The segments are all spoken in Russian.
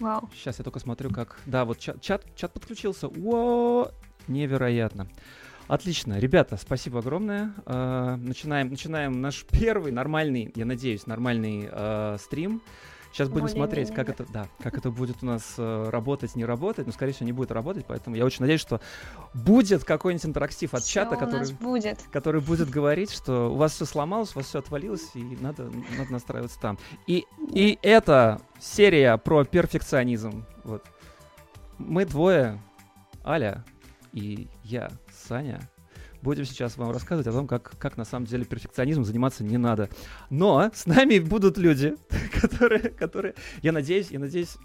Вау. Сейчас я только смотрю, как... Да, вот чат, чат, чат подключился. О, невероятно. Отлично, ребята, спасибо огромное. Э, начинаем, начинаем наш первый нормальный, я надеюсь, нормальный э, стрим. Сейчас будем смотреть, как это, да, как это будет у нас э, работать, не работать. Но, скорее всего, не будет работать, поэтому я очень надеюсь, что будет какой-нибудь интерактив от Всё чата, который, будет. который будет говорить, что у вас все сломалось, у вас все отвалилось, и надо, надо настраиваться там. И, и это серия про перфекционизм. Вот. Мы двое, Аля и я, Саня, будем сейчас вам рассказывать о том, как, как на самом деле перфекционизмом заниматься не надо. Но с нами будут люди, которые, которые, я надеюсь, я надеюсь,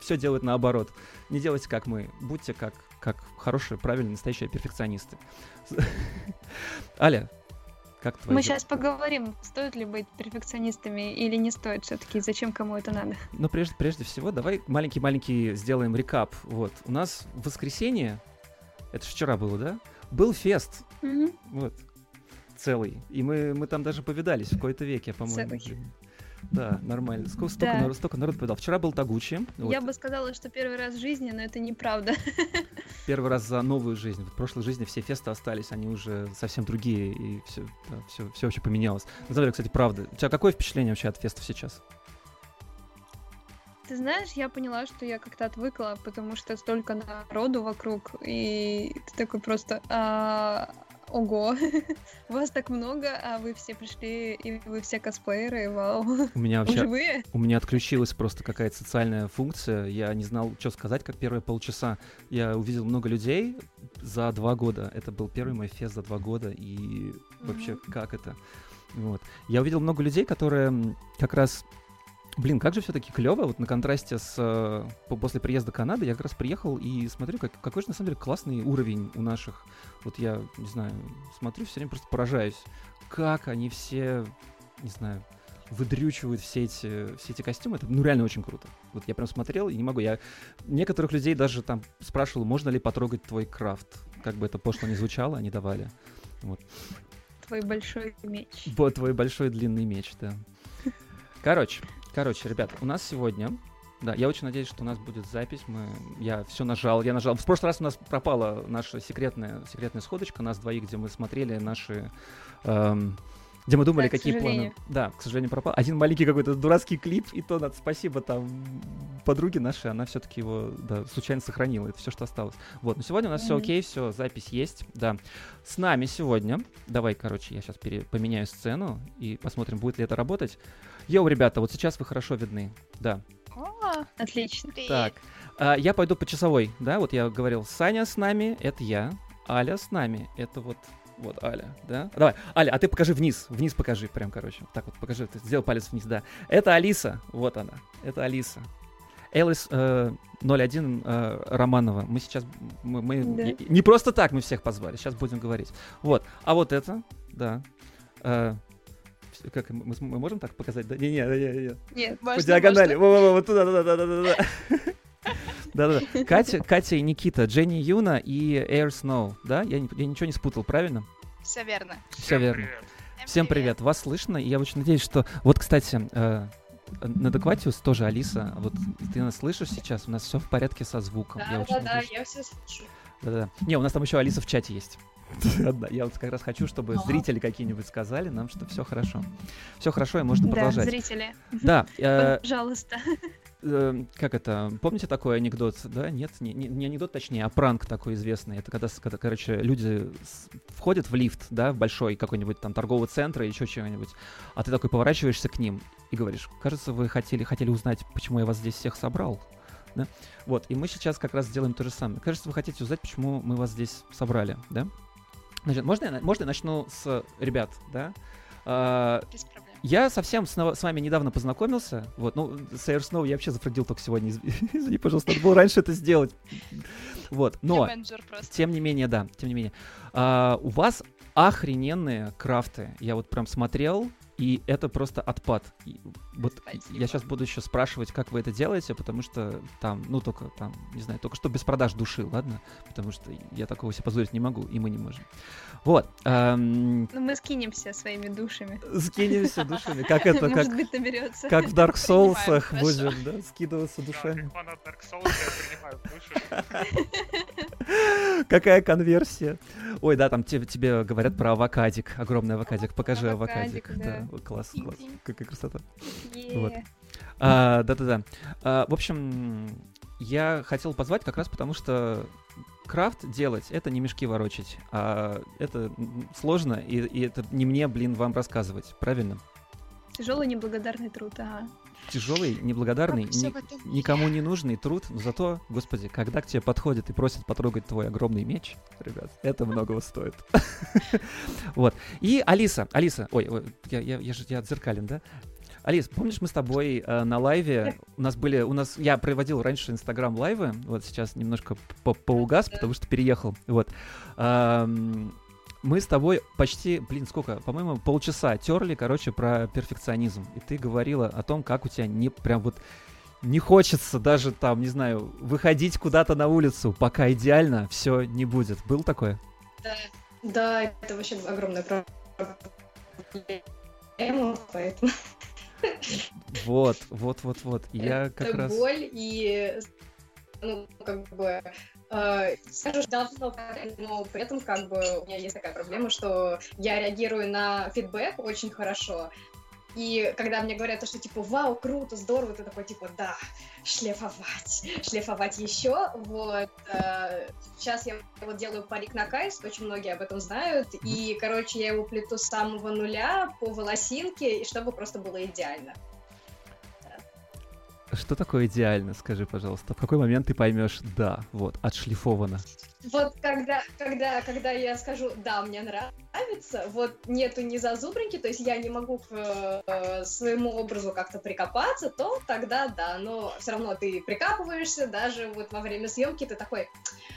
все делают наоборот. Не делайте как мы, будьте как, как хорошие, правильные, настоящие перфекционисты. Аля, как твои Мы сейчас поговорим, стоит ли быть перфекционистами или не стоит все-таки, зачем кому это надо. Но прежде, прежде всего, давай маленький-маленький сделаем рекап. Вот, у нас в воскресенье, это же вчера было, да? Был фест, Мгм. вот, целый. И мы, мы там даже повидались в какой-то веке, по-моему. Целый. Да, нормально. Сколько, столько, Да. народ, столько народ повидал. Вчера был Тагучи. вот, Я бы сказала, что первый раз в жизни, но это неправда. Первый раз за новую жизнь. В прошлой жизни все фесты остались, они уже совсем другие, и все, все, все вообще поменялось. На самом деле, кстати, правда. У тебя какое впечатление вообще от фестов сейчас? Ты знаешь, я поняла, что я как-то отвыкла, потому что столько народу вокруг, и ты такой просто... а, Ого, вас так много, а вы все пришли, и вы все косплееры, вау. У меня вообще живые? У меня отключилась просто какая-то социальная функция. Я не знал, что сказать, как первые полчаса. Я увидел много людей за два года. Это был первый мой фест за два года. И вообще, как это? Вот. Я увидел много людей, которые как раз... Блин, как же все-таки клево, вот на контрасте с э, по- после приезда Канады я как раз приехал и смотрю, как, какой же на самом деле классный уровень у наших. Вот я, не знаю, смотрю, все время просто поражаюсь, как они все, не знаю, выдрючивают все эти, все эти костюмы. Это ну реально очень круто. Вот я прям смотрел и не могу. Я некоторых людей даже там спрашивал, можно ли потрогать твой крафт. Как бы это пошло не звучало, они давали. Твой большой меч. Вот твой большой длинный меч, да. Короче, короче, ребят, у нас сегодня да, я очень надеюсь, что у нас будет запись. Мы, я все нажал, я нажал. В прошлый раз у нас пропала наша секретная, секретная сходочка, нас двоих, где мы смотрели наши... эм, где мы думали, Да, какие планы. Да, к сожалению, пропал. Один маленький какой-то дурацкий клип, и то надо спасибо там подруге нашей, она все-таки его да, случайно сохранила. Это все, что осталось. Вот, но сегодня у нас все Мгм. окей, все, запись есть, да. С нами сегодня, давай, короче, я сейчас поменяю сцену и посмотрим, будет ли это работать. Йоу, ребята, вот сейчас вы хорошо видны, да. О, Отлично. привет. Так, а, я пойду по часовой, да, вот я говорил, Саня с нами, это я, Аля с нами, это вот, вот Аля, да. Давай, Аля, а ты покажи вниз, вниз покажи, прям, короче, вот так вот покажи, ты сделал палец вниз, да. Это Алиса, вот она, это Алиса. Элис э, 01 э, Романова. Мы сейчас... Мы, мы- Да. не- Не просто так мы всех позвали, сейчас будем говорить. Вот. А вот это, да. э, как мы, мы- можем так показать? Да? Не-не, не-не. Нет, По Можно, диагонали. можно. Во-во-во, вот туда, да, да, да, да, да. Да-да-да. Катя, Катя и Никита, Дженни Юна и Air Snow, да? Я, не- я ничего не спутал, правильно? Все верно. Все верно. Всем привет, вас слышно, и я очень надеюсь, что... Вот, кстати, э, на Декватиус тоже Алиса, вот ты нас слышишь сейчас, у нас все в порядке со звуком. я очень надеюсь, я все слышу. Да-да-да. Не, у нас там еще Алиса в чате есть. Одна. Я вот как раз хочу, чтобы зрители какие-нибудь сказали нам, что все хорошо. Все хорошо, и можно Да, продолжать. зрители, Да, э, пожалуйста. Э, как это, помните такой анекдот, да, нет, не, не- не анекдот, точнее, а пранк такой известный, это когда, когда короче, люди с- входят в лифт, да, в большой какой-нибудь там торговый центр или еще чего-нибудь, а ты такой поворачиваешься к ним и говоришь, кажется, вы хотели, хотели узнать, почему я вас здесь всех собрал, да, вот, и мы сейчас как раз сделаем то же самое. Кажется, вы хотите узнать, почему мы вас здесь собрали, да? Значит, можно я, можно я начну с ребят, да? А, Без проблем. Я совсем с, с вами недавно познакомился. Вот, ну, Air Snow я вообще зафродил только сегодня. Изв- Извини, пожалуйста, надо было раньше это сделать. Вот, но, тем не менее, да, тем не менее. А, у вас охрененные крафты. Я вот прям смотрел, И это просто отпад. И вот Спасибо. я сейчас буду еще спрашивать, как вы это делаете, потому что там, ну, только там, не знаю, только что без продаж души, ладно? Потому что я такого себе позволить не могу, и мы не можем. Вот. эм, Ну, мы скинемся своими душами. скинемся душами. Как это, как, Может быть, наберется. как в Dark Souls будем, да, скидываться Да, душами. Какая конверсия? Ой, да, там тебе, говорят про авокадик, огромный авокадик. Покажи Авокадик, авокадик. Да. класс, класс. Какая красота. Вот. А, Да-да-да. А, В общем, я хотел позвать как раз потому, что крафт делать — это не мешки ворочать, а это сложно, и, и это не мне, блин, вам рассказывать, правильно? Тяжелый неблагодарный труд, ага. Тяжелый, неблагодарный, ни- никому не нужный труд, но зато, господи, когда к тебе подходит и просит потрогать твой огромный меч, ребят, это многого стоит. Вот. И Алиса, Алиса, ой, я, же я отзеркален, да? Алис, помнишь, мы с тобой э, на лайве, у нас были, у нас, я проводил раньше инстаграм лайвы, вот сейчас немножко по- поугас, потому что переехал, вот. Мы с тобой почти, блин, сколько, по-моему, полчаса терли, короче, про перфекционизм. И ты говорила о том, как у тебя не прям вот не хочется даже там, не знаю, выходить куда-то на улицу, пока идеально все не будет. Был такое? Да, да, это вообще огромная проблема, поэтому Вот, вот, вот, вот. Я как это раз... боль и, ну, как бы, скажу, что давно, но при этом, как бы, у меня есть такая проблема, что я реагирую на фидбэк очень хорошо, и когда мне говорят, что типа, вау, круто, здорово, ты такой, типа, да, шлифовать, шлифовать еще, вот. э, сейчас я вот делаю парик на кайст, очень многие об этом знают, и, короче, я его плету с самого нуля по волосинке, чтобы просто было идеально. Что такое идеально, скажи, пожалуйста. В какой момент ты поймешь, да, вот, отшлифовано. Вот когда, когда, когда я скажу, да, мне нравится, вот нету ни зазубринки, то есть я не могу к э, своему образу как-то прикопаться, то тогда да, но все равно ты прикапываешься, даже вот во время съемки ты такой,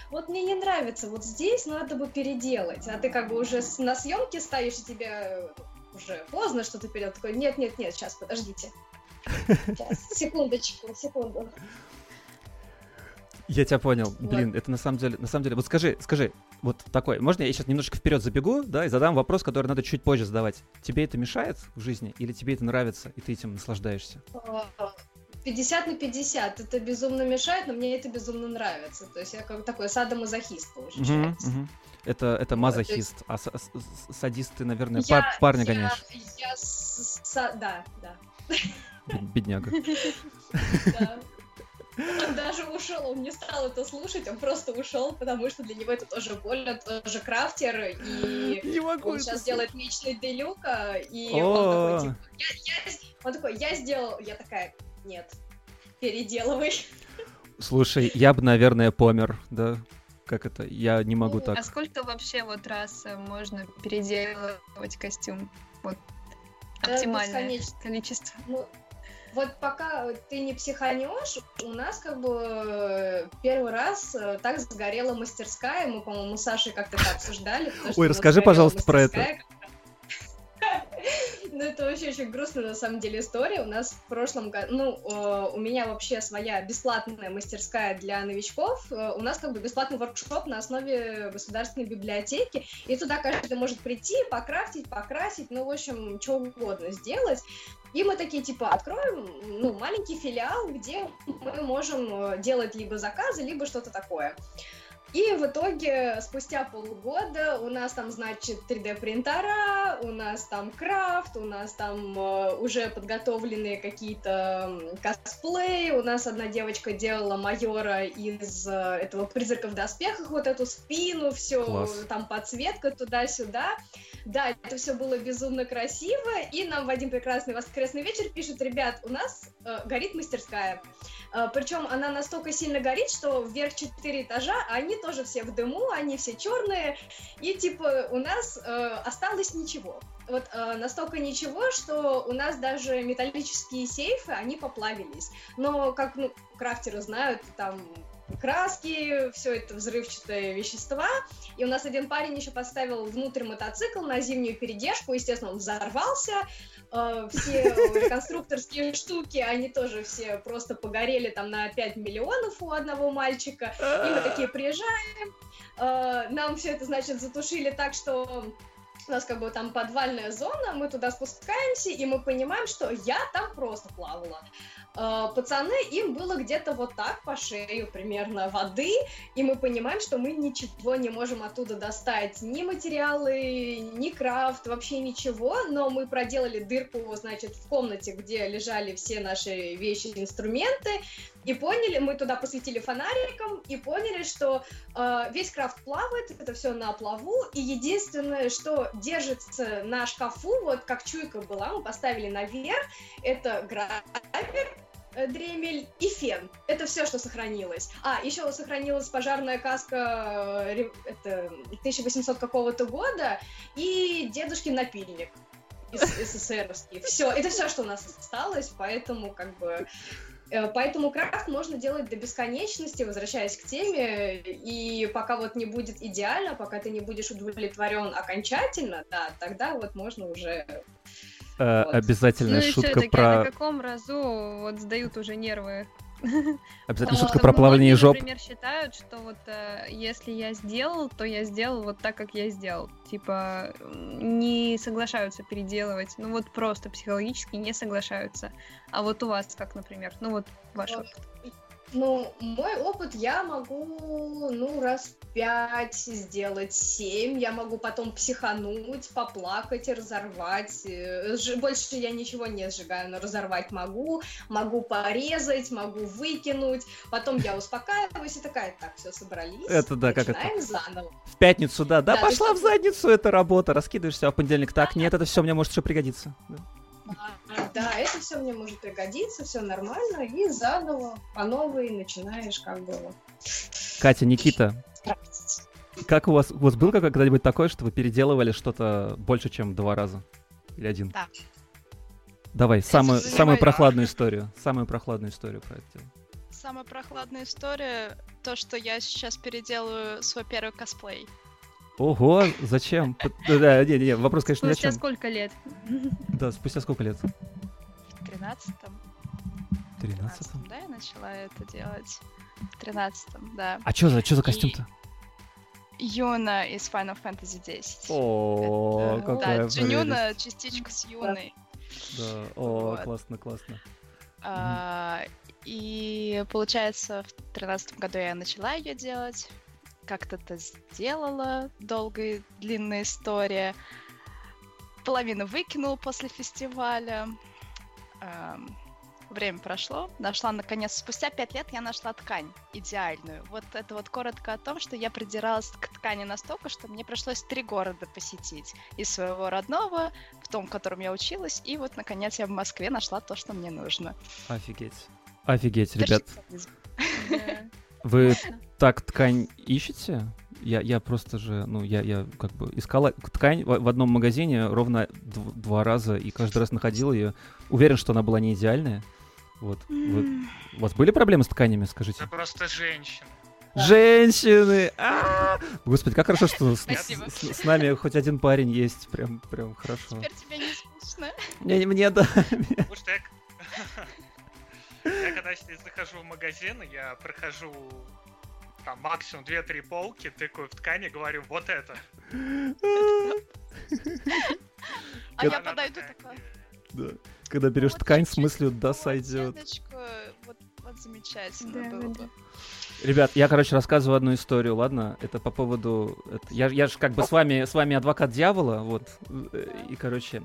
вот мне не нравится, вот здесь надо бы переделать, а ты как бы уже на съемке стоишь, и тебе уже поздно что-то переделать, такой, нет, нет, нет, сейчас, подождите. Сейчас, секундочку, секунду. Я тебя понял. Блин, это на самом деле, на самом деле. Вот скажи, скажи, вот такой. Можно я сейчас немножко вперед забегу, да, и задам вопрос, который надо чуть позже задавать. Тебе это мешает в жизни или тебе это нравится и ты этим наслаждаешься? 50 на 50. Это безумно мешает, но мне это безумно нравится. То есть я как такой садомазохист получается. мгм. Это, это Вот, мазохист, а с- с- с- садист ты, наверное, Я- пар- парня я- гоняешь. Я с- са- да, да, Бедняга. Он даже ушел, он не стал это слушать, он просто ушел, потому что для него это тоже боль, он тоже крафтер, и Не могу. он сейчас делает меч Делюка, и он такой, типа, я, я- он такой, я сделал, я такая, нет, переделывай. Слушай, я бы, наверное, помер, да? Как это? Я не могу Ну, так. А сколько вообще вот раз э, можно переделывать костюм? Вот оптимальное количество. Вот пока ты не психанешь, у нас как бы э, первый раз э, так сгорела мастерская, мы, по-моему, с Сашей как-то это обсуждали. Ой, расскажи, пожалуйста, про это. Ну, это вообще очень грустная, на самом деле, история. У нас в прошлом году, ну, у меня вообще своя бесплатная мастерская для новичков. Э, У нас как бы бесплатный воркшоп на основе государственной библиотеки, и туда каждый может прийти, покрафтить, покрасить, ну, в общем, что угодно сделать. И мы такие, типа, откроем, ну, маленький филиал, где мы можем э, делать либо заказы, либо что-то такое. И в итоге, спустя полгода, у нас там, значит, 3D-принтера, у нас там крафт, у нас там э, уже подготовленные какие-то косплеи, у нас одна девочка делала майора из э, этого «Призрака в доспехах», вот эту спину, все, Класс. там подсветка туда-сюда. Да, это все было безумно красиво, и нам в один прекрасный воскресный вечер пишут, ребят, у нас э, горит мастерская. причем она настолько сильно горит, что вверх 4 этажа, а они тоже все в дыму, они все черные, и типа у нас э, осталось ничего. Вот э, настолько ничего, что у нас даже металлические сейфы, они поплавились. Но, как ну, крафтеры знают, там краски, все это взрывчатые вещества. И у нас один парень еще поставил внутрь мотоцикл на зимнюю передержку, естественно, он взорвался. Э, все конструкторские штуки, они тоже все просто погорели там на 5 миллионов у одного мальчика. И мы такие приезжаем, э, нам все это, значит, затушили так, что у нас как бы там подвальная зона, мы туда спускаемся, и мы понимаем, что я там просто плавала. Э, пацаны, им было где-то вот так по шею примерно воды, и мы понимаем, что мы ничего не можем оттуда достать, ни материалы, ни крафт, вообще ничего, но мы проделали дырку, значит, в комнате, где лежали все наши вещи, инструменты, и поняли, мы туда посветили фонариком и поняли, что э, весь крафт плавает, это все на плаву, и единственное, что держится на шкафу, вот как чуйка была, мы поставили наверх, это гравер, дремель и фен. Это все, что сохранилось. А, еще сохранилась пожарная каска э, это, 1800 какого-то года и дедушкин напильник из СССРовский. Все, это все, что у нас осталось, поэтому как бы э, Поэтому крафт можно делать до бесконечности, возвращаясь к теме, и пока вот не будет идеально, пока ты не будешь удовлетворен окончательно, да, тогда вот можно уже Э, вот. Обязательная ну шутка про... на каком разу вот сдают уже нервы? Обязательно шутка про плавание жоп. например, считают, что вот э, если я сделал, то я сделал вот так, как я сделал. Типа не соглашаются переделывать. Ну вот просто психологически не соглашаются. А вот у вас как, например? Ну вот ваш опыт. Ну, мой опыт я могу, ну, раз пять сделать, семь. Я могу потом психануть, поплакать, разорвать. Э, больше я ничего не сжигаю, но разорвать могу. Могу порезать, могу выкинуть. Потом я успокаиваюсь и такая, так, все, собрались. Это да, как это? заново. В пятницу, да. Да, да пошла в задницу эта работа. Раскидываешься, а в понедельник так, нет, это все мне может еще пригодиться. Да. Да, это все мне может пригодиться, все нормально, и заново по новой начинаешь как бы. Катя, Никита, как у вас, у вас было когда-нибудь такое, что вы переделывали что-то больше, чем два раза? Или один? Да. Давай, самую, самую прохладную историю. Самую прохладную историю про это дело. Самая прохладная история, то, что я сейчас переделаю свой первый косплей. Ого, зачем? Да, не, не, вопрос, конечно, спустя сколько лет? Да, спустя сколько лет? В тринадцатом. В тринадцатом? Да, я начала это делать. В тринадцатом, да. А что за, что за костюм-то? Юна из Final Fantasy X. О, какая Да, Джинюна частичка с Юной. Да, о, классно, классно. А, и получается, в тринадцатом году я начала ее делать как-то это сделала, долгая длинная история. Половину выкинул после фестиваля. Эм, время прошло, нашла наконец, спустя пять лет я нашла ткань идеальную. Вот это вот коротко о том, что я придиралась к ткани настолько, что мне пришлось три города посетить. Из своего родного, в том, в котором я училась, и вот наконец я в Москве нашла то, что мне нужно. Офигеть. Офигеть, ребят. Вы так ткань ищете? Я, я просто же, ну, я, я как бы искала ткань в, в одном магазине ровно дв- два раза, и каждый раз находил ее. Уверен, что она была не идеальная. Вот. Вы, у вас были проблемы с тканями, скажите? Это просто женщины. Женщины! А-а-а! Господи, как хорошо, что с, с, с, с нами хоть один парень есть. Прям, прям хорошо. Теперь тебе не скучно. Мне, мне да. Потому что я я когда захожу в магазин, я прохожу там максимум 2-3 полки, тыкаю в ткани, говорю, вот это. А я подойду такая. Да. Когда берешь ткань, в смысле, да, сойдет. Вот, вот замечательно было бы. Ребят, я, короче, рассказываю одну историю, ладно? Это по поводу... Это, я, я же как бы с вами, с вами адвокат дьявола, вот. И, короче,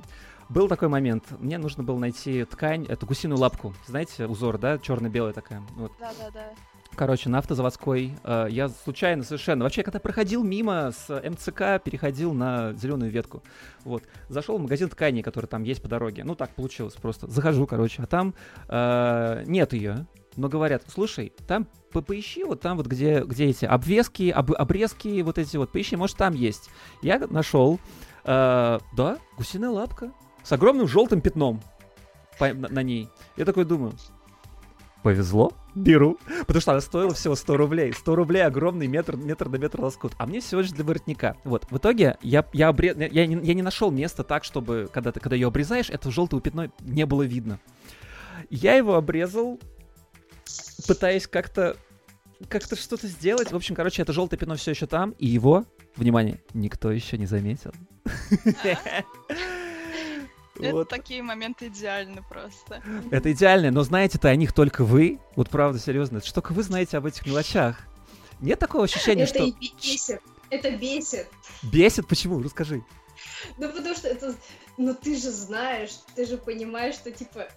был такой момент. Мне нужно было найти ткань, эту гусиную лапку. Знаете, узор, да? Черно-белая такая. Вот. Да, да, да. Короче, на автозаводской. Э, я случайно совершенно... Вообще, когда проходил мимо с МЦК, переходил на зеленую ветку. Вот. Зашел в магазин тканей, который там есть по дороге. Ну, так получилось просто. Захожу, короче, а там э, нет ее. Но говорят, слушай, там по поищи, вот там вот, где, где эти обвески, об, обрезки, вот эти вот, поищи, может, там есть. Я нашел, э, да, гусиная лапка, с огромным желтым пятном по, на, на ней. Я такой думаю, повезло, беру. Потому что она стоила всего 100 рублей. 100 рублей огромный метр, метр на метр лоскут. А мне всего лишь для воротника. Вот, в итоге я, я, обре... я, не, я не нашел места так, чтобы, когда ты когда ее обрезаешь, это желтое пятно не было видно. Я его обрезал, пытаясь как-то как-то что-то сделать. В общем, короче, это желтое пятно все еще там, и его, внимание, никто еще не заметил. Это такие моменты идеальны просто. Это идеально, но знаете-то о них только вы. Вот правда, серьезно, что только вы знаете об этих мелочах. Нет такого ощущения, это что... Это бесит. Это бесит. Бесит? Почему? Расскажи. Ну, потому что это... Ну, ты же знаешь, ты же понимаешь, что, типа,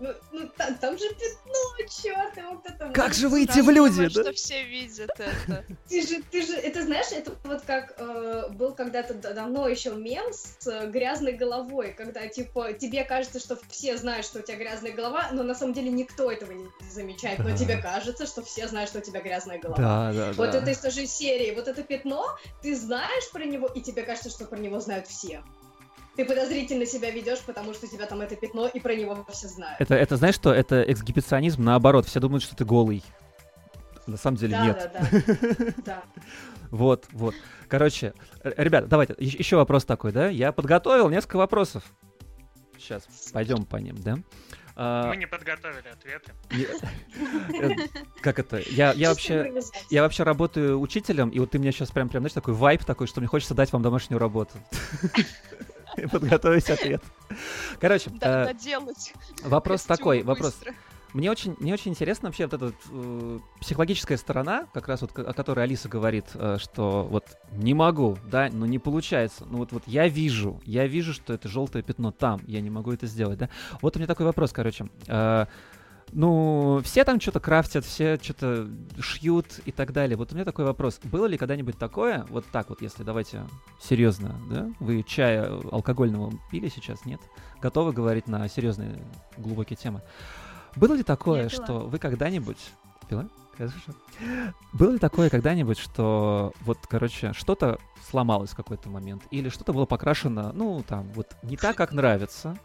ну, ну там, там же пятно, черт, его кто-то... Как же выйти в люди, думаю, да? что все видят это. Ты же, ты же, это знаешь, это вот как э, был когда-то давно еще мем с э, грязной головой, когда, типа, тебе кажется, что все знают, что у тебя грязная голова, но на самом деле никто этого не замечает, но тебе кажется, что все знают, что у тебя грязная голова. Да, да, вот да. это из той же серии, вот это пятно, ты знаешь про него, и тебе кажется, что про него знают все ты подозрительно себя ведешь, потому что у тебя там это пятно, и про него все знают. Это, это знаешь что? Это эксгибиционизм наоборот. Все думают, что ты голый. На самом деле да, нет. Да, да, да. Вот, вот. Короче, ребята, давайте, еще вопрос такой, да? Я подготовил несколько вопросов. Сейчас, пойдем по ним, да? А, Мы не подготовили ответы. Э, как это? Я, я вообще, я вообще работаю учителем, и вот ты мне сейчас прям, прям, знаешь, такой вайп такой, что мне хочется дать вам домашнюю работу. подготовить ответ. Короче, да, э, доделать. Вопрос такой, вопрос. Мне очень, мне очень интересно вообще вот эта э, психологическая сторона, как раз вот о которой Алиса говорит, э, что вот не могу, да, но не получается. Ну вот, вот я вижу, я вижу, что это желтое пятно там, я не могу это сделать, да. Вот у меня такой вопрос, короче. Э, ну, все там что-то крафтят, все что-то шьют и так далее. Вот у меня такой вопрос. Было ли когда-нибудь такое, вот так вот, если давайте серьезно, да? Вы чая алкогольного пили сейчас, нет? Готовы говорить на серьезные глубокие темы? Было ли такое, что вы когда-нибудь... Пила? Хорошо. Было ли такое когда-нибудь, что вот, короче, что-то сломалось в какой-то момент, или что-то было покрашено, ну, там, вот не так, как нравится,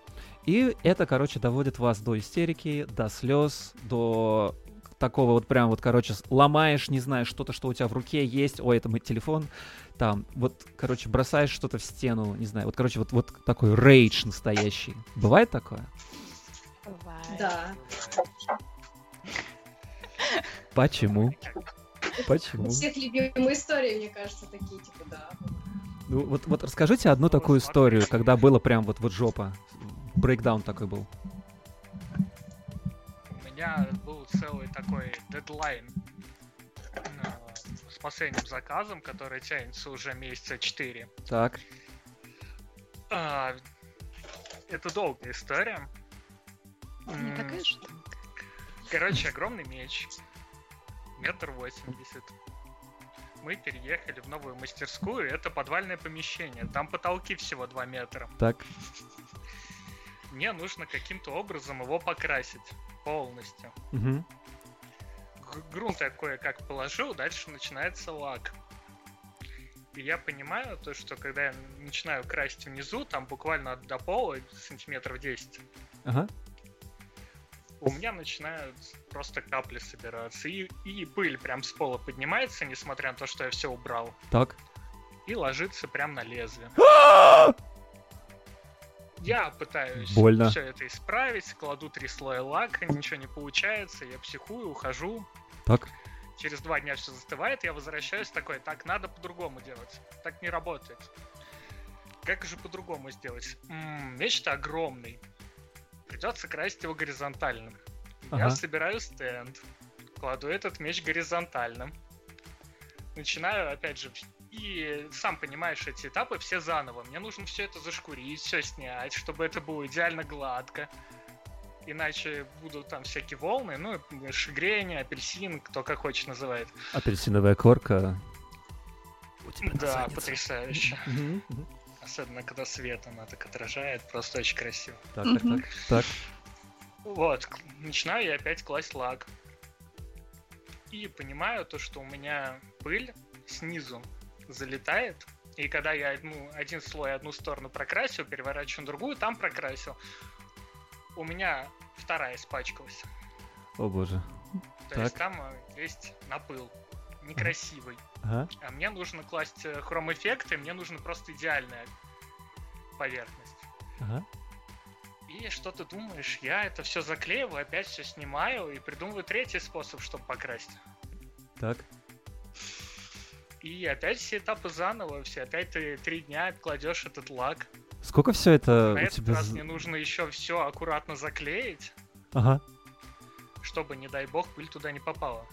и это, короче, доводит вас до истерики, до слез, до такого вот прям вот, короче, ломаешь, не знаю, что-то, что у тебя в руке есть, ой, это мой телефон, там, вот, короче, бросаешь что-то в стену, не знаю, вот, короче, вот, вот такой рейдж настоящий. Бывает такое? Бывает. Да. Почему? Почему? У всех любимые истории, мне кажется, такие, типа, да. Ну, вот, вот расскажите одну такую историю, когда было прям вот, вот жопа. Брейкдаун такой был. У меня был целый такой дедлайн э, с последним заказом, который тянется уже месяца 4. Так. А, это долгая история. Не такая же Короче, огромный меч. Метр восемьдесят. Мы переехали в новую мастерскую, это подвальное помещение. Там потолки всего 2 метра. Так. Мне нужно каким-то образом его покрасить полностью. Угу. Грунт я кое-как положил, дальше начинается лак. И я понимаю то, что когда я начинаю красить внизу, там буквально до пола сантиметров 10, ага у меня начинают просто капли собираться. И, и пыль прям с пола поднимается, несмотря на то, что я все убрал. Так. И ложится прям на лезвие. я пытаюсь Больно. все это исправить, кладу три слоя лака, ничего не получается, я психую, ухожу. Так. Через два дня все застывает, я возвращаюсь такой, так, надо по-другому делать. Так не работает. Как же по-другому сделать? М-м, меч-то огромный придется красить его горизонтальным. Ага. Я собираю стенд, кладу этот меч горизонтальным, начинаю, опять же, и сам понимаешь, эти этапы все заново. Мне нужно все это зашкурить, все снять, чтобы это было идеально гладко. Иначе будут там всякие волны, ну, шигрень, апельсин, кто как хочет называет. Апельсиновая корка. Да, потрясающе. Особенно, когда свет она так отражает, просто очень красиво. Так, так, так. так. Вот, начинаю я опять класть лак. И понимаю то, что у меня пыль снизу залетает. И когда я одну, один слой одну сторону прокрасил, переворачиваю на другую, там прокрасил, у меня вторая испачкалась. О боже. То есть Так. там э, есть напыл некрасивый. Ага. А мне нужно класть э, хром-эффекты, мне нужно просто идеальная поверхность. Ага. И что ты думаешь? Я это все заклеиваю, опять все снимаю и придумываю третий способ, чтобы покрасить. Так. И опять все этапы заново, все опять ты три дня кладешь этот лак. Сколько все это На у этот тебя... раз мне нужно еще все аккуратно заклеить, Ага. чтобы, не дай бог, пыль туда не попала.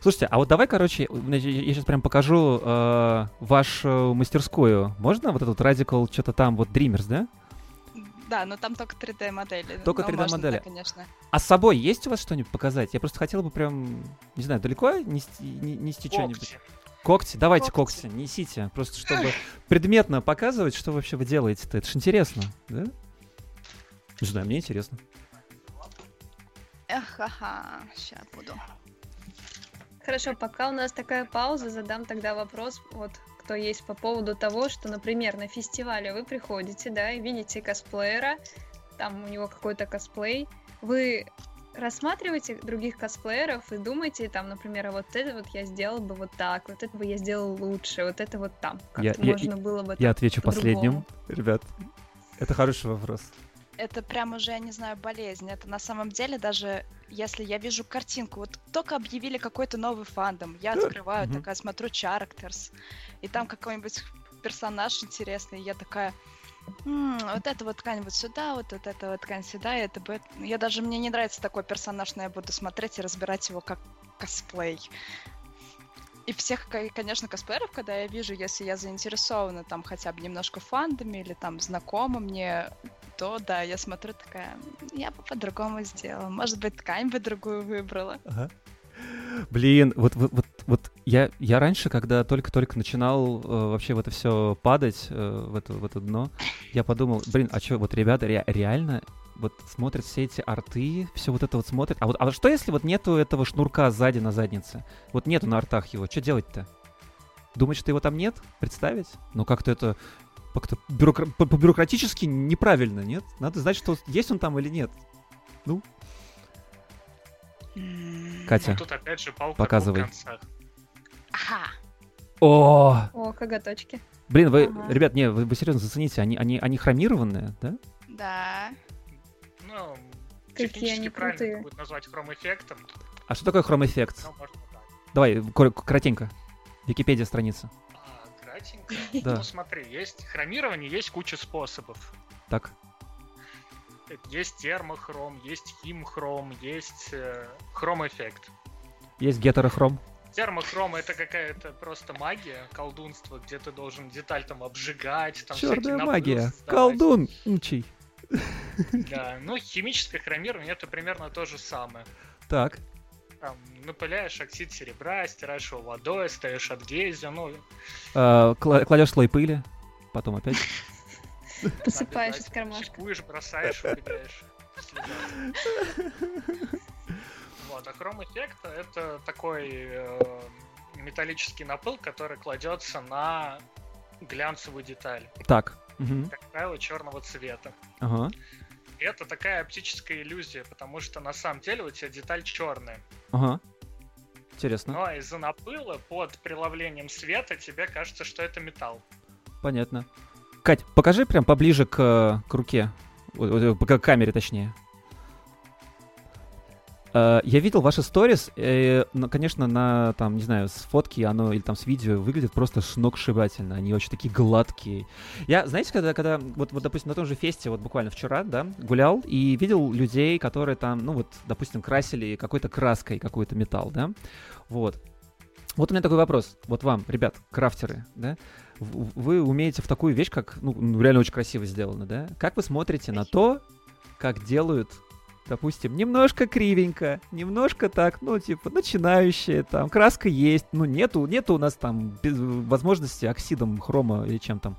Слушайте, а вот давай, короче, я сейчас прям покажу э, вашу мастерскую. Можно вот этот Radical что-то там, вот Dreamers, да? Да, но там только 3D-модели. Только но 3D можно, модели. да, конечно. А с собой есть у вас что-нибудь показать? Я просто хотел бы прям, не знаю, далеко нести, не- нести что-нибудь? Когти. Когти? Давайте когти. Когти. несите. Просто чтобы предметно показывать, что вообще вы делаете-то. Это ж интересно, да? Не знаю, мне интересно. Эх, ага, сейчас буду. Хорошо, пока у нас такая пауза, задам тогда вопрос, вот кто есть по поводу того, что, например, на фестивале вы приходите, да, и видите косплеера, там у него какой-то косплей, вы рассматриваете других косплееров и думаете, там, например, а вот это вот я сделал бы вот так, вот это бы я сделал лучше, вот это вот там, как Я- я- можно было бы Я отвечу последним. Ребят, это хороший вопрос. Это прям уже, я не знаю, болезнь. Это на самом деле даже, если я вижу картинку, вот только объявили какой-то новый фандом, я открываю, Мгм. такая смотрю Characters, и там какой-нибудь персонаж интересный, я такая, «М, вот это вот ткань-нибудь сюда, вот, вот это вот ткань сюда, и это будет... Я даже, мне не нравится такой персонаж, но я буду смотреть и разбирать его как косплей. И всех, ко- конечно, косплееров, когда я вижу, если я заинтересована там хотя бы немножко фандами или там знакома мне, то да, я смотрю такая, я бы по-другому сделала. Может быть, ткань бы другую выбрала. Ага. Блин, вот, вот, вот, вот я, я раньше, когда только-только начинал э, вообще в это все падать, э, в, это, в это дно, я подумал, блин, а что, вот ребята ре- реально вот смотрят все эти арты, все вот это вот смотрят. А вот а что если вот нету этого шнурка сзади на заднице? Вот нету на артах его, что делать-то? Думать, что его там нет? Представить? Ну как-то это как-то бюрокра- по- по-бюрократически неправильно, нет? Надо знать, что есть он там или нет. Катя, Ну, тут опять же палка Показывай. Ага. о, О, коготочки. Блин, вы, Ага. ребят, не, вы, вы серьезно зацените, они, они, они хромированные, да? Да. Ну, Какие технически они правильно крутые. будет назвать хром-эффектом, А что такое хром-эффект? но можно так. Давай, кор- коротенько. Википедия страница. Кратенько. Да. Ну смотри, есть хромирование, есть куча способов. Так. Есть термохром, есть химхром, есть э, хром-эффект. Есть гетерохром. Термохром это какая-то просто магия, колдунство, где ты должен деталь там обжигать, там Черная магия. создавать. Колдун. Учий. Да, ну химическое хромирование это примерно то же самое. Так. Там, напыляешь оксид серебра, стираешь его водой, ставишь адгезию, ну, Э, кла- кладешь слой пыли. Потом опять. Посыпаешь из кармашка. Психуешь, бросаешь, убегаешь. Вот, а хром-эффект это такой э, металлический напыл, который кладется на глянцевую деталь, Так. Мгм. как правило, черного цвета. Ага. Это такая оптическая иллюзия, потому что на самом деле у тебя деталь черная. Ага. Интересно. Но из-за напыла под преломлением света тебе кажется, что это металл. Понятно. Кать, покажи прям поближе к, э, к руке. К камере, точнее. Э, Я видел ваши сторис, но, конечно, на, там, не знаю, с фотки оно или там с видео выглядит просто сногсшибательно. Они очень такие гладкие. Я, знаете, когда, когда вот, вот, допустим, на том же фесте, вот буквально вчера, да, гулял и видел людей, которые там, ну вот, допустим, красили какой-то краской какой-то металл, да, вот. Вот у меня такой вопрос, вот вам, ребят, крафтеры, да, вы умеете в такую вещь, как, ну, ну, реально очень красиво сделано, да? Как вы смотрите на то, как делают, допустим, немножко кривенько, немножко так, ну, типа, начинающие, там, краска есть, ну, нету, нету у нас там без- возможности оксидом хрома или чем там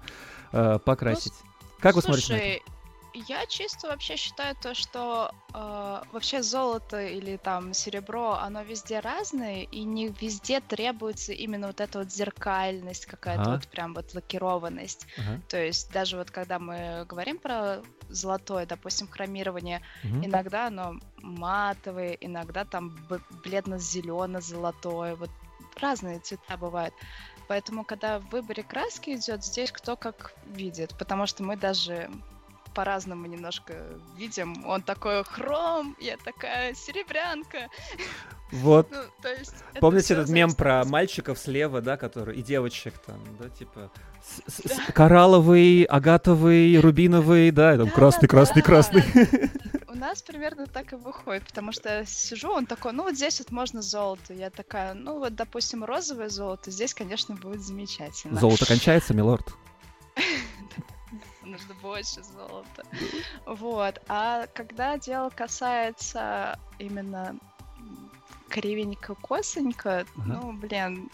э, покрасить. как вы смотрите на это? Я чисто вообще считаю то, что э, вообще золото или там серебро, оно везде разное, и не везде требуется именно вот эта вот зеркальность, какая-то Ага. вот прям вот лакированность. Ага. То есть даже вот когда мы говорим про золотое, допустим, хромирование, Мгм. иногда оно матовое, иногда там бледно-зелено-золотое, вот разные цвета бывают. Поэтому, когда в выборе краски идет, здесь кто как видит, потому что мы даже по-разному немножко видим. Он такой хром, я такая серебрянка. Вот. Ну, то есть... это Помните этот мем про мальчиков слева, да, который и девочек там, да, типа с- с- с- коралловый, агатовый, рубиновый, да, и там красный, красный, Да. красный. У нас примерно так и выходит, потому что сижу, он такой, ну вот здесь вот можно золото. Я такая, ну вот, допустим, розовое золото, здесь, конечно, будет замечательно. Золото кончается, милорд. Нужно больше золота. Вот. А когда дело касается именно кривенько-косонько, ну, блин,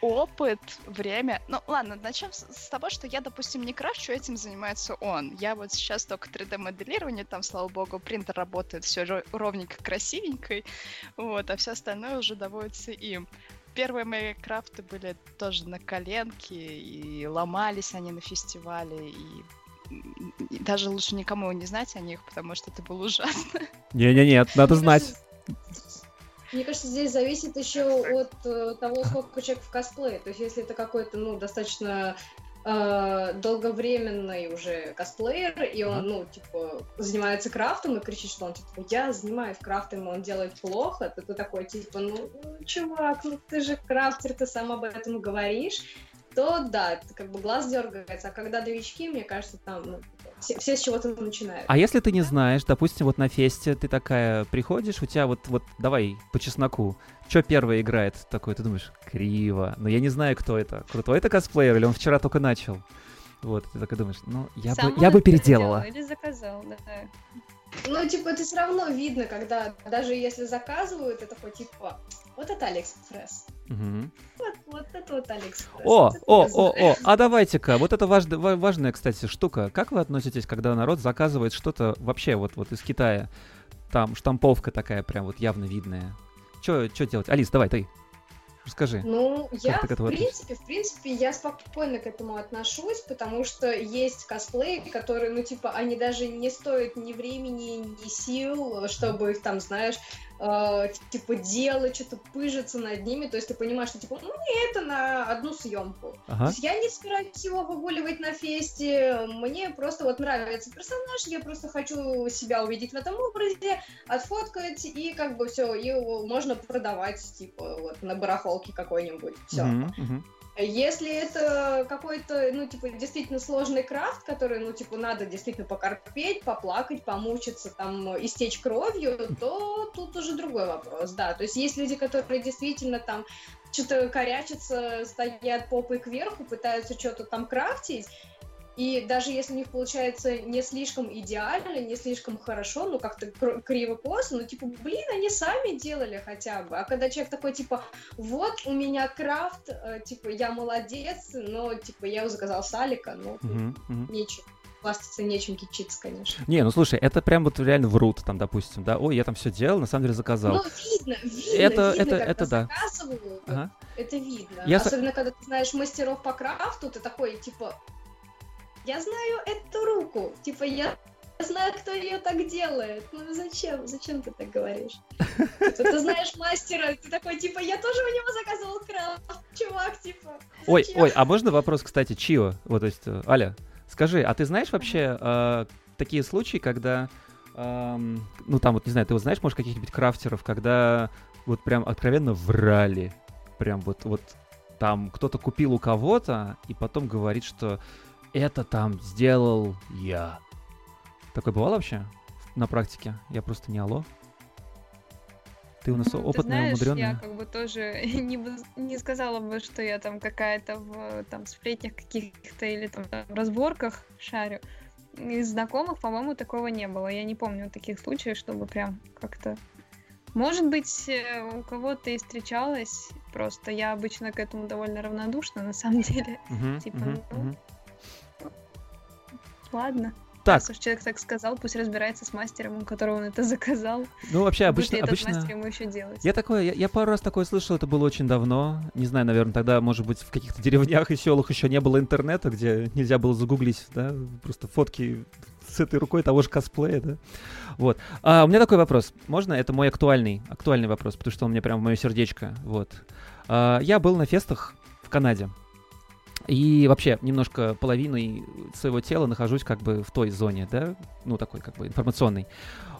опыт, время. Ну, ладно, начнем с, с того, что я, допустим, не кращу, этим занимается он. Я вот сейчас только 3D-моделирование, там, слава богу, принтер работает все ровненько, красивенько, вот, а все остальное уже доводится им. Первые мои крафты были тоже на коленке, и ломались они на фестивале, и, и даже лучше никому не знать о них, потому что это было ужасно. Не-не-не, надо знать. Мне кажется, здесь зависит еще от э, того, сколько человек в косплее. То есть, если это какой-то, ну, достаточно э, долговременный уже косплеер, и он, ну, типа, занимается крафтом и кричит, что он, типа, я занимаюсь крафтом, и он делает плохо, то ты такой, типа, ну, ну, чувак, ну ты же крафтер, ты сам об этом говоришь, то да, как бы глаз дергается. А когда новички, мне кажется, там, ну, все, все с чего-то начинают. А если ты не знаешь, допустим, вот на фесте ты такая приходишь, у тебя вот, вот давай по чесноку, что первое играет такое, ты думаешь, криво, но я не знаю, кто это, крутой это косплеер или он вчера только начал. Вот, ты такой думаешь, ну, я Сама бы, я бы переделала. Или заказал, да. Ну, типа, это все равно видно, когда даже если заказывают, это такой, типа, вот это Алиэкспресс. Мгм. Вот, вот это вот Алиэкспресс. О, Вот это о, о, о, а давайте-ка, вот это важ- ва- важная, кстати, штука. Как вы относитесь, когда народ заказывает что-то вообще вот, вот из Китая? Там штамповка такая прям вот явно видная. Что делать? Алис, давай, ты. Расскажи. Ну, я, в принципе, в принципе, я спокойно к этому отношусь, потому что есть косплеи, которые, ну, типа, они даже не стоят ни времени, ни сил, чтобы их там, знаешь, э, типа, делать, что-то пыжиться над ними, то есть ты понимаешь, что, типа, ну, это на одну съемку. То Ага. есть я не собираюсь его выгуливать на фесте, мне просто вот нравится персонаж, я просто хочу себя увидеть в этом образе, отфоткать, и как бы все, его можно продавать, типа, вот, на барахолке какой-нибудь, все. Мгм. Если это какой-то, ну, типа, действительно сложный крафт, который, ну, типа, надо действительно покорпеть, поплакать, помучиться, там, истечь кровью, то тут уже другой вопрос, да. То есть есть люди, которые действительно там что-то корячатся, стоят попой кверху, пытаются что-то там крафтить, и даже если у них получается не слишком идеально, не слишком хорошо, ну как-то кр- криво-косо, ну типа, блин, они сами делали хотя бы. А когда человек такой, типа, вот у меня крафт, э, типа, я молодец, но типа я его заказал с Алика, ну нечем. Хвастаться нечем кичиться, конечно. Не, ну слушай, это прям вот реально врут, там, допустим, да, ой, я там все делал, на самом деле заказал. Ну, видно, видно, Это- видно, это- когда это да. заказывают, Ага. это видно. Я со- Особенно, когда ты знаешь мастеров по крафту, ты такой, типа, я знаю эту руку, типа, я знаю, кто ее так делает. Ну зачем? Зачем ты так говоришь? Типа, ты знаешь мастера, ты такой, типа, я тоже у него заказывал крафт, чувак, типа. Ой, зачем?» ой, а можно вопрос, кстати, Чио? Вот, то есть, э, Аля, скажи, а ты знаешь вообще э, такие случаи, когда, эм, ну там вот, не знаю, ты вот знаешь, может, каких-нибудь крафтеров, когда вот прям откровенно врали, прям вот, вот там кто-то купил у кого-то и потом говорит, что это там сделал я. Такое бывало вообще на практике? Я просто не алло. Ты у нас Ну, ты опытная, знаешь, я умудренная. как бы тоже не, не сказала бы, что я там какая-то в там сплетнях каких-то или там разборках шарю. Из знакомых, по-моему, такого не было. Я не помню таких случаев, чтобы прям как-то... Может быть, э, у кого-то и встречалась, просто я обычно к этому довольно равнодушна, на самом деле. Мгм, типа, мгм, ну, мгм. Ладно. Так. Раз уж человек так сказал, пусть разбирается с мастером, у которого он это заказал. Ну, вообще, Будет обычно... этот обычно... мастер ему еще делать. Я такое, я, я пару раз такое слышал, это было очень давно. Не знаю, наверное, тогда, может быть, в каких-то деревнях и селах еще не было интернета, где нельзя было загуглить, да, просто фотки с этой рукой того же косплея, да. Вот. А, у меня такой вопрос. Можно? Это мой актуальный, актуальный вопрос, потому что он мне прям в мое сердечко. Вот. А, я был на фестах в Канаде. И вообще немножко половиной своего тела нахожусь как бы в той зоне, да, ну такой как бы информационной.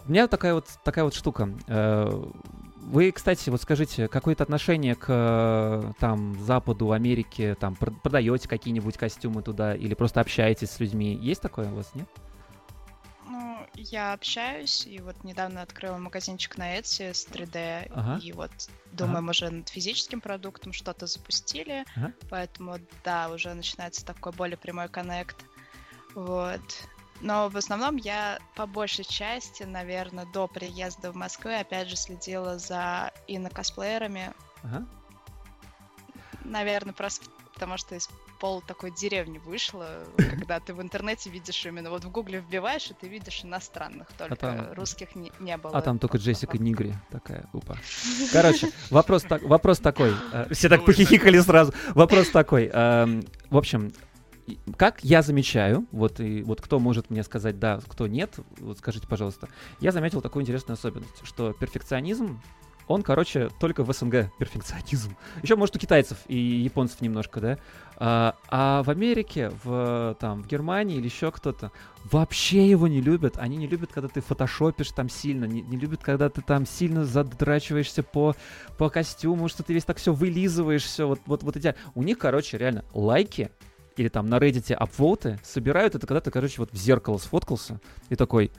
У меня такая вот такая вот штука. Э, Вы, кстати, вот скажите, какое-то отношение к э, там Западу, Америке, там пр- продаете какие-нибудь костюмы туда или просто общаетесь с людьми? Есть такое у вас, нет? Я общаюсь, и вот недавно открыла магазинчик на Etsy с 3D, Ага. и вот думаем уже над физическим продуктом, что-то запустили, Ага. поэтому, да, уже начинается такой более прямой коннект, вот. Но в основном я по большей части, наверное, до приезда в Москву, опять же, следила за инокосплеерами, Ага. наверное, просто потому что из пол такой деревни вышло, когда ты в интернете видишь именно, вот в гугле вбиваешь, и ты видишь иностранных, только там- русских не, не было. А там только Джессика. Нигри такая, упа. Короче, вопрос, так, вопрос такой. э, Все так похихикали сразу. Вопрос такой. эм, В общем, как я замечаю, вот и вот кто может мне сказать да, кто нет, вот скажите, пожалуйста. Я заметил такую интересную особенность, что перфекционизм он, короче, только в СНГ перфекционизм. Еще, может, у китайцев и японцев немножко, да? А, а в Америке, в, там, в Германии или еще кто-то вообще его не любят. Они не любят, когда ты фотошопишь там сильно, не, не любят, когда ты там сильно задрачиваешься по, по костюму, что ты весь так все вылизываешь, все вот, вот, вот эти... У них, короче, реально лайки или там на Reddit апвоты собирают это, когда ты, короче, вот в зеркало сфоткался и такой,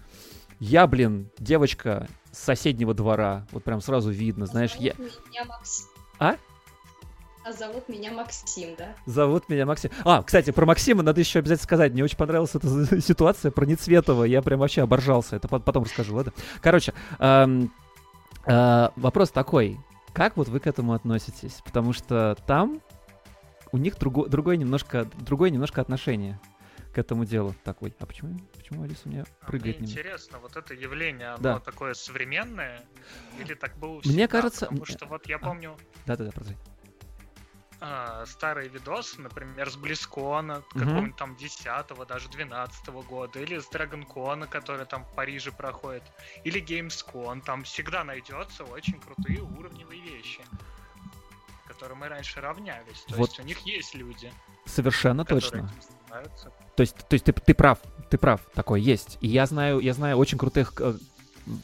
я, блин, девочка с соседнего двора, вот прям сразу видно, знаешь, я... Меня Макс- А? А зовут меня Максим, да? Зовут меня Максим. А, кстати, про Максима надо еще обязательно сказать. Мне очень понравилась эта ситуация про Нецветова. Я прям вообще оборжался. Это по- потом расскажу, ладно? Короче, эм, э, вопрос такой. Как вот вы к этому относитесь? Потому что там у них друго- другое немножко, другое немножко отношение к этому делу. Так, ой, а почему, почему Алиса у меня А прыгает Мне немного? интересно, вот это явление, оно Да. такое современное? Или так было Мне всегда? кажется, Потому что вот я а. помню Да-да-да, продолжай. А, старые видосы, например, с Близкона, Мгм. какого-нибудь там 10 даже 12 года, или с Драгонкона, который там в Париже проходит, или Gamescom, там всегда найдется очень крутые уровневые вещи, к которым мы раньше равнялись. То Вот. есть у них есть люди, Совершенно которые точно. То есть, то есть ты, ты прав, ты прав, такое есть. И я знаю, я знаю очень крутых, э,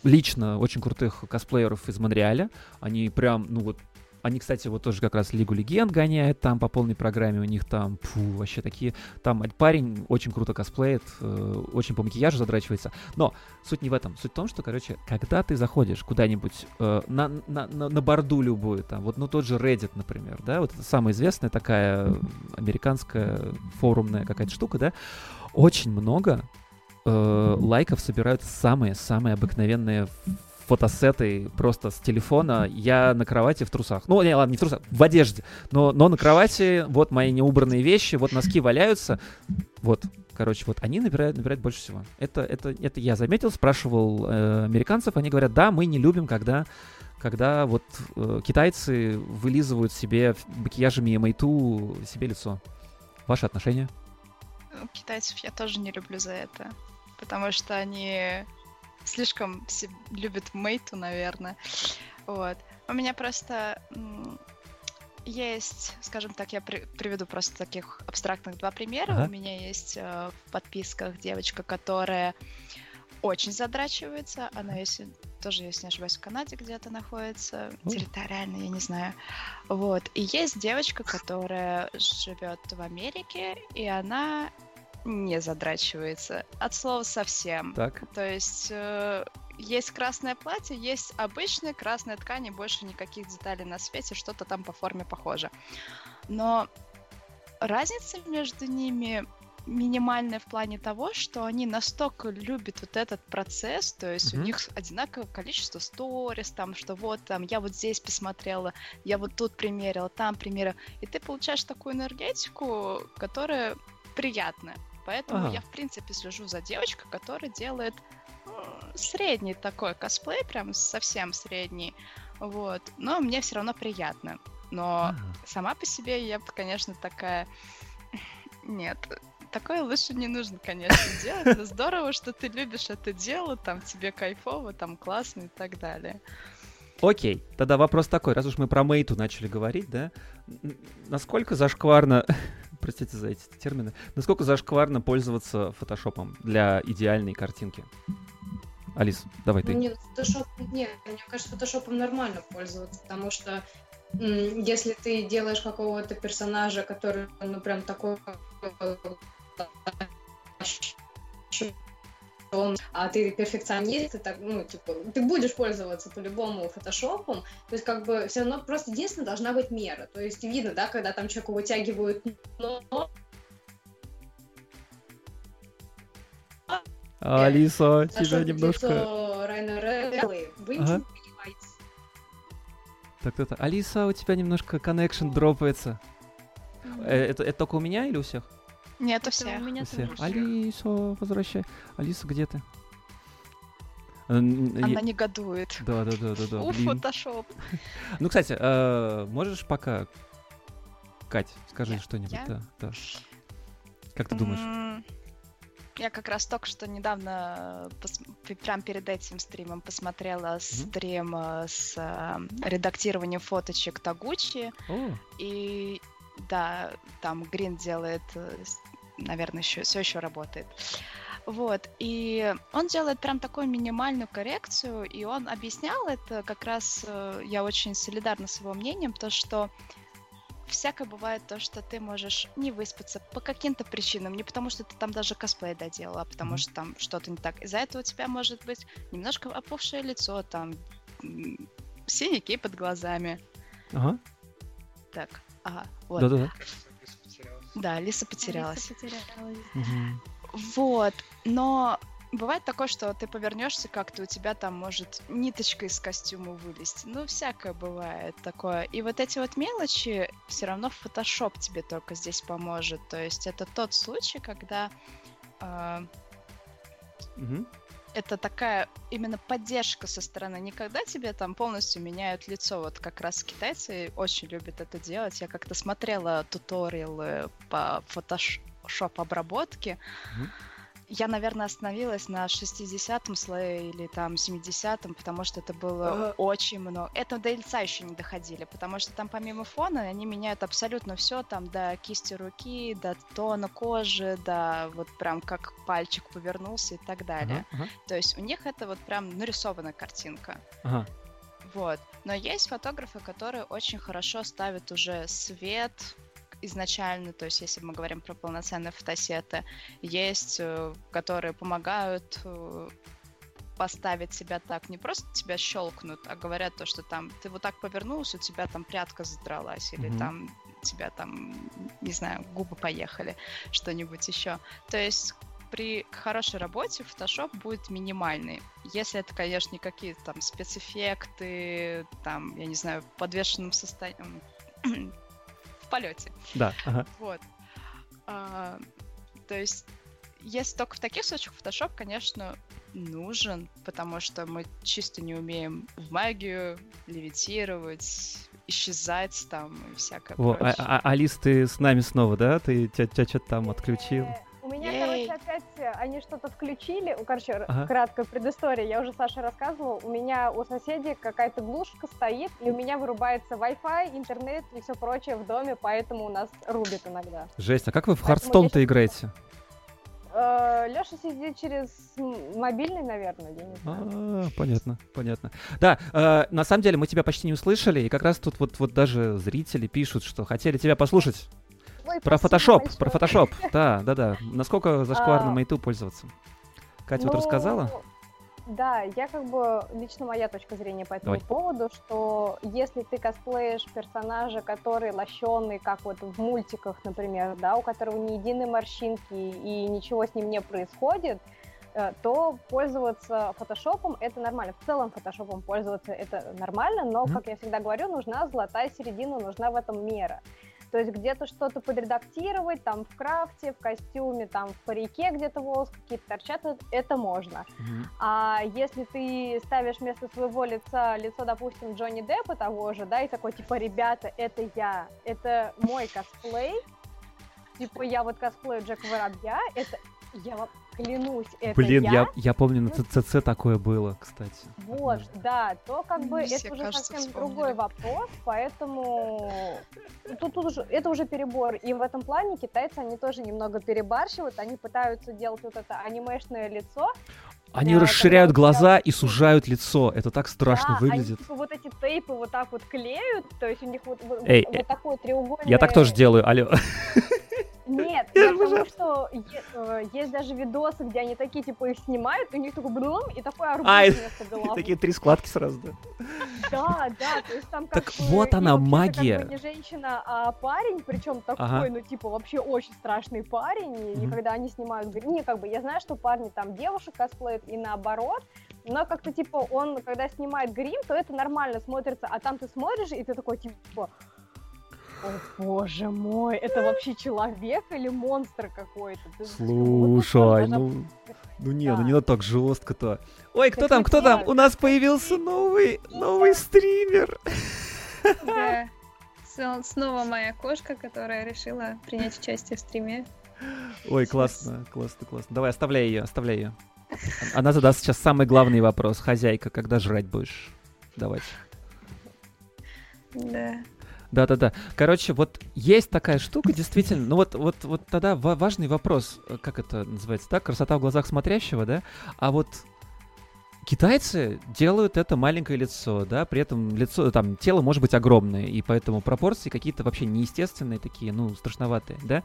лично очень крутых косплееров из Монреаля. Они прям, ну вот, они, кстати, вот тоже как раз Лигу Легенд гоняют там по полной программе. У них там, фу, вообще такие... Там парень очень круто косплеит, э, очень по макияжу задрачивается. Но суть не в этом. Суть в том, что, короче, когда ты заходишь куда-нибудь э, на, на, на, на борду любую, там, вот, ну, тот же Reddit, например, да, вот это самая известная такая американская форумная какая-то штука, да, очень много э, лайков собирают самые-самые обыкновенные фотосеты просто с телефона. Я на кровати в трусах. Ну, не, ладно, не в трусах, в одежде. Но, но на кровати вот мои неубранные вещи, вот носки валяются. Вот, короче, вот они набирают, набирают больше всего. Это, это, это я заметил, спрашивал э, американцев, они говорят, да, мы не любим, когда когда вот э, китайцы вылизывают себе макияжами и майту себе лицо. Ваши отношения? Китайцев я тоже не люблю за это, потому что они слишком любят мейту, наверное. Вот. У меня просто есть, скажем так, я при- приведу просто таких абстрактных два примера. Ага. У меня есть э, в подписках девочка, которая очень задрачивается. Она, если тоже, если не ошибаюсь, в Канаде где-то находится, О. территориально, я не знаю. Вот. И есть девочка, которая живет в Америке, и она не задрачивается. От слова совсем. Так. То есть э, есть красное платье, есть обычная красная ткань, и больше никаких деталей на свете, что-то там по форме похоже. Но разница между ними минимальная в плане того, что они настолько любят вот этот процесс, то есть Мгм. у них одинаковое количество сторис, там, что вот там я вот здесь посмотрела, я вот тут примерила, там примерила, и ты получаешь такую энергетику, которая приятная. Поэтому Ага. я, в принципе, слежу за девочкой, которая делает э, средний такой косплей, прям совсем средний. Вот. Но мне все равно приятно. Но Ага. сама по себе я, конечно, такая... Нет, такое лучше не нужно, конечно, делать. Здорово, что ты любишь это дело, там тебе кайфово, там классно и так далее. Окей, тогда вопрос такой, раз уж мы про мейту начали говорить, да, насколько зашкварно, простите за эти термины, насколько зашкварно пользоваться фотошопом для идеальной картинки? Алис, давай ты. Нет, фотошоп, нет, мне кажется, фотошопом нормально пользоваться, потому что если ты делаешь какого-то персонажа, который, ну, прям такой он- а ты перфекционист, и так, ну, типа, ты будешь пользоваться по-любому фотошопом, то есть, как бы, все равно просто единственное должна быть мера, то есть, видно, да, когда там человеку вытягивают нос, Алиса, тебя немножко... Райана Релли, вы Ага. не понимаете. Так, кто-то. Алиса, у тебя немножко коннекшн дропается. Э, Это, это только у меня или у всех? Нет, у Это всех. у меня У всех. тоже. Алиса, возвращай. Алиса, где ты? Э, Она я- негодует. Да, да, да, да, да. У, блин. фотошоп. Ну, кстати, э, можешь пока, Кать, скажи что-нибудь, да, да. Как ты думаешь? Я как раз только что недавно, пе- прям перед этим стримом, посмотрела стрим э, с э, редактированием фоточек Тагучи. О, И да, там Грин делает, э, наверное, еще, все еще работает. Вот, и он делает прям такую минимальную коррекцию, и он объяснял это как раз, э, я очень солидарна с его мнением, то, что всякое бывает то, что ты можешь не выспаться по каким-то причинам, не потому что ты там даже косплей доделал, а потому что там что-то не так. Из-за этого у тебя может быть немножко опухшее лицо, там синяки под глазами. ага, Так, ага, вот. да-да-да. Да, Лиса потерялась. Алиса потерялась. Мгм. Вот, но бывает такое, что ты повернешься как-то, у тебя там может ниточка из костюма вылезть. Ну, всякое бывает такое. И вот эти вот мелочи все равно Photoshop тебе только здесь поможет. То есть это тот случай, когда а, Мгм. Это такая именно поддержка со стороны. Не когда тебе там полностью меняют лицо. Вот как раз китайцы очень любят это делать. Я как-то смотрела туториалы по фотошоп обработке. Я, наверное, остановилась на 60-м слое или там 70-м, потому что это было Ага. очень много. Это до лица еще не доходили, потому что там помимо фона они меняют абсолютно все, там до кисти руки, до тона кожи, до вот прям как пальчик повернулся и так далее. Ага, ага, То есть у них это вот прям нарисованная картинка. ага. Вот. Но есть фотографы, которые очень хорошо ставят уже свет изначально, то есть если мы говорим про полноценные фотосеты, есть, э, которые помогают э, поставить себя так, не просто тебя щелкнут, а говорят то, что там ты вот так повернулся, у тебя там прядка задралась, или Мгм. там тебя там, не знаю, губы поехали, что-нибудь еще. То есть при хорошей работе Photoshop будет минимальный. Если это, конечно, не какие-то там спецэффекты, там, я не знаю, в подвешенном состоянии, полете. Да, ага. Вот. А, то есть, если только в таких случаях Photoshop, конечно, нужен, потому что мы чисто не умеем в магию левитировать, исчезать там и всякое Во, а- прочее. а- Алис, ты с нами снова, да? Ты тебя что-то там отключил? Опять э, они что-то включили. Ну, Короче, Ага. краткая предыстория. Я уже Саше рассказывала. У меня у соседей какая-то глушка стоит, и у меня вырубается Wi-Fi, интернет и все прочее в доме, поэтому у нас рубит иногда. Жесть, а как вы в щас- играете? Леша сидит через мобильный, наверное, я не знаю. А, понятно, понятно. Да, э, на самом деле мы тебя почти не услышали, и как раз тут вот, вот даже зрители пишут, что хотели тебя послушать. Ой, Про фотошоп, большое. про фотошоп. Да, да, да. Насколько зашкварно А, мейту пользоваться? Катя вот Ну, рассказала? Да, я как бы, лично моя точка зрения по этому Давай. поводу, что если ты косплеишь персонажа, который лощеный, как вот в мультиках, например, да, у которого ни единой морщинки и ничего с ним не происходит, э, то пользоваться фотошопом это нормально. В целом фотошопом пользоваться это нормально, но, Мгм. как я всегда говорю, нужна золотая середина, нужна в этом мера. То есть где-то что-то подредактировать, там в крафте, в костюме, там в парике где-то волос какие-то торчат, это можно. Мгм. А если ты ставишь вместо своего лица лицо, допустим, Джонни Деппа того же, да, и такой, типа, ребята, это я, это мой косплей, типа, я вот косплею Джека Воробья, это, я вам клянусь, это Блин, я, я, я помню, на ЦЦ такое было, кстати. вот, да, то как бы Все, это уже кажется, совсем вспомнили. другой вопрос, поэтому тут, тут уже, это уже перебор. И в этом плане китайцы, они тоже немного перебарщивают, они пытаются делать вот это анимешное лицо. Они Да, расширяют глаза вот и сужают лицо. Это так страшно да, они выглядит. типа вот эти тейпы вот так вот клеют, то есть у них вот, вот, Эй, вот э, такой треугольный... Я так тоже делаю, алло. Нет, Я я же к тому, ужасно. что э, есть даже видосы, где они такие, типа, их снимают, у них такой блум, и такой арбуз А, вместо головы. Такие три складки сразу, да. Да, да, то есть там как Так вот она, магия. Не женщина, а парень, причем такой, ну типа вообще очень страшный парень. И когда они снимают, не как бы я знаю, что парни там девушек косплеят и наоборот, но как-то типа он, когда снимает грим, то это нормально смотрится, а там ты смотришь и ты такой типа о боже мой, это вообще человек или монстр какой-то? Ты- Слушай, должна ну... Ну не, ну Да. не надо так жестко-то. Ой, кто Так там, кто там? У нас появился новый, новый стример. Да. Снова моя кошка, которая решила принять участие в стриме. Ой, классно, классно, классно. Давай, оставляй ее, оставляй ее. Она задаст сейчас самый главный вопрос. Хозяйка, когда жрать будешь? Давайте. Да. Да-да-да. Короче, вот есть такая штука, действительно. Ну вот, вот, вот тогда ва- важный вопрос, э, как это называется, да? Красота в глазах смотрящего, да? А вот китайцы делают это маленькое лицо, да, при этом лицо, там, тело может быть огромное, и поэтому пропорции какие-то вообще неестественные такие, ну, страшноватые, да.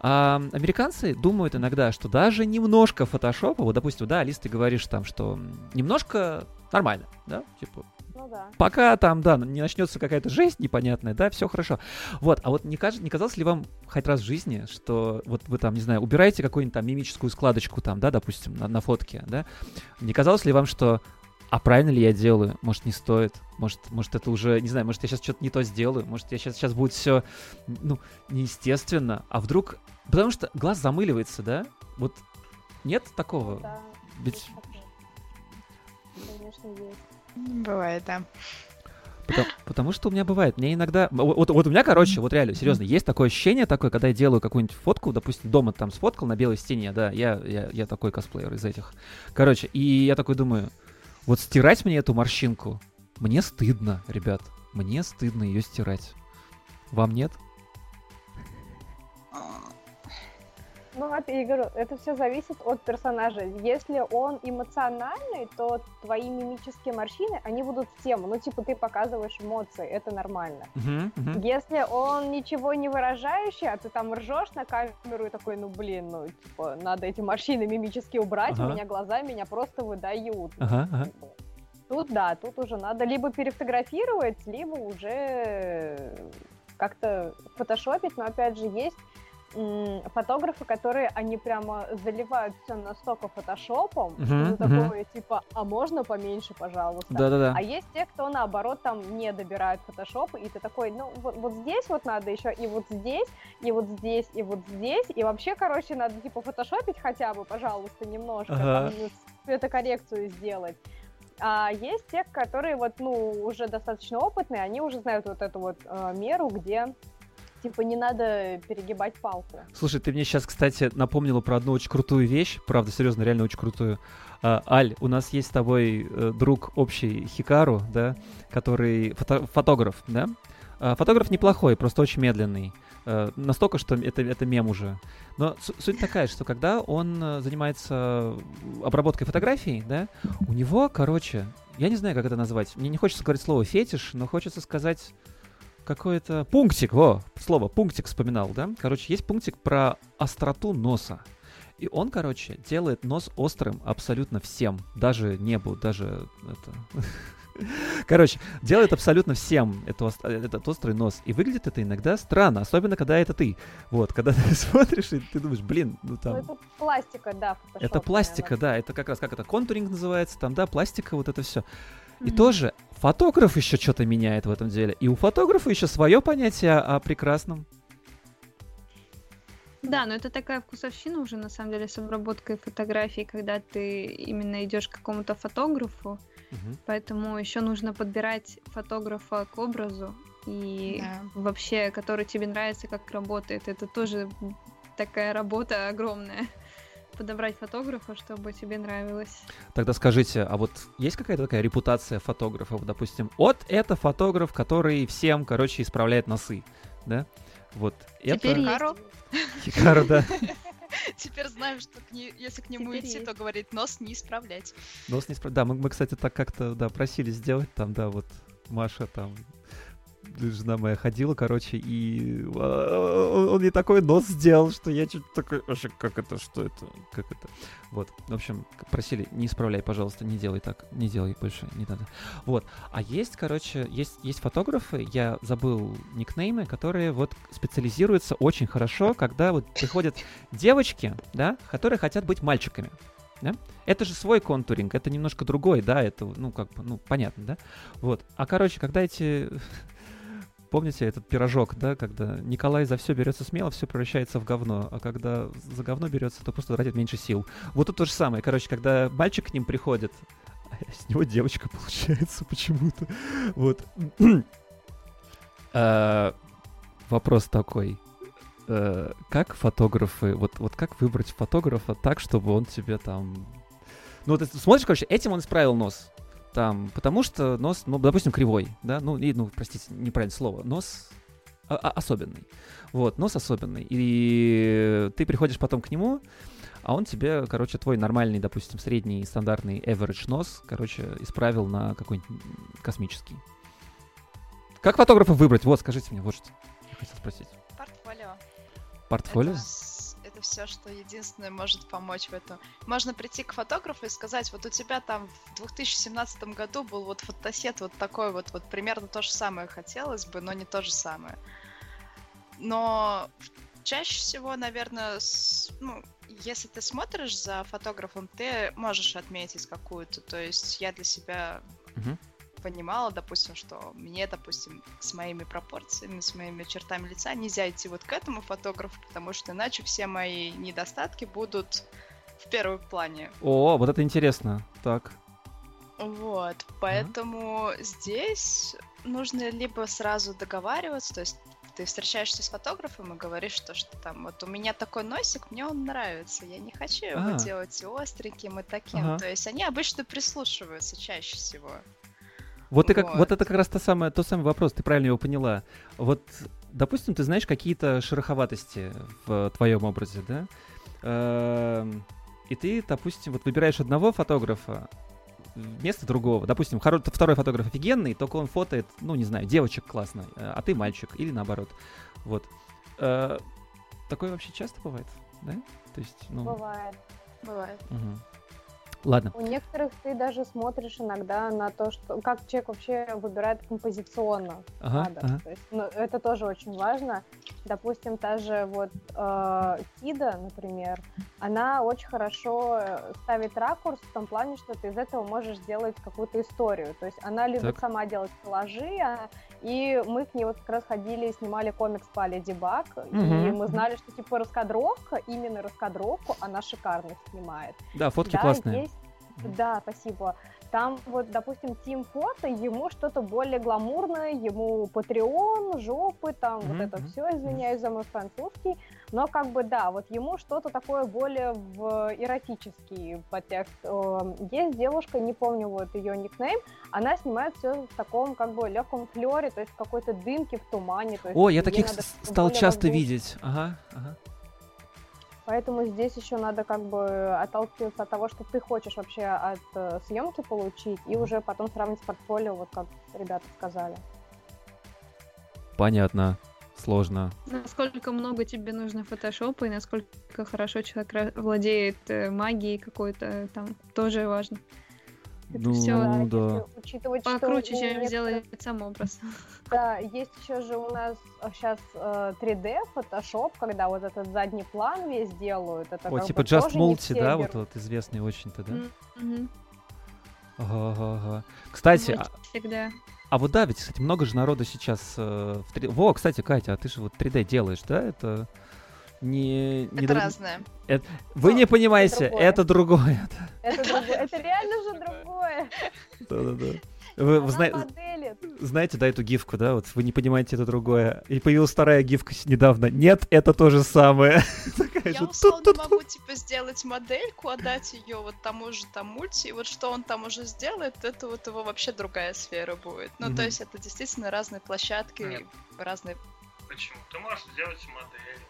А американцы думают иногда, что даже немножко фотошопа, вот, допустим, да, Алис, ты говоришь там, что немножко нормально, да, типа, Ну да. пока там, да, не начнется какая-то жесть непонятная, да, все хорошо. Вот, а вот не, каж- не казалось ли вам хоть раз в жизни, что вот вы там, не знаю, убираете какую-нибудь там мимическую складочку там, да, допустим, на, на фотке, да, не казалось ли вам, что а правильно ли я делаю? Может, не стоит? Может, может это уже, не знаю, может, я сейчас что-то не то сделаю? Может, я сейчас, сейчас будет все, ну, неестественно? А вдруг... Потому что глаз замыливается, да? Вот нет такого? Да, Ведь. Конечно, есть. Бывает, да. Потому, потому что у меня бывает, мне иногда... Вот, вот- у меня, короче, вот реально, серьезно, есть такое ощущение такое, когда я делаю какую-нибудь фотку, допустим, дома там сфоткал на белой стене, да, я, я, я такой косплеер из этих. Короче, и я такой думаю, вот стирать мне эту морщинку, мне стыдно, ребят, мне стыдно ее стирать. Вам нет? Ну, это, я говорю, это все зависит от персонажа. Если он эмоциональный, то твои мимические морщины, они будут в тему. Ну, типа, ты показываешь эмоции, это нормально. Мгм, мгм. Если он ничего не выражающий, а ты там ржешь на камеру и такой, ну, блин, ну, типа, надо эти морщины мимические убрать, Ага. у меня глаза меня просто выдают. Ага. типа, Тут, да, тут уже надо либо перефотографировать, либо уже как-то фотошопить, но, опять же, есть фотографы, которые, они прямо заливают все настолько фотошопом, ты такое, типа, а можно поменьше, пожалуйста? Да-да-да. А есть те, кто наоборот там не добирают фотошоп, и ты такой, ну вот, вот здесь вот надо еще, и вот здесь, и вот здесь, и вот здесь, и вообще, короче, надо типа фотошопить хотя бы, пожалуйста, немножко, Ага. там, ну, цветокоррекцию сделать. А есть те, которые вот, ну, уже достаточно опытные, они уже знают вот эту вот э, меру, где типа не надо перегибать палку. Слушай, ты мне сейчас, кстати, напомнила про одну очень крутую вещь. Правда, серьезно, реально очень крутую. А, Аль, у нас есть с тобой э, друг общий Хикару, да, который фото- фотограф, да? А, фотограф неплохой, просто очень медленный. Э, настолько, что это, это мем уже. Но су- суть такая, что когда он э, занимается обработкой фотографий, да, у него, короче, я не знаю, как это назвать. Мне не хочется говорить слово фетиш, но хочется сказать какой-то пунктик, во, слово пунктик вспоминал, да? Короче, есть пунктик про остроту носа. И он, короче, делает нос острым абсолютно всем, даже небу, даже это... Короче, делает абсолютно всем это, этот острый нос. И выглядит это иногда странно, особенно когда это ты. Вот, когда ты смотришь, и ты думаешь, блин, ну Ну, там... это пластика, да, Это пластика, она да, это как раз как это контуринг называется, там, да, пластика, вот это все. И Мгм. тоже фотограф еще что-то меняет в этом деле. И у фотографа еще свое понятие о прекрасном. Да, но это такая вкусовщина уже, на самом деле, с обработкой фотографий, когда ты именно идешь к какому-то фотографу, Мгм. поэтому еще нужно подбирать фотографа к образу и Да. вообще, который тебе нравится, как работает. Это тоже такая работа огромная. Подобрать фотографа, чтобы тебе нравилось. Тогда скажите, а вот есть какая-то такая репутация фотографов, допустим, вот это фотограф, который всем, короче, исправляет носы, да? Вот Теперь это... есть. Хикару? Хикару, да. Теперь знаем, что к не- если к нему Теперь идти, есть. то говорит нос не исправлять. Нос не спра- Да, мы, мы, кстати, так как-то, да, просили сделать там, да, вот Маша там, жена моя ходила, короче, и а, он, мне такой нос сделал, что я чуть такой, вообще, как это, что это, как это. Вот, в общем, просили, не исправляй, пожалуйста, не делай так, не делай больше, не надо. Вот, а есть, короче, есть, есть фотографы, я забыл никнеймы, которые вот специализируются очень хорошо, когда вот приходят девочки, да, которые хотят быть мальчиками. Да? Это же свой контуринг, это немножко другой, да, это, ну, как бы, ну, понятно, да? Вот. А, короче, когда эти... Помните этот пирожок, да, когда Николай за все берется смело, все превращается в говно, а когда за говно берется, то просто тратит меньше сил. Вот тут то же самое. Короче, когда мальчик к ним приходит, а с него девочка получается почему-то. Вот. А, Вопрос такой. Э, Как фотографы, вот, вот как выбрать фотографа так, чтобы он тебе там... Ну, ты смотришь, короче, этим он исправил нос. Там, потому что нос, ну, допустим, кривой, да, ну, и, ну, простите, неправильное слово, нос особенный. Вот, нос особенный. И ты приходишь потом к нему, а он тебе, короче, твой нормальный, допустим, средний стандартный average нос, короче, исправил на какой-нибудь космический. Как фотографа выбрать? Вот, скажите мне, вот что я хотел спросить. Портфолио. Портфолио? Это, все, что единственное может помочь в этом. Можно прийти к фотографу и сказать, вот у тебя там в 2017 году был вот фотосет вот такой вот, вот примерно то же самое хотелось бы, но не то же самое. Но чаще всего, наверное, с- ну, если ты смотришь за фотографом, ты можешь отметить какую-то. То есть я для себя Мгм. Понимала, допустим, что мне, допустим, с моими пропорциями, с моими чертами лица нельзя идти вот к этому фотографу, потому что иначе все мои недостатки будут в первом плане. О, вот это интересно. Так. Вот, поэтому здесь нужно либо сразу договариваться, то есть ты встречаешься с фотографом и говоришь, что, что там, вот у меня такой носик, мне он нравится, я не хочу его А. делать и остреньким, и таким. Ага. То есть они обычно прислушиваются чаще всего. Вот, ты как, вот это как раз то самое, тот самый вопрос, ты правильно его поняла. Вот, допустим, ты знаешь какие-то шероховатости в твоем образе, да? Эм, И ты, допустим, вот выбираешь одного фотографа вместо другого. Допустим, второй фотограф офигенный, только он фотоет, ну, не знаю, девочек классно, э, а ты мальчик, или наоборот. Вот. Э, Такое вообще часто бывает, да? То есть, ну... Бывает. Бывает. Ладно. У некоторых ты даже смотришь иногда на то, что как человек вообще выбирает композиционно Ага, кадр. ага. То есть, ну, это тоже очень важно. Допустим, та же вот э, Кида, например, она очень хорошо э, ставит ракурс в том плане, что ты из этого можешь сделать какую-то историю. То есть она любит Так. сама делать коллажи, а- и мы к ней вот как раз ходили и снимали комикс по Леди Баг, и Мгм. мы знали, что типа раскадровка, именно раскадровку она шикарно снимает. Да, фотки Да, классные. есть- Да, спасибо. Там вот, допустим, Тим Фото, ему что-то более гламурное, ему Патреон, жопы, там Мгм, вот это все, извиняюсь за мой французский, но как бы да, вот ему что-то такое более в эротический подтекст. Э, Есть девушка, не помню вот ее никнейм, она снимает все в таком как бы легком флере, то есть в какой-то дымке, в тумане. То есть О, я таких стал часто видеть. Ага, ага. Поэтому здесь еще надо как бы отталкиваться от того, что ты хочешь вообще от э, съемки получить, и уже потом сравнить с портфолио, вот как ребята сказали. Понятно. Сложно. Насколько много тебе нужно фотошопа и насколько хорошо человек владеет э, магией какой-то, там тоже важно. Это Ну, всё, да. если учитывать, что Покруче, у чем сделать сам образ. Да, есть еще же у нас сейчас 3D фотошоп, когда вот этот задний план весь делают. Это О, типа Just Multi, все да, вот, берут. вот известный очень-то, да? Мгм. Ага, ага, ага. Кстати, а, Всегда. а вот да, ведь, кстати, много же народу сейчас э, в 3D. Во, кстати, Катя, а ты же вот 3D делаешь, да? Это не... не Это друг- разное. Вы Ну, не понимаете, другое. это другое. Это, другое. это реально же другое. Да-да-да. Вы, вы зна- знаете, да, эту гифку, да? Вот вы не понимаете, это другое. И появилась вторая гифка недавно. Нет, это то же самое. Такая Я же условно могу, типа, сделать модельку, отдать ее вот тому же там мульти, и вот что он там уже сделает, это вот его вообще другая сфера будет. Ну, то есть это действительно разные площадки, Нет. разные... Почему? Ты можешь сделать модель.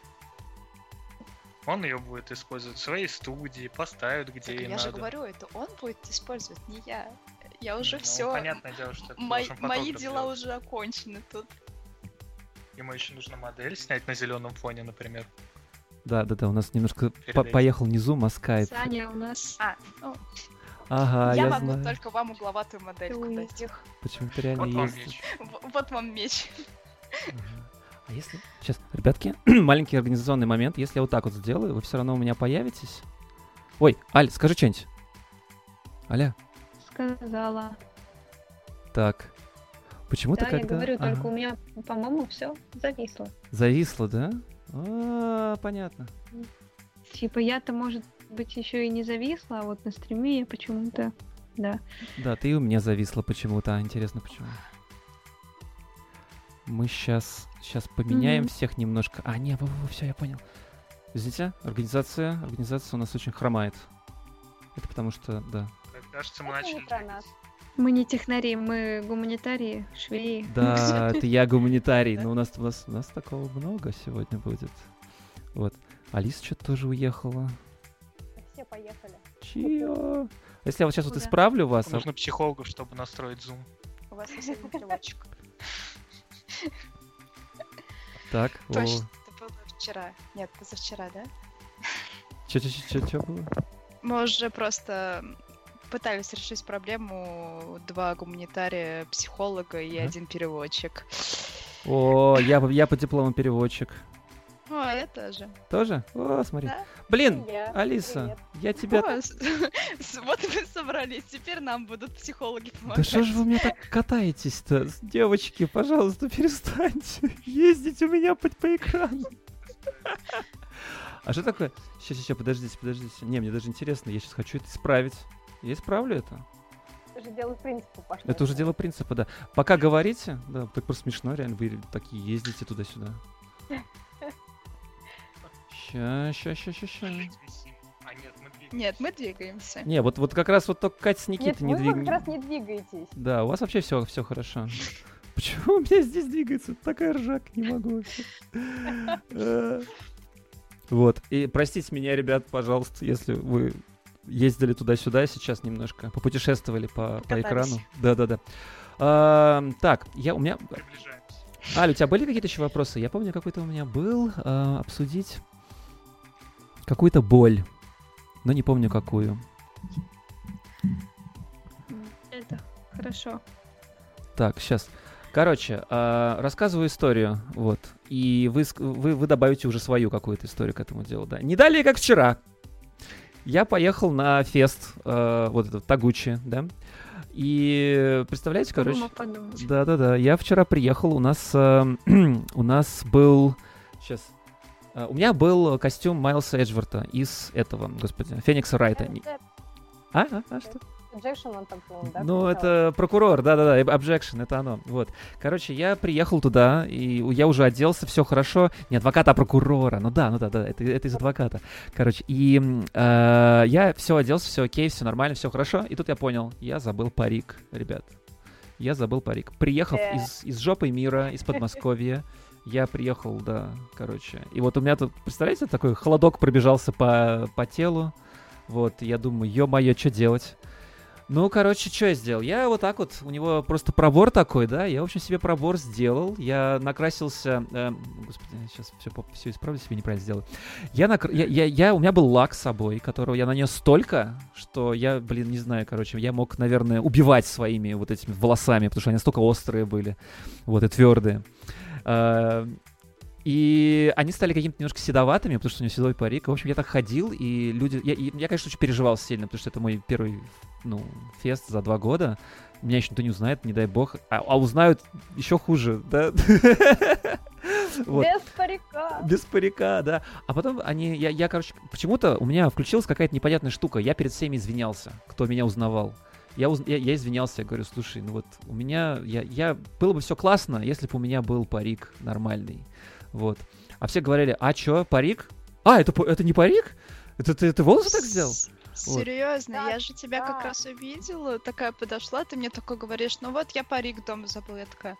Он ее будет использовать в своей студии, поставит где Так ей я же надо. говорю, это он будет использовать, не я. Я уже Ну, все. Понятное дело, что это должен мои дела делать. уже окончены тут. Ему еще нужно модель снять на зеленом фоне, например. Да, да, да, у нас немножко по- поехал не Zoom, а скайп. Саня у нас... А, ну, Ага, я, я, могу знаю. только вам угловатую модельку дать. Почему-то реально Вот вам есть. меч. В- Вот вам меч. А если... Сейчас, ребятки, маленький организационный момент. Если я вот так вот сделаю, вы все равно у меня появитесь. Ой, Аль, скажи что-нибудь. Аля, Сказала. так. Почему-то Да, я когда... говорю, только Ага. у меня, по-моему, все зависло. Зависло, да? А, понятно. Типа я-то, может быть, еще и не зависла, а вот на стриме я почему-то... Да. Да, ты и у меня зависла почему-то. А, Интересно, почему? Мы сейчас сейчас поменяем Мгм. всех немножко. А, не, все, я понял. Извините, организация, организация у нас очень хромает. Это потому что, да. Мне кажется, мы Это не начали про двигаться. нас. Мы не технари, мы гуманитарии, швеи. Да, это я гуманитарий, но у нас, у нас, у нас такого много сегодня будет. Вот. Алиса что-то тоже уехала. Все поехали. Чьё? Если я вот сейчас вот исправлю вас, а- Нужно психологов, чтобы настроить зум. У вас есть один переводчик. Так, Точно, это было вчера. Нет, позавчера, да? что было? Мы уже просто пытались решить проблему два гуманитария, психолога и Ага. один переводчик. О, я, я по диплому переводчик. О, я тоже. Тоже? О, смотри. Да. Блин, я. Алиса, Привет. я тебя... О, Вот мы собрались, теперь нам будут психологи Да помогать. что же вы мне так катаетесь-то? Девочки, пожалуйста, перестаньте ездить у меня по, по экрану. А что такое? Сейчас, сейчас, подождите, подождите. Не, мне даже интересно, я сейчас хочу это исправить. Я исправлю это. Это же дело принципа пошло. Это уже дело принципа, да. Пока говорите, да, так просто смешно, реально, вы такие ездите туда-сюда. Ща, ща, ща, ща, ща. А нет, мы двигаемся. Нет, мы двигаемся. Не, вот, вот как раз вот только Катя с Никитой не вы как двигаются. раз не двигаетесь. Да, у вас вообще все, все хорошо. Почему у меня здесь двигается такая ржак? Не могу вообще. Э. Вот. И простите меня, ребят, пожалуйста, если вы ездили туда-сюда сейчас немножко, попутешествовали по, по экрану. Да-да-да. А, Так, я у меня... Приближаемся. Аля, у тебя были какие-то еще вопросы? Я помню, какой-то у меня был а, обсудить какую-то боль, но не помню какую. Это хорошо. Так, сейчас. Короче, а, рассказываю историю, вот, и вы, вы, вы добавите уже свою какую-то историю к этому делу, да. Не далее, как вчера. Я поехал на фест, э, вот этот, Тагучи, да, и представляете, короче... Да-да-да, я вчера приехал, у нас, э, у нас был... Сейчас. У меня был костюм Майлса Эджворта из этого, господи, Феникса Райта. Не- А, а, а, что? Джексон он там, по-моему, да? Ну, это прокурор, да-да-да, objection, это оно. Вот. Короче, я приехал туда, и я уже оделся, все хорошо. Не адвоката, а прокурора. Ну да, ну да, да, это, это из адвоката. Короче, и э, я все оделся, все окей, все нормально, все хорошо. И тут я понял, я забыл парик, ребят. Я забыл парик. Приехав Э. из, из жопы мира, из Подмосковья, я приехал, да, короче. И вот у меня тут, представляете, такой холодок пробежался по, по телу. Вот, я думаю, ё-моё, что делать? Ну, короче, что я сделал? Я вот так вот, у него просто пробор такой, да, я, в общем, себе пробор сделал, я накрасился, э, господи, сейчас все, все исправлю, себе неправильно сделаю. Я, накр... я, я, я, у меня был лак с собой, которого я нанес столько, что я, блин, не знаю, короче, я мог, наверное, убивать своими вот этими волосами, потому что они настолько острые были, вот, и твердые. Э, И они стали какими-то немножко седоватыми, потому что у него седой парик. В общем, я так ходил, и люди... Я, я, конечно, очень переживал сильно, потому что это мой первый, ну, фест за два года. Меня еще никто не узнает, не дай бог. А, а узнают еще хуже, да? Вот. Без парика. Без парика, да. А потом они, я, я, короче, почему-то у меня включилась какая-то непонятная штука. Я перед всеми извинялся, кто меня узнавал. Я, уз- я, я извинялся, я говорю, слушай, ну вот у меня, я, я, было бы все классно, если бы у меня был парик нормальный, вот. А все говорили, а чё, парик? А, это, это не парик? Это ты, ты волосы так сделал? Серьезно, Да, я же тебя как да. раз увидела, такая подошла, ты мне такой говоришь, ну вот я парик дома забыла, я такая.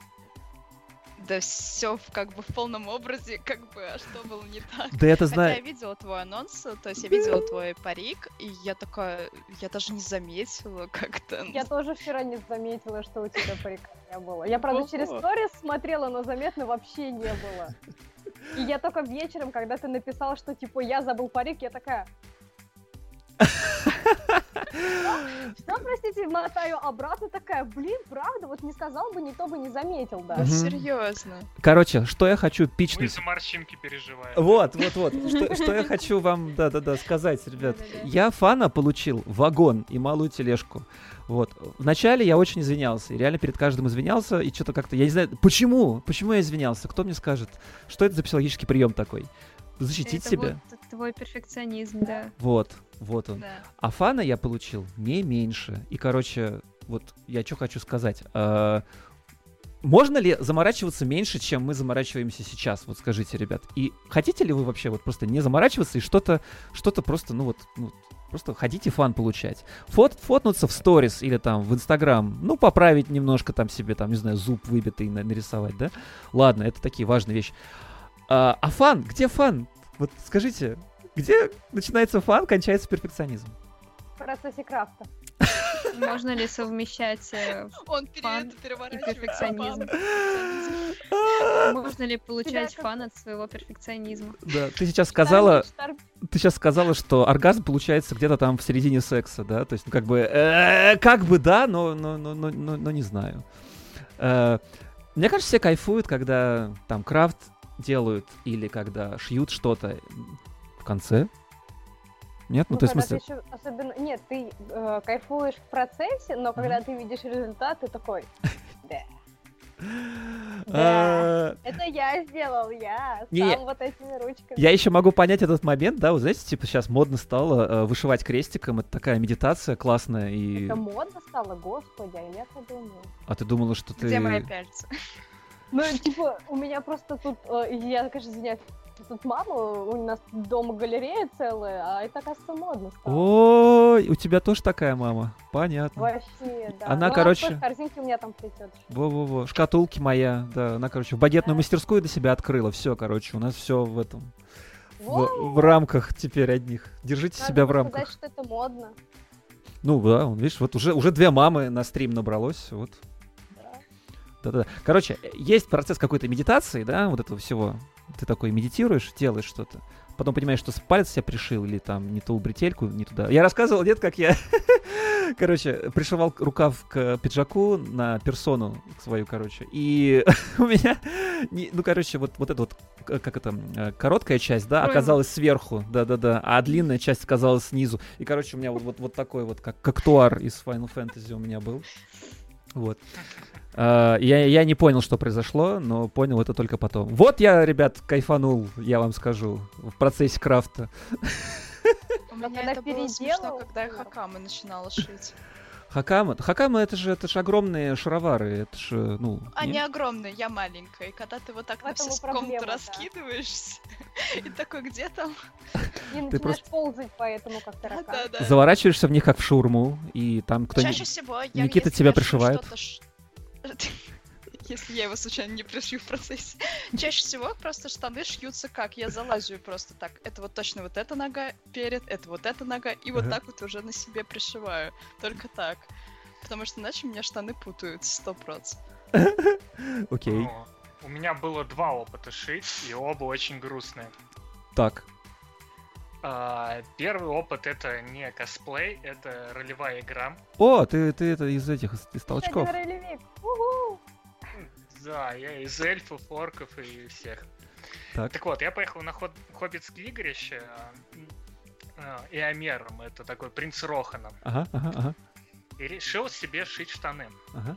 Да все как бы в полном образе, как бы, а что было не так? Да это Хотя я знаю. видела твой анонс, то есть я видела твой парик, и я такая, я даже не заметила как-то. Я тоже вчера не заметила, что у тебя парика не было. Я, правда, через сторис смотрела, но заметно вообще не было. И я только вечером, когда ты написал, что типа я забыл парик, я такая... Что, простите, мотаю обратно, такая, блин, правда, вот не сказал бы, никто бы не заметил Да, даже. Серьезно. Короче, что я хочу Мы пичнуть. за морщинки переживаем. Вот, вот, вот. Что, что я хочу вам, да-да-да, сказать, ребят. Я фана получил вагон и малую тележку. Вот. Вначале я очень извинялся. И реально перед каждым извинялся. И что-то как-то... Я не знаю, почему? Почему я извинялся? Кто мне скажет? Что это за психологический прием такой? Защитить Это себя. вот твой перфекционизм, да. Вот, вот он. Да. А фана я получил не меньше. И, короче, вот я что хочу сказать. А, Можно ли заморачиваться меньше, чем мы заморачиваемся сейчас? Вот скажите, ребят. И хотите ли вы вообще вот просто не заморачиваться и что-то, что-то просто, ну вот, ну, просто хотите фан получать? Фот, фотнуться в сторис или там в Инстаграм, ну, поправить немножко там себе, там, не знаю, зуб выбитый на- нарисовать, да? Ладно, это такие важные вещи. А, а фан? Где фан? Вот скажите, где начинается фан, кончается перфекционизм? В процессе крафта. Можно ли совмещать... э, Он Фан и переворачивает перфекционизм? Можно ли получать фан от своего перфекционизма? Да, ты сейчас сказала, ты сейчас сказала, что оргазм получается где-то там в середине секса, да? То есть, ну, как бы, э, как бы да, но, но, но, но, но- не знаю. Э, Мне кажется, все кайфуют, когда там крафт делают или когда шьют что-то конце. Нет, ну, Ну, то есть, в смысле, ты ещё особенно... Нет, ты э, кайфуешь в процессе, но когда ты видишь результат, ты такой... Да. э, Это я сделал, я. Сам вот этими ручками. Я еще могу понять этот момент, да, вот знаете, типа сейчас модно стало э, вышивать крестиком, это такая медитация классная, и... Это модно стало, господи, а я подумала. А ты думала, что ты... Где мои пяльцы? Ну, типа, у меня просто тут, э, я, конечно, извиняюсь, тут мама, у нас дома галерея целая, а это, кажется, модно стало. Ой, у тебя тоже такая мама. Понятно. Вообще, да. Она, Ну, короче- тоже корзинки у меня там плетет. Во-во-во. Шкатулки моя, да. Она, короче, в багетную мастерскую для себя открыла. Все, короче, у нас все в этом. В, в рамках теперь одних. Держите себя в рамках. сказать, что это модно. Ну да, он, видишь, вот уже, уже две мамы на стрим набралось. Вот. Да. Да-да-да. Короче, есть процесс какой-то медитации, да, вот этого всего. Ты такой медитируешь, делаешь что-то. Потом понимаешь, что палец себя пришил или там не ту бретельку, не туда. Я рассказывал, нет, как я, короче, пришивал рукав к пиджаку на персону свою, короче. И у меня, не- ну, короче, вот, вот эта вот, как это, э, короткая часть, да, оказалась сверху, да-да-да, а длинная часть оказалась снизу. И, короче, у меня вот, вот, вот такой вот, как коктуар из Final Fantasy у меня был. Вот. А, Я, я не понял, что произошло, но понял это только потом. Вот я, ребят, кайфанул, я вам скажу, в процессе крафта. У меня это было смешно, когда я хакамы начинала шить. Хакама. Хакама это же, это же огромные шаровары. Это же, ну. Они не? огромные, я маленькая. И когда ты вот так на всю комнату да. раскидываешься, и такой, где там? И начинаешь просто- ползать по этому, как таракан. Заворачиваешься в них как в шаурму, и там кто Чаще всего я Никита тебя пришивает. Если я его случайно не пришью в процессе. Чаще всего просто штаны шьются как? Я залазю просто так. Это вот точно вот эта нога перед, это вот эта нога, и вот Ага. так вот уже на себе пришиваю. Только так. Потому что иначе меня штаны путают, сто проц. Окей. Ну, У меня было два опыта шить, и оба очень грустные. Так. А, Первый опыт это не косплей, это ролевая игра. О, ты, ты это из этих, из, толчков. один ролевик. Да, я из эльфов, орков и всех. Так. Так вот, я поехал на ход... Хоббитские игрища а, м, а, Иомером, это такой принц Рохана, Ага, ага, ага, и решил себе шить штаны ага.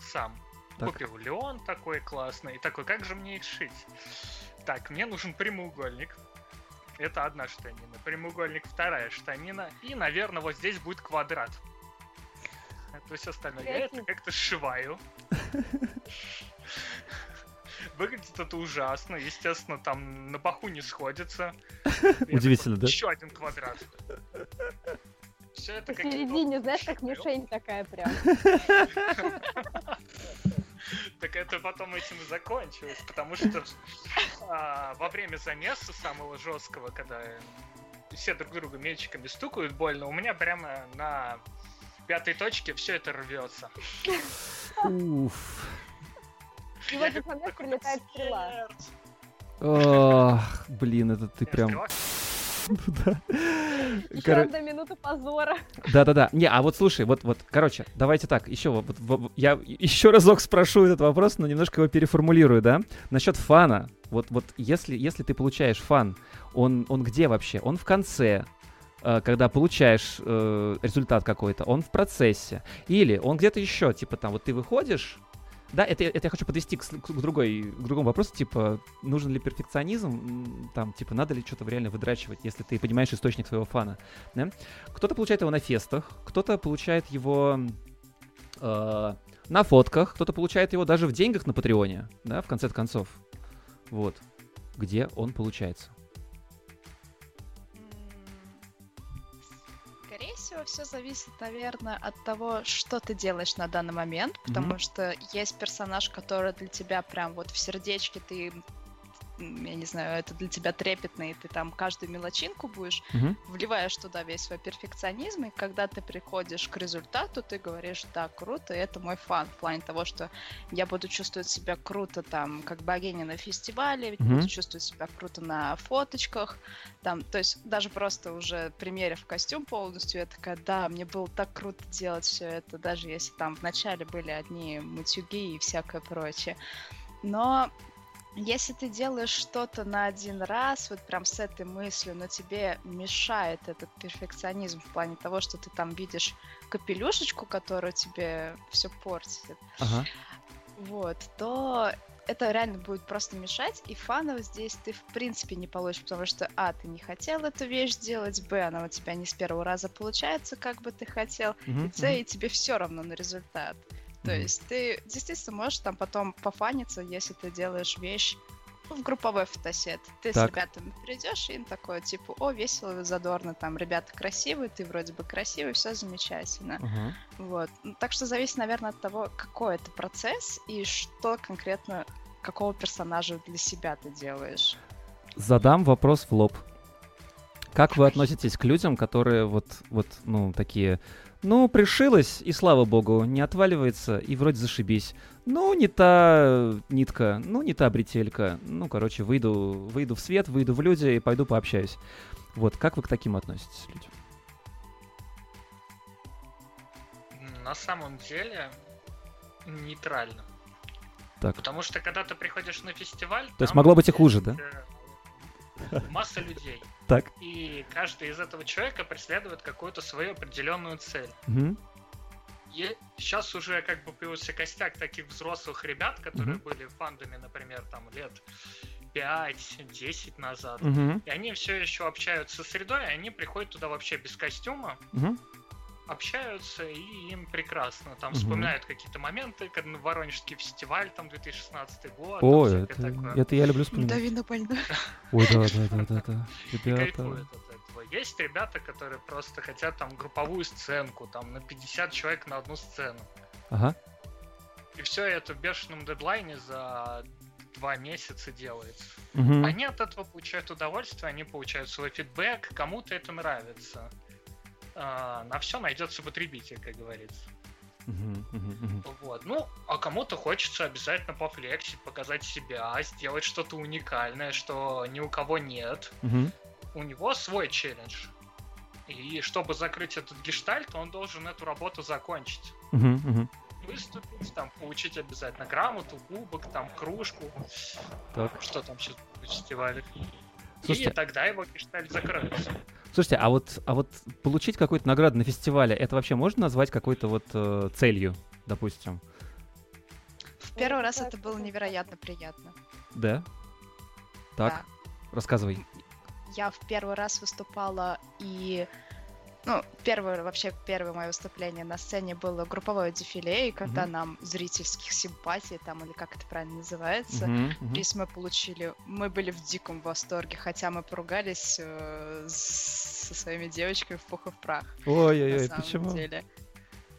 сам. Так. Купил Леон такой классный. И такой, как же мне их шить? Так, мне нужен прямоугольник. Это одна штанина. Прямоугольник вторая штанина. И, наверное, вот здесь будет квадрат. То есть остальное. Я это как-то сшиваю. Выглядит это ужасно. Естественно, там на паху не сходится. Удивительно, да? Еще один квадрат. Все это В какие-то середине, знаешь, как мишень такая прям. Так это потом этим и закончилось, потому что а, во время замеса самого жесткого, когда все друг друга мячиками стукают больно, у меня прямо на пятой точке все это рвется. Уф. И в этот момент прилетает стрела. Ох, блин, это ты прям... Да. Еще Коро- одна минута позора. Да-да-да. Не, а вот слушай, вот, вот, короче, давайте так, еще вот, вот, вот, я еще разок спрошу этот вопрос, но немножко его переформулирую, да? Насчет фана. Вот, вот если, если ты получаешь фан, он, он где вообще? Он в конце, э, когда получаешь э, результат какой-то, он в процессе. Или он где-то еще, типа там, вот ты выходишь, да, это, это я хочу подвести к, к другой, к другому вопросу, типа, нужен ли перфекционизм, там, типа, надо ли что-то реально выдрачивать, если ты понимаешь источник своего фана, да? Кто-то получает его на фестах, кто-то получает его э, на фотках, кто-то получает его даже в деньгах на Патреоне, да, в конце концов. Вот. Где он получается. Всего, все зависит, наверное, от того, что ты делаешь на данный момент, потому Мгм. что есть персонаж, который для тебя прям вот в сердечке ты я не знаю, это для тебя трепетно, и ты там каждую мелочинку будешь, Мгм. вливаешь туда весь свой перфекционизм, и когда ты приходишь к результату, ты говоришь, да, круто, и это мой фан, в плане того, что я буду чувствовать себя круто там, как богиня на фестивале, Мгм. буду чувствовать себя круто на фоточках, там, то есть даже просто уже примерив костюм полностью, я такая, да, мне было так круто делать все это, даже если там вначале были одни матюги и всякое прочее. Но если ты делаешь что-то на один раз, вот прям с этой мыслью, но тебе мешает этот перфекционизм в плане того, что ты там видишь капелюшечку, которая тебе все портит, Ага. вот, то это реально будет просто мешать, и фанов здесь ты в принципе не получишь, потому что, а, ты не хотел эту вещь делать, б, она у тебя не с первого раза получается, как бы ты хотел, Мгм, и С, мгм. и тебе все равно на результат. То есть ты действительно можешь там потом пофаниться, если ты делаешь вещь ну, в групповой фотосет. Ты Так. с ребятами придешь, и им такое, типа, о, весело, задорно, там, ребята красивые, ты вроде бы красивый, все замечательно. Ага. Вот. Ну, Так что зависит, наверное, от того, какой это процесс и что конкретно, какого персонажа для себя ты делаешь. Задам вопрос в лоб. Как вы относитесь к людям, которые вот, вот, ну, такие, ну, пришилась, и слава богу, не отваливается, и вроде зашибись. Ну, не та нитка, ну, не та бретелька. Ну, короче, выйду, выйду в свет, выйду в люди и пойду пообщаюсь. Вот, как вы к таким относитесь, людям? На самом деле нейтрально. Так, Потому что когда ты приходишь на фестиваль, То есть могло быть и хуже, да? э, Масса людей. так. И каждый из этого человека преследует какую-то свою определенную цель. Мгм. И сейчас уже как бы появился костяк таких взрослых ребят, которые Мгм. были фандами, например, там лет 5-10 назад. Мгм. И они все еще общаются со средой, и они приходят туда вообще без костюма, Мгм. Общаются, и им прекрасно. Там Мгм. вспоминают какие-то моменты, как на Воронежский фестиваль, там 2016 год. О, там это, всякое такое. это я люблю вспоминать. Дави на больно. Ой, да, да, да, да, да. Ребята. кайфуют от этого. Есть ребята, которые просто хотят там групповую сценку, там на 50 человек на одну сцену. Ага. И все это в бешеном дедлайне за два месяца делается. Мгм. Они от этого получают удовольствие, они получают свой фидбэк, кому-то это нравится. А, на все найдется потребитель, как говорится. Вот. Ну, а кому-то хочется обязательно пофлексить, показать себя, сделать что-то уникальное, что ни у кого нет. У него свой челлендж. И чтобы закрыть этот гештальт, он должен эту работу закончить. Выступить, там, получить обязательно грамоту, кубок, там, кружку. Так. Что там сейчас на фестивале. Слушайте, И тогда его гештальт закроется. Слушайте, а вот, а вот получить какую-то награду на фестивале, это вообще можно назвать какой-то вот э, целью, допустим? В первый раз это было невероятно приятно. Да? Так, Да. рассказывай. Я в первый раз выступала и ну, первое, вообще первое мое выступление на сцене было групповое дефиле, и когда Мгм. нам зрительских симпатий, там, или как это правильно называется, мгм. приз мы получили, мы были в диком восторге, хотя мы поругались э, со своими девочками в пух и в прах, Ой-ой-ой, почему? деле.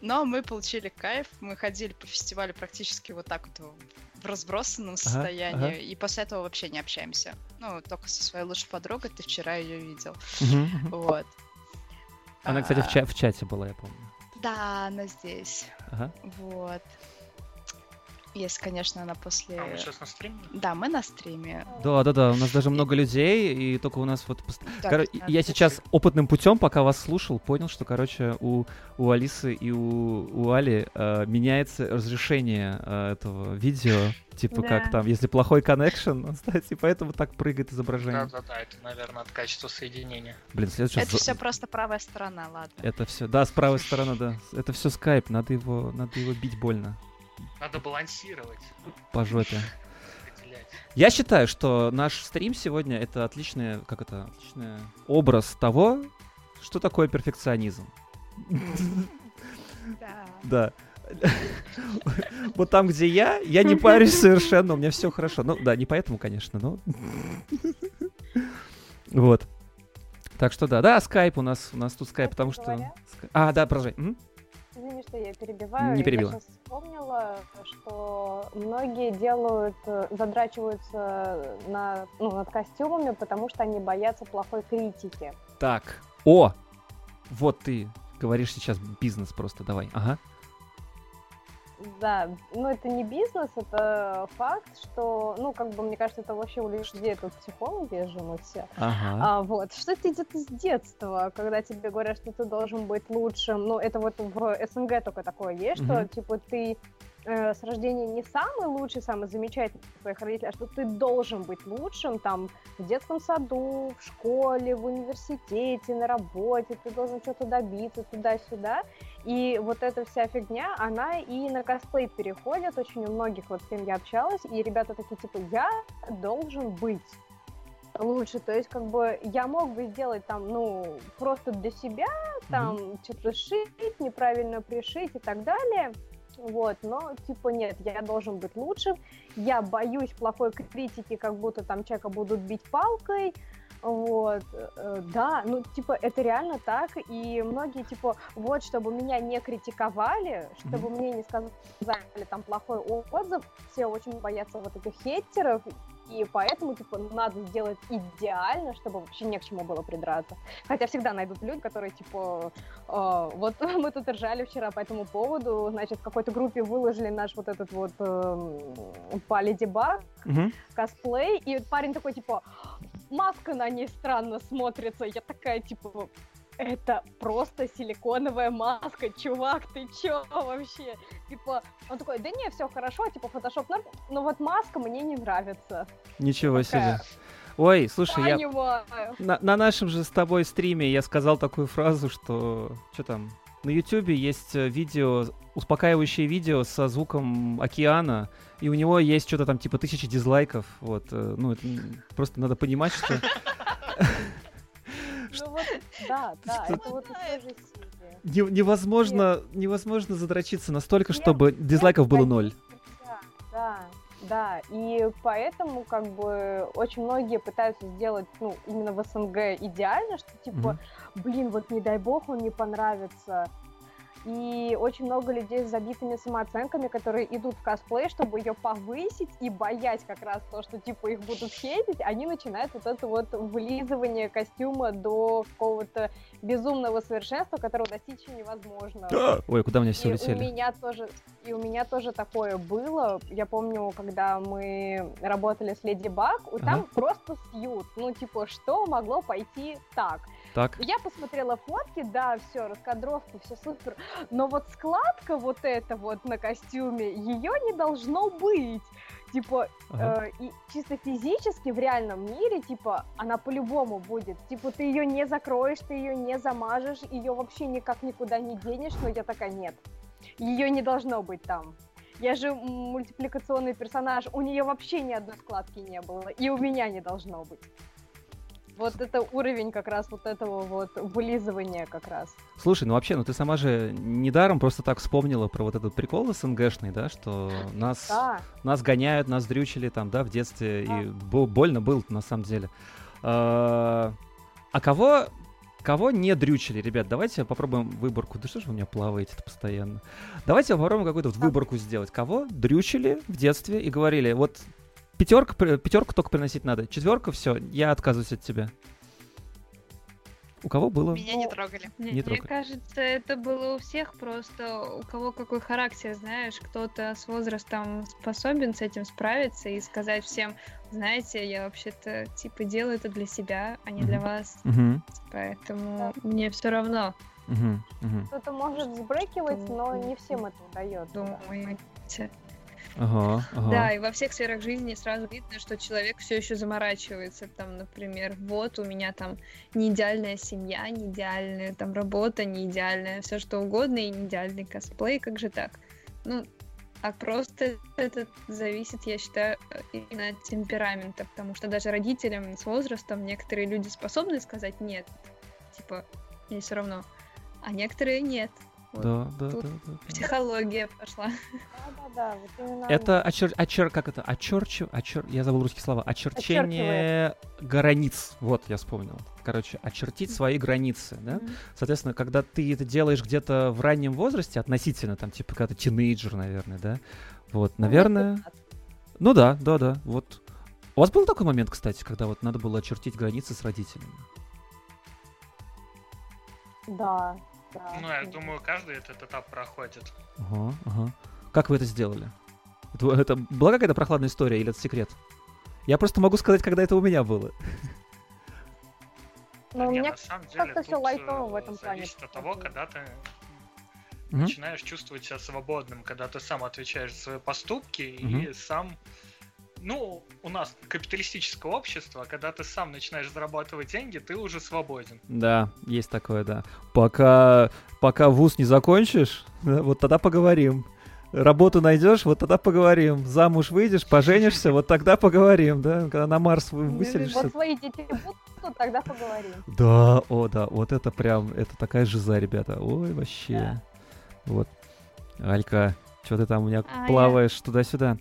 Но мы получили кайф, мы ходили по фестивалю практически вот так вот в разбросанном состоянии, ага. и после этого вообще не общаемся. Ну, только со своей лучшей подругой, ты вчера ее видел. Мгм. Вот. Она, кстати, в, А, ча- в чате была, я помню. Да, она здесь. Ага. Вот. Если, конечно, она после... А мы сейчас на стриме? Да, мы на стриме. Да, да, да, у нас даже много людей, и только у нас вот... пост- Да, 15 Я сейчас опытным путем, пока вас слушал, понял, что, короче, у, у Алисы и у, у Али э, меняется разрешение э, этого видео. Типа Да. как там, если плохой коннекшн, и поэтому так прыгает изображение. Да-да-да, это, наверное, от качества соединения. Блин, следующий Это все просто правая сторона, ладно. Это все, да, с правой стороны, да. Это все скайп, надо его, надо его бить больно Надо балансировать, по жопе. Я считаю, что наш стрим сегодня это отличный, как это, отличный образ того, что такое перфекционизм. Да. Да. Вот там, где я, я не парюсь совершенно, у меня все хорошо. Ну, да, не поэтому, конечно, но... Вот. Так что да, да, скайп у нас, у нас тут скайп, потому что... А, да, продолжай. Извини, что я перебиваю. Не перебила. Я сейчас вспомнила, что многие делают, э, задрачиваются на, ну, над костюмами, потому что они боятся плохой критики. Так, о! Вот ты говоришь сейчас бизнес просто, давай. Ага. Да, ну это не бизнес, это факт, что, ну, как бы, мне кажется, это вообще у людей тут психологи же мы все. Ага. А, вот, что это идет из детства, когда тебе говорят, что ты должен быть лучшим. Ну, это вот в СНГ только такое есть, что, Мгм. типа, ты э, с рождения не самый лучший, самый замечательный своих родителей, а что ты должен быть лучшим там в детском саду, в школе, в университете, на работе, ты должен что-то добиться туда-сюда. И вот эта вся фигня, она и на косплей переходит. Очень у многих, вот с кем я общалась, и ребята такие, типа, я должен быть лучше. То есть, как бы, я мог бы сделать там, ну, просто для себя, там, что-то шить, неправильно пришить и так далее. Вот, но, типа, нет, я должен быть лучшим. Я боюсь плохой критики, как будто там человека будут бить палкой. Вот, э, да, ну, типа, это реально так, и многие, типа, вот, чтобы меня не критиковали, чтобы мне не сказали там плохой отзыв, все очень боятся вот этих хейтеров, и поэтому, типа, надо сделать идеально, чтобы вообще не к чему было придраться. Хотя всегда найдут люди, которые, типа, э, вот мы тут ржали вчера по этому поводу, значит, в какой-то группе выложили наш вот этот вот э, по Леди Баг Мгм. косплей, и парень такой, типа, маска на ней странно смотрится. Я такая, типа, это просто силиконовая маска, чувак, ты чё вообще? Типа, он такой, да не, все хорошо, типа, фотошоп норм, но вот маска мне не нравится. Ничего Такая, себе. Ой, слушай, я Понимаю. на, на нашем же с тобой стриме я сказал такую фразу, что что там на Ютубе есть э, видео, успокаивающее видео со звуком океана, и у него есть что-то там типа тысячи дизлайков. Вот, э, ну это просто надо понимать, что Ну вот, да, да, это вот невозможно, невозможно задрочиться настолько, чтобы дизлайков было ноль. Да, да, и поэтому как бы очень многие пытаются сделать, ну, именно в СНГ идеально, что типа, блин, вот не дай бог он не понравится. И очень много людей с забитыми самооценками, которые идут в косплей, чтобы ее повысить и боясь как раз то, что типа их будут хейтить, они начинают вот это вот вылизывание костюма до какого-то безумного совершенства, которого достичь невозможно. Ой, куда мне все И у улетели? меня тоже, и у меня тоже такое было. Я помню, когда мы работали с Леди Баг, там Ага. просто сьют. Ну, типа, что могло пойти так? Так, Я посмотрела фотки, да, все, раскадровка, все супер. Но вот складка вот эта вот на костюме, ее не должно быть. Типа, ага. э, и чисто физически в реальном мире, типа, она по-любому будет. Типа, ты ее не закроешь, ты ее не замажешь, ее вообще никак никуда не денешь, но я такая, нет. Ее не должно быть там. Я же мультипликационный персонаж, у нее вообще ни одной складки не было, и у меня не должно быть. Вот это уровень как раз вот этого вот вылизывания как раз. Слушай, ну вообще, ну ты сама же недаром просто так вспомнила про вот этот прикол СНГшный, да, что нас, Да, нас гоняют, нас дрючили там, да, в детстве, Да. и бо- больно было на самом деле. А а кого, кого не дрючили, ребят? Давайте попробуем выборку. Да что же вы у меня плаваете постоянно? Давайте попробуем какую-то вот выборку сделать. Кого дрючили в детстве и говорили, вот пятерка, пятерку только приносить надо, четверка, все, я отказываюсь от тебя. У кого было? Меня не трогали. Мне, Не мне трогай. кажется, это было у всех просто, у кого какой характер, знаешь, кто-то с возрастом способен с этим справиться и сказать всем, знаете, я вообще-то типа делаю это для себя, а не для вас, поэтому мне все равно, кто-то может сбрекивать, но не всем это удается. да. Ага, ага. Да, и во всех сферах жизни сразу видно, что человек все еще заморачивается. Там, например, вот у меня там не идеальная семья, не идеальная там работа, не идеальная все что угодно, и не идеальный косплей, как же так? Ну, а просто это зависит, я считаю, именно от темперамента, потому что даже родителям с возрастом некоторые люди способны сказать нет, типа, мне все равно, а некоторые нет. Вот Да, да, да, да, да. Психология пошла. Да-да-да, вот именно Это очер... очер... как это? Очерчу... Очер... Я забыл русские слова. Очерчение границ. Вот, я вспомнил. Короче, очертить свои границы, да? Мгм. Соответственно, когда ты это делаешь где-то в раннем возрасте, относительно, там, типа, когда ты тинейджер, наверное, да? Вот, наверное... Ну да, да, да, вот. У вас был такой момент, кстати, когда вот надо было очертить границы с родителями? Да, да. Ну, я думаю, каждый этот этап проходит. Ага, ага. Как вы это сделали? Это, это была какая-то прохладная история или это секрет? Я просто могу сказать, когда это у меня было. Да у меня на самом деле, как-то всё тут, лайтово э, в этом плане Зависит от того, когда ты начинаешь чувствовать себя свободным, когда ты сам отвечаешь за свои поступки и сам... Ну, у нас капиталистическое общество, когда ты сам начинаешь зарабатывать деньги, ты уже свободен. Да, есть такое, да. Пока, пока вуз не закончишь, да, вот тогда поговорим. Работу найдешь, вот тогда поговорим. Замуж выйдешь, поженишься, вот тогда поговорим, да. Когда на Марс вы- Ну, выселишься. Вот свои дети будут, тогда поговорим. Да, о, да, вот это прям, это такая жиза, ребята. Ой, вообще. Вот. Алька, что ты там у меня А, я- плаваешь туда-сюда?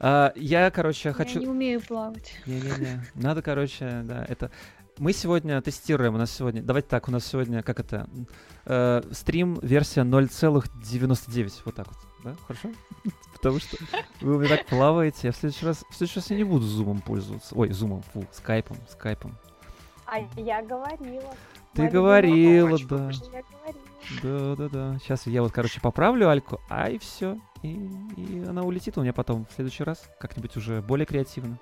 А, я, короче, хочу... Я не умею плавать. Не-не-не. Надо, короче, да, это... Мы сегодня тестируем, у нас сегодня... Давайте так, у нас сегодня, как это... э, стрим версия 0,99. Вот так вот, да? Хорошо? Потому что вы у меня так плаваете. Я в следующий раз... В следующий раз я не буду зумом пользоваться. Ой, зумом, фу, скайпом, скайпом. А я говорила. Ты Марина, говорила, да. Я говорила. Да-да-да. Сейчас я вот, короче, поправлю Альку, а и все. И, и она улетит у меня потом в следующий раз. Как-нибудь уже более креативно.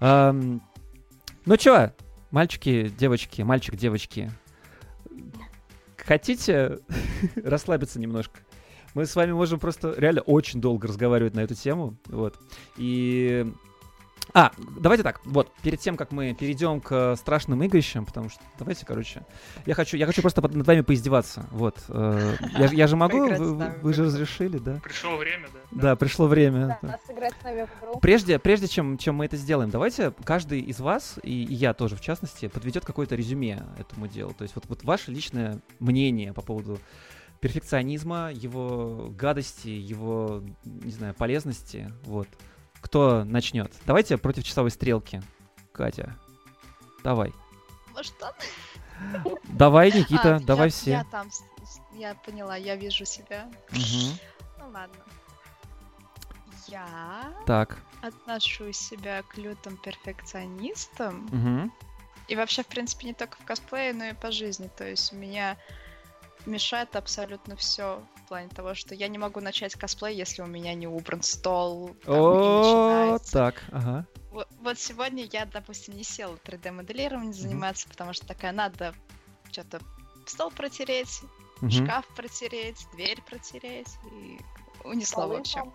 Ам, ну чё, мальчики, девочки, мальчик, девочки. Хотите расслабиться немножко? Мы с вами можем просто реально очень долго разговаривать на эту тему. Вот. И... А, давайте так, вот, перед тем, как мы перейдем к страшным игрищам, потому что, давайте, короче, я хочу, я хочу просто под- над вами поиздеваться, вот. э, Я, же- я же могу, вы, вы- же разрешили, да? Пришло время, да? Да, пришло время. Да, сыграть с нами в игру. Прежде, прежде чем, чем мы это сделаем, давайте каждый из вас, и, и я тоже в частности, подведет какое-то резюме этому делу. То есть вот, вот ваше личное мнение по поводу перфекционизма, его гадости, его, не знаю, полезности. Вот. Кто начнет? Давайте против часовой стрелки. Катя, давай. Он? Давай, Никита, А, давай я- все. Я там, я поняла, я вижу себя. Мгм. Ну ладно. Я Так. отношу себя к лютым перфекционистам. Мгм. И вообще, в принципе, не только в косплее, но и по жизни. То есть у меня мешает абсолютно все в плане того, что я не могу начать косплей, если у меня не убран стол. О, так, ага. Вот, вот сегодня я, допустим, не села 3D-моделированием заниматься, потому что такая надо что-то стол протереть, шкаф протереть, дверь протереть. И унесла, в общем.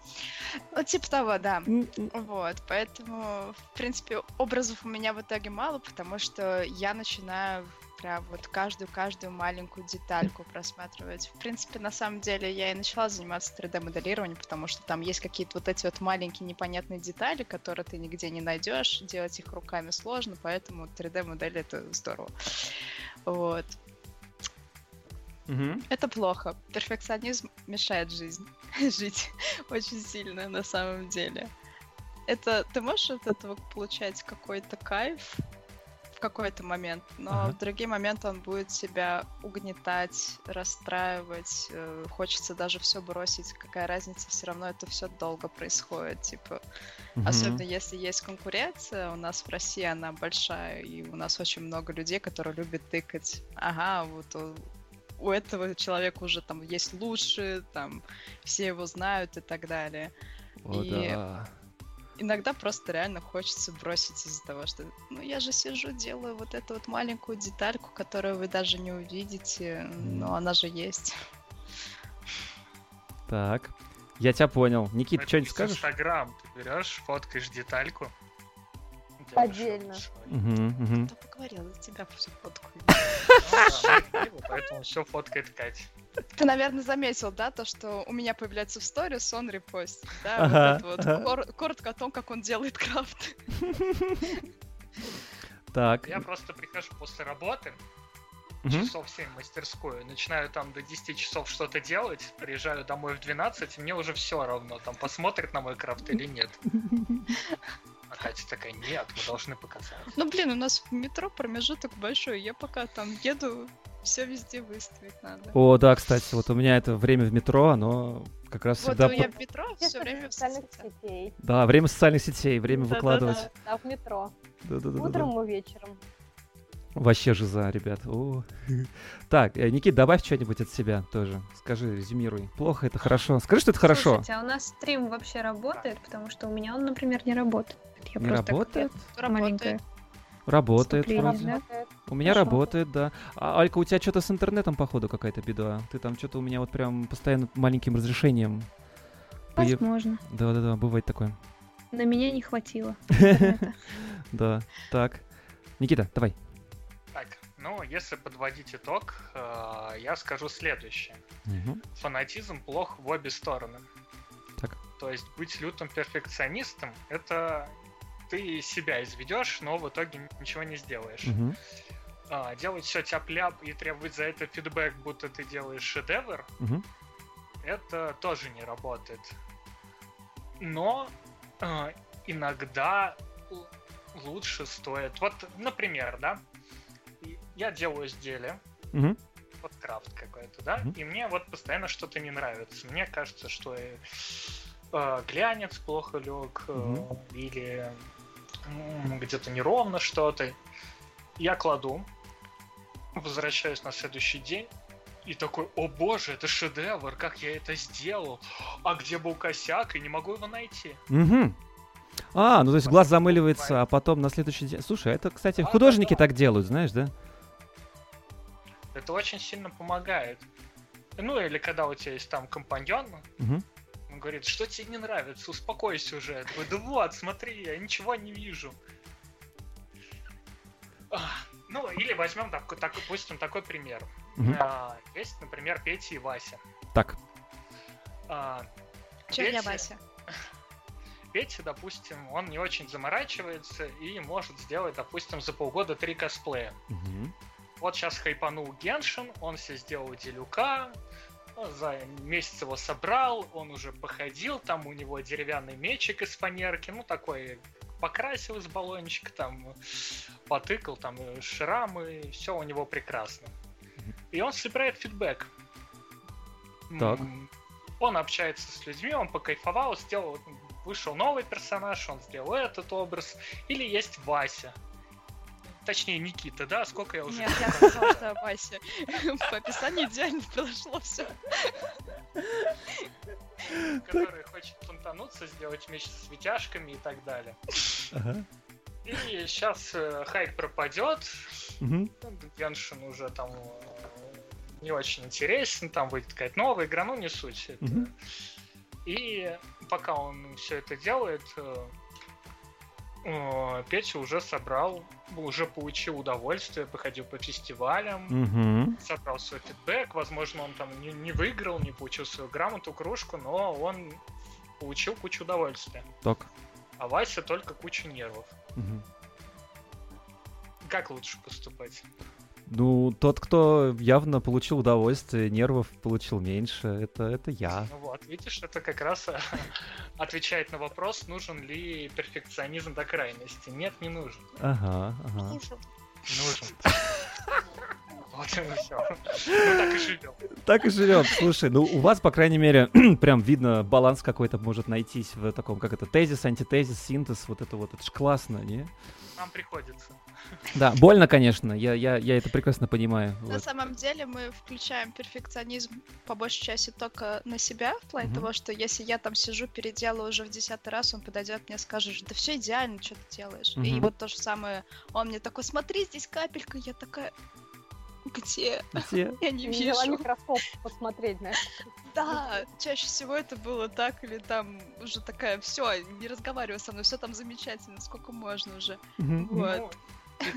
Вот типа того, да. Вот, поэтому, в принципе, образов у меня в итоге мало, потому что я начинаю прям вот каждую-каждую маленькую детальку просматривать. В принципе, на самом деле, я и начала заниматься 3D-моделированием, потому что там есть какие-то вот эти вот маленькие непонятные детали, которые ты нигде не найдешь, делать их руками сложно, поэтому 3D-модель — это здорово. Вот. Мгм. Это плохо. Перфекционизм мешает жизнь. жить очень сильно на самом деле. Это ты можешь от этого получать какой-то кайф в какой-то момент, но Ага. в другие моменты он будет тебя угнетать, расстраивать. э, Хочется даже все бросить. Какая разница, все равно это все долго происходит. Типа, Мгм. Особенно если есть конкуренция, у нас в России она большая, и у нас очень много людей, которые любят тыкать. Ага, вот у, у этого человека уже там есть лучше, там все его знают и так далее. О, и- да. Иногда просто реально хочется бросить из-за того, что ну я же сижу, делаю вот эту вот маленькую детальку, которую вы даже не увидите, но она же есть. Так. Я тебя понял. Никит, Это что-нибудь скажешь? Инстаграм ты берешь, фоткаешь детальку. Отдельно. Мгм, мгм. Кто поговорил, за тебя всю фотку. Да, мы пиво, Поэтому все фоткает Катя. Ты, наверное, заметил, да, то, что у меня появляется в сторис, он репостит, да, Ага, вот это вот ага. кор- коротко о том, как он делает крафт. Так. Я просто прихожу после работы, часов 7 в мастерскую, начинаю там до 10 часов что-то делать, приезжаю домой в 12, и мне уже все равно, там посмотрит на мой крафт или нет. А Катя такая, нет, мы должны показать. Ну, блин, у нас в метро промежуток большой, я пока там еду, все везде выставить надо. О, да, кстати, вот у меня это время в метро, оно как раз Вот всегда... у я по- в метро все время в социальных сетей. Да, время социальных сетей, время Да-да-да. выкладывать. А в метро. Да-да-да-да-да. Утром и вечером. Вообще жиза, ребят. О. Так, э, Никит, добавь что-нибудь от себя тоже. Скажи, резюмируй. Плохо это хорошо. Скажи, что это хорошо. Слушайте, а у нас стрим вообще работает, потому что у меня он, например, не работает. Я Не просто так работает? маленькое Работает вступление, вроде. Работает. У меня Хорошо. работает, да. А, Алька, у тебя что-то с интернетом, походу, какая-то беда. Ты там что-то у меня вот прям постоянно маленьким разрешением. Возможно. Да-да-да, бывает такое. На меня не хватило. Да. Так. Никита, давай. Так, ну, если подводить итог, э, я скажу следующее. Фанатизм плох в обе стороны. Так. То есть быть лютым перфекционистом — это ты себя изведешь, но в итоге ничего не сделаешь. Мгм. А, делать все тяп-ляп и требовать за это фидбэк, будто ты делаешь шедевр, Мгм. это тоже не работает. Но э, иногда лучше стоит. Вот, например, да, я делаю изделие, Мгм. вот крафт какой-то, да, Мгм. и мне вот постоянно что-то не нравится. Мне кажется, что э, э, глянец плохо лег, э, Мгм. или где-то неровно что-то. Я кладу, возвращаюсь на следующий день, и такой, о боже, это шедевр, как я это сделал, а где был косяк, и не могу его найти. Мгм. А, ну то есть глаз замыливается, бывает. а потом на следующий день... Слушай, это, кстати, Да, художники да, да. так делают, знаешь, да? Это очень сильно помогает. Ну или когда у тебя есть там компаньон, Мгм. Он говорит, что тебе не нравится, успокойся уже. Я такой, да вот, смотри, я ничего не вижу. А, Ну, или возьмем, такой, так, допустим, такой пример. А, Есть, например, Петя и Вася. Так. А, я Петя- Вася? Петя, допустим, он не очень заморачивается и может сделать, допустим, за полгода три косплея. Мгм. Вот сейчас хайпанул Геншин, он себе сделал Делюка, за месяц его собрал, он уже походил, там у него деревянный мечик из фанерки, ну такой покрасил из баллончика, там потыкал, там шрамы, все у него прекрасно. И он собирает фидбэк. Так. Он общается с людьми, он покайфовал, сделал, вышел новый персонаж, он сделал этот образ. Или есть Вася. Точнее, Никита, да? Сколько я уже Нет, я сказала, что Вася. По описанию идеально подошло все. который хочет фонтануться, сделать меч с витяжками и так далее. И сейчас хайп пропадет, Мгм. Геншин уже там э, не очень интересен, там выйдет какая-то новая игра, ну не суть. И пока он все это делает, э, э, Петя уже собрал, уже получил удовольствие, походил по фестивалям, Угу. собрал свой фидбэк. Возможно, он там не, не выиграл, не получил свою грамоту, кружку, но он получил кучу удовольствия. Так. А Вася только кучу нервов. Мгм. Как лучше поступать? Ну, тот, кто явно получил удовольствие, нервов получил меньше, это, это я. Ну вот, видишь, это как раз отвечает на вопрос, нужен ли перфекционизм до крайности. Нет, не нужен. Ага, ага. Нужен. Вот и все. Так и живем. Так и живем. Слушай, ну у вас, по крайней мере, прям видно, баланс какой-то может найтись в таком, как это, тезис, антитезис, синтез, вот это вот, это ж классно, не? Нам приходится. Да, больно, конечно, я, я, я это прекрасно понимаю. На вот. самом деле мы включаем перфекционизм по большей части только на себя, в плане Мгм. того, что если я там сижу, переделаю уже в десятый раз, он подойдет мне и скажет, да все идеально, что ты делаешь. И Мгм. вот то же самое, он мне такой, смотри, здесь капелька, я такая, где? Где? Я не Взяла вижу. микроскоп посмотреть, знаешь. Да, чаще всего это было так, или там уже такая, все, не разговаривай со мной, все там замечательно, сколько можно уже. Вот. Ну,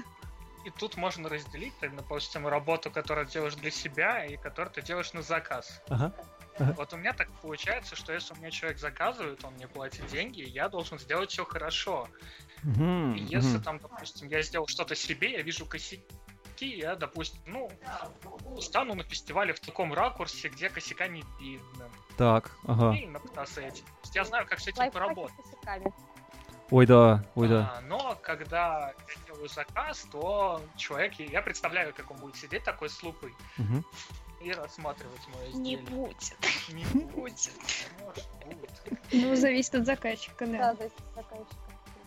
и, тут можно разделить, так, допустим, работу, которую делаешь для себя, и которую ты делаешь на заказ. Ага. Вот у меня так получается, что если у меня человек заказывает, он мне платит деньги, я должен сделать все хорошо. Мгм, И если там, допустим, я сделал что-то себе, я вижу косяки, я, допустим, ну, стану на фестивале в таком ракурсе, где косяка не видно. Так, ага. И напытаться этим. То есть я знаю, как с этим Лайфхаки поработать. Ой, да, ой, да. А, но когда я делаю заказ, то человек, я представляю, как он будет сидеть такой с лупой Мгм. и рассматривать мое Не изделие. будет, Не не будет. будет. Может, будет. Ну, зависит от заказчика, Да, да. зависит от заказчика.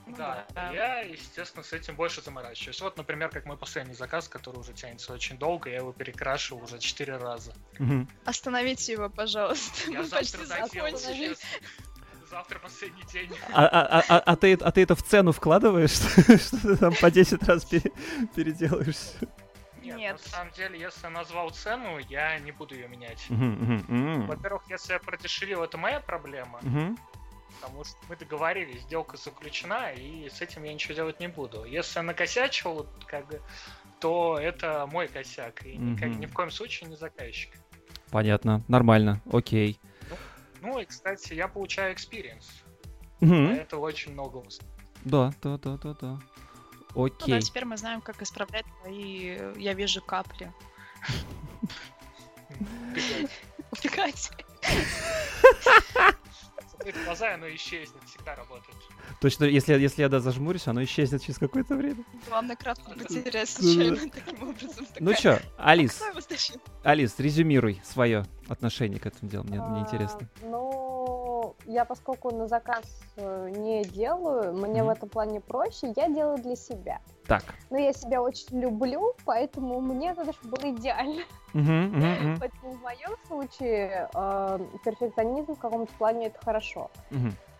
Ну Да, да. я, естественно, с этим больше заморачиваюсь. Вот, например, как мой последний заказ, который уже тянется очень долго, я его перекрашивал уже четыре раза. Остановите его, пожалуйста. Я Мы почти закончили. Завтра последний день. А, а- а- а ты, а ты это в цену вкладываешь, что ты там по 10 раз пере- переделаешь? Нет, Нет. на самом деле, если я назвал цену, я не буду ее менять. Мгм, мгм, м. Во-первых, если я продешевил, это моя проблема, Мгм. Потому что мы договорились, сделка заключена, и с этим я ничего делать не буду. Если я накосячил, как бы, то это мой косяк, и никак- ни в коем случае не заказчик. Понятно, нормально, окей. Ну и, кстати, я получаю experience. А это очень много. Да, да, да, да, да. Ну да, Окей. теперь мы знаем, как исправлять твои, я вижу, капли. Бегать. Убегать. Закрыть глаза, оно исчезнет, всегда работает. Точно, если, я- если я да, зажмурюсь, оно исчезнет через какое-то время. Главное, кратко потерять случайно таким образом. Ну чё, Алис? Алис, резюмируй свое отношение к этому делу, мне, мне А, интересно. Ну, я поскольку на заказ э, не делаю, мне в Мгм. этом плане проще, я делаю для себя. Так. Но я себя очень люблю, поэтому мне надо, чтобы было идеально. Мгм, мгм, Поэтому в моем случае э, перфекционизм в каком-то плане это хорошо.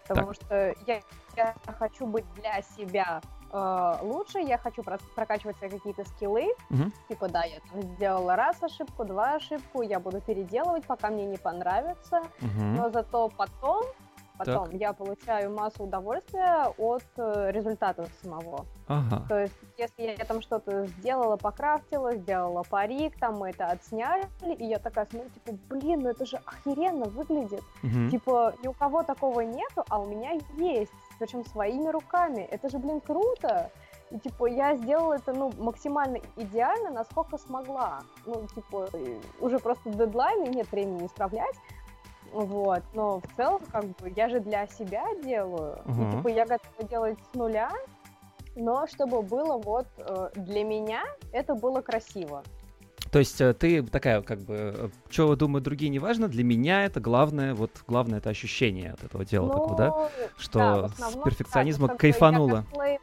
Потому что я, я хочу быть для себя э, лучше, я хочу прокачивать свои какие-то скиллы. Мгм. Типа, да, я там сделала раз ошибку, два ошибку, я буду переделывать, пока мне не понравится. Мгм. Но зато потом, потом я получаю массу удовольствия от э, результата самого. Ага. То есть, если я там что-то сделала, покрафтила, сделала парик, там мы это отсняли, и я такая смотрю, типа, блин, ну это же охеренно выглядит. Мгм. Типа, ни у кого такого нету, а у меня есть. Причем своими руками. Это же, блин, круто. И, типа, я сделала это, ну, максимально идеально, насколько смогла. Ну, типа, уже просто дедлайн, и нет времени исправлять. Вот. Но в целом, как бы, я же для себя делаю. Мгм. И, типа, я готова делать с нуля, но чтобы было вот э, для меня, это было красиво. То есть э, ты такая, как бы, что думают другие, неважно, для меня это главное, вот главное это ощущение от этого дела такого, да? Ну, Что да, в с основном, перфекционизма да, бы, я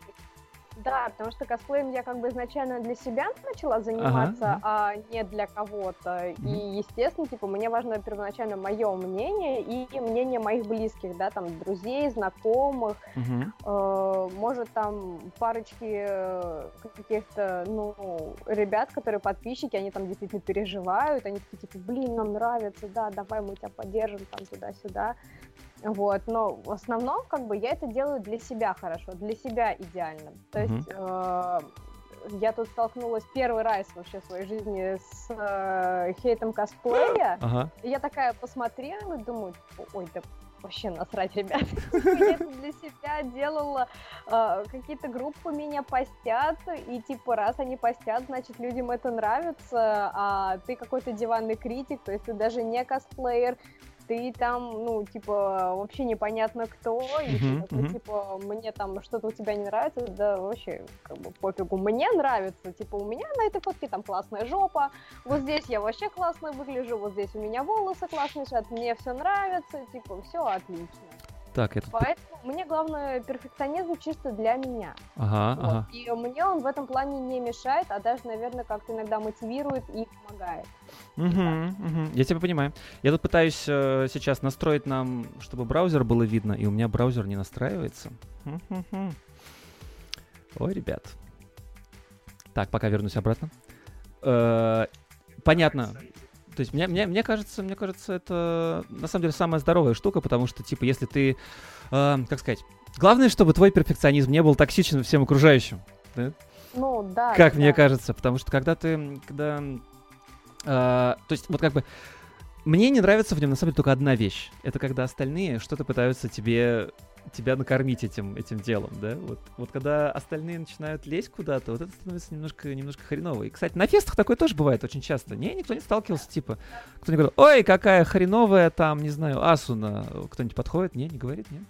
Да, потому что косплеем я как бы изначально для себя начала заниматься, ага. а не для кого-то. Мгм. И, естественно, типа, мне важно первоначально мое мнение и мнение моих близких, да, там, друзей, знакомых, Мгм. э, может, там, парочки э, каких-то, ну, ребят, которые подписчики, они там действительно переживают, они такие, типа, блин, нам нравится, да, давай мы тебя поддержим, там, туда-сюда. Вот, но в основном, как бы, я это делаю для себя хорошо, для себя идеально. То Мгм. есть э, я тут столкнулась первый раз вообще в своей жизни с э, хейтом косплея, Ага. и я такая посмотрела и думаю, ой, да вообще насрать, ребят. Я это для себя делала. э, Какие-то группы меня постят, и типа раз они постят, значит людям это нравится, а ты какой-то диванный критик, то есть ты даже не косплеер, ты там, ну, типа, вообще непонятно кто, и ты такой, мгм. типа, мне там что-то у тебя не нравится, да вообще, как бы, пофигу, мне нравится, типа, у меня на этой фотке там классная жопа, вот здесь я вообще классно выгляжу, вот здесь у меня волосы классные лежат, мне все нравится, типа, все отлично. Так, тут... Поэтому мне главное перфекционизм чисто для меня. Ага, Вот. ага. И мне он в этом плане не мешает, а даже, наверное, как-то иногда мотивирует и помогает. Мгм, мгм. Я тебя понимаю. Я тут пытаюсь э, сейчас настроить нам, чтобы браузер было видно, и у меня браузер не настраивается. Хм-хм-хм. Ой, ребят. Так, пока вернусь обратно. Э, Понятно. То есть мне, мне, мне кажется, мне кажется, это на самом деле самая здоровая штука, потому что, типа, если ты, э, как сказать, главное, чтобы твой перфекционизм не был токсичен всем окружающим. да? Ну, да. Как да. мне кажется, потому что когда ты, когда, то есть вот как бы мне не нравится в нем на самом деле только одна вещь. Это когда остальные что-то пытаются тебе тебя накормить этим этим делом, да? Вот вот когда остальные начинают лезть куда-то, вот это становится немножко немножко хреново. И кстати, на фестах такое тоже бывает очень часто. Не, никто не сталкивался, типа, кто не говорит, ой, какая хреновая там, не знаю, Асуна. Кто-нибудь подходит? Не, не говорит, нет?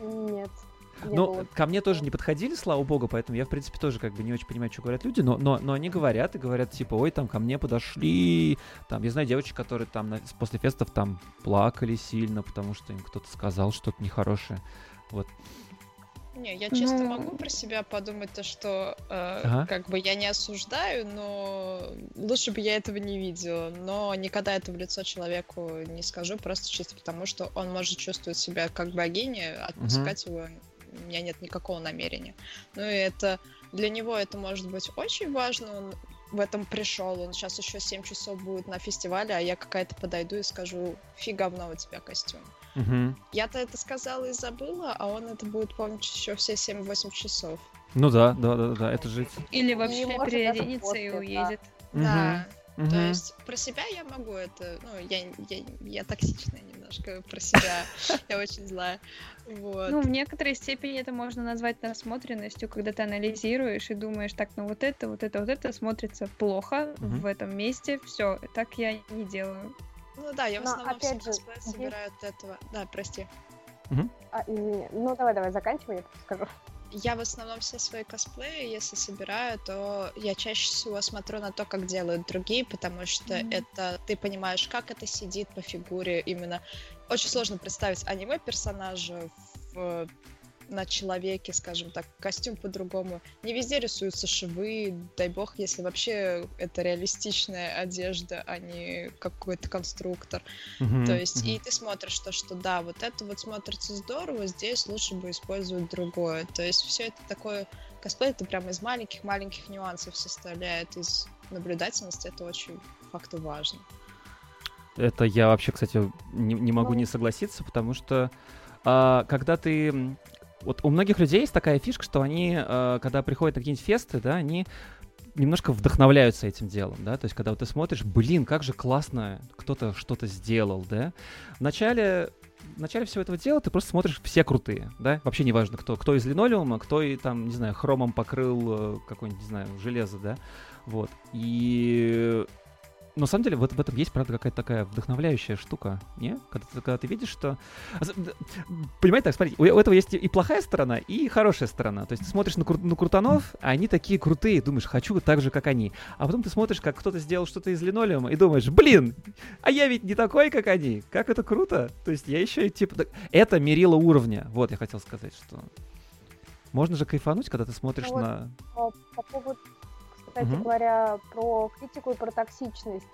Нет. Ну, ко мне тоже не подходили, слава богу, поэтому я, в принципе, тоже как бы не очень понимаю, что говорят люди, но, но, но они говорят и говорят, типа, ой, там ко мне подошли, там, я знаю девочек, которые там на- после фестов там плакали сильно, потому что им кто-то сказал что-то нехорошее. Вот. Не, я чисто Ну. могу про себя подумать то, что э, Ага. как бы я не осуждаю, но лучше бы я этого не видела. Но никогда это в лицо человеку не скажу, просто чисто потому, что он может чувствовать себя как богиня, отпускать его у меня нет никакого намерения. Ну и это для него это может быть очень важно. Он в этом пришел, он сейчас еще 7 часов будет на фестивале, а я какая-то подойду и скажу, фи говно у тебя костюм. Мгм. Я-то это сказала и забыла, а он это будет помнить еще все 7-8 часов. Ну да, да, да, да, это же... Или И вообще переоденется и да. уедет. Да. Мгм. То есть про себя я могу это, ну, я, я, я токсичная немножко про себя, я очень злая. Вот. Ну, в некоторой степени это можно назвать насмотренностью, когда ты анализируешь и думаешь, так, ну вот это, вот это, вот это смотрится плохо Мгм. в этом месте, все, так я не делаю. Ну да, я в Но основном опять же, здесь- собираю от этого. Да, прости. А, извини. Ну, давай, давай, заканчивай, я скажу. Я в основном все свои косплеи, если собираю, то я чаще всего смотрю на то, как делают другие, потому что Мгм. это ты понимаешь, как это сидит по фигуре именно. Очень сложно представить аниме персонажа в на человеке, скажем так, костюм по-другому. Не везде рисуются швы, дай бог, если вообще это реалистичная одежда, а не какой-то конструктор. Мгм, То есть, мгм. и ты смотришь то, что да, вот это вот смотрится здорово, здесь лучше бы использовать другое. То есть, все это такое, косплей это прям из маленьких-маленьких нюансов составляет, из наблюдательности, это очень факту важно. Это я вообще, кстати, не, не могу Ну. не согласиться, потому что а, когда ты... Вот у многих людей есть такая фишка, что они, а, когда приходят на какие-нибудь фесты, да, они немножко вдохновляются этим делом, да, то есть когда вот ты смотришь, блин, как же классно кто-то что-то сделал, да. В начале, в начале всего этого дела ты просто смотришь, все крутые, да, вообще не важно, кто, кто из линолеума, кто и там, не знаю, хромом покрыл э, какое-нибудь, не знаю, железо, да, вот. И на самом деле вот в этом есть, правда, какая-то такая вдохновляющая штука, не? Когда, ты- когда ты видишь, что... Понимаете, так, смотрите, у, у этого есть и- плохая сторона, и хорошая сторона. То есть ты смотришь на, кру- на крутанов, а они такие крутые, думаешь, хочу так же, как они. А потом ты смотришь, как кто-то сделал что-то из линолеума, и думаешь, блин, а я ведь не такой, как они. Как это круто. То есть я еще и типа... Это мерило уровня. Вот я хотел сказать, что... Можно же кайфануть, когда ты смотришь Ну вот, на... А, По поводу, кстати Мгм. говоря, про критику и про токсичность.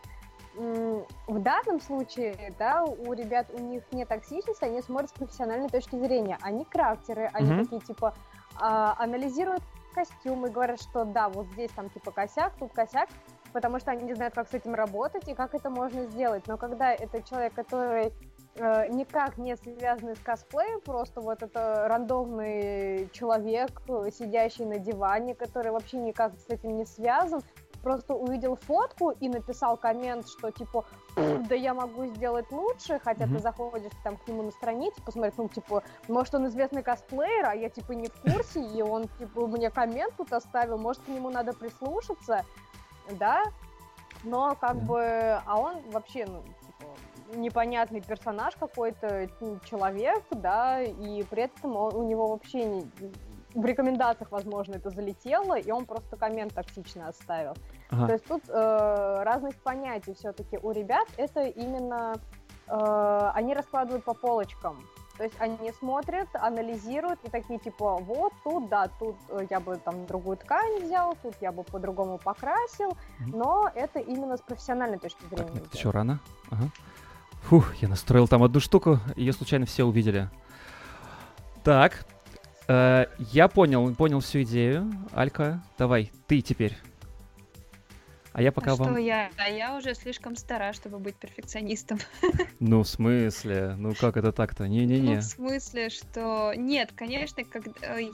В данном случае, да, у ребят у них не токсичность, они смотрят с профессиональной точки зрения. Они крафтеры, они Мгм. такие типа а, анализируют костюмы, говорят, что да, вот здесь там типа косяк, тут косяк, потому что они не знают, как с этим работать и как это можно сделать. Но когда это человек, который э, никак не связанный с косплеем, просто вот это рандомный человек, э, сидящий на диване, который вообще никак с этим не связан, просто увидел фотку и написал коммент, что типа, да я могу сделать лучше, хотя mm-hmm. ты заходишь там к нему на страницу, посмотреть, ну, типа, может, он известный косплеер, а я, типа, не в курсе, и он, типа, мне коммент тут оставил, может, к нему надо прислушаться, да, но, как mm-hmm. бы, а он вообще, ну, непонятный персонаж какой-то, человек, да, и при этом он, у него вообще не, в рекомендациях, возможно, это залетело, и он просто коммент токсичный оставил. Ага. То есть тут э, разность понятий все-таки у ребят это именно э, они раскладывают по полочкам. То есть они смотрят, анализируют и такие типа, вот тут, да, тут э, я бы там другую ткань взял, тут я бы по-другому покрасил, mm-hmm. но это именно с профессиональной точки зрения. Так, нет, еще рано. Ага. Фух, я настроил там одну штуку, ее случайно все увидели. Так, э, я понял, понял всю идею. Алька, давай, ты теперь. А я пока а вам... Что я? А я уже слишком стара, чтобы быть перфекционистом. Ну, в смысле? Ну, как это так-то? Не-не-не. Ну, в смысле, что... Нет, конечно, как...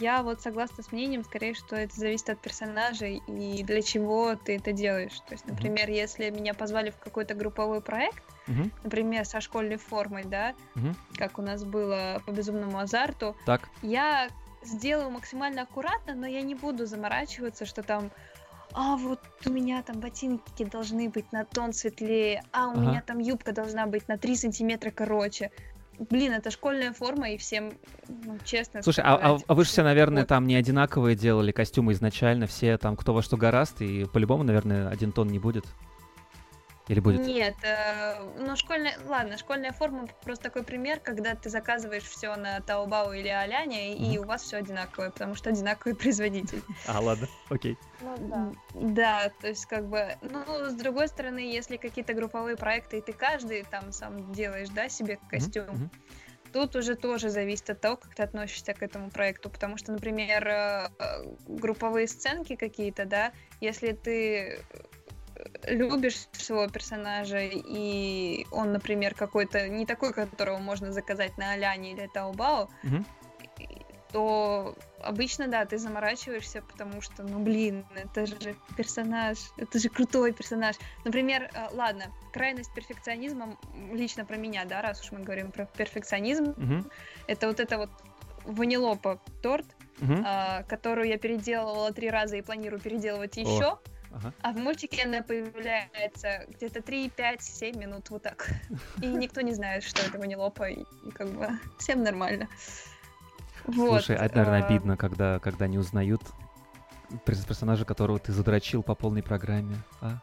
я вот согласна с мнением, скорее, что это зависит от персонажей и для чего ты это делаешь. То есть, например, uh-huh. если меня позвали в какой-то групповой проект, uh-huh. например, со школьной формой, да, uh-huh. как у нас было по безумному азарту, так. я сделаю максимально аккуратно, но я не буду заморачиваться, что там а вот у меня там ботинки должны быть на тон светлее, а у ага. меня там юбка должна быть на 3 сантиметра короче. Блин, это школьная форма, и всем, ну, честно Слушай, сказать, а, а, вы же все, наверное, вот. там не одинаковые делали костюмы изначально, все там кто во что гораст, и по-любому, наверное, один тон не будет. Или будет? Нет, э, ну школьная, ладно, школьная форма просто такой пример, когда ты заказываешь все на Таобао или Аляне, и у вас все одинаковое, потому что одинаковый производитель. А, ладно, окей. Ну, да. да, то есть как бы, ну, с другой стороны, если какие-то групповые проекты, и ты каждый там сам делаешь, да, себе костюм, mm-hmm. Тут уже тоже зависит от того, как ты относишься к этому проекту, потому что, например, э, групповые сценки какие-то, да, если ты любишь своего персонажа, и он, например, какой-то не такой, которого можно заказать на Аляне или Таобао, угу. то обычно, да, ты заморачиваешься, потому что, ну, блин, это же персонаж, это же крутой персонаж. Например, э, ладно, крайность перфекционизма, лично про меня, да, раз уж мы говорим про перфекционизм, угу. это вот это вот ванилопа торт, угу. которую я переделывала три раза и планирую переделывать еще. О. Ага. А в мультике она появляется где-то 3, 5, 7 минут, вот так. И никто не знает, что это Ванилопа, и, и как бы всем нормально. Слушай, вот, а это, наверное, а... обидно, когда, когда не узнают персонажа, которого ты задрочил по полной программе, а?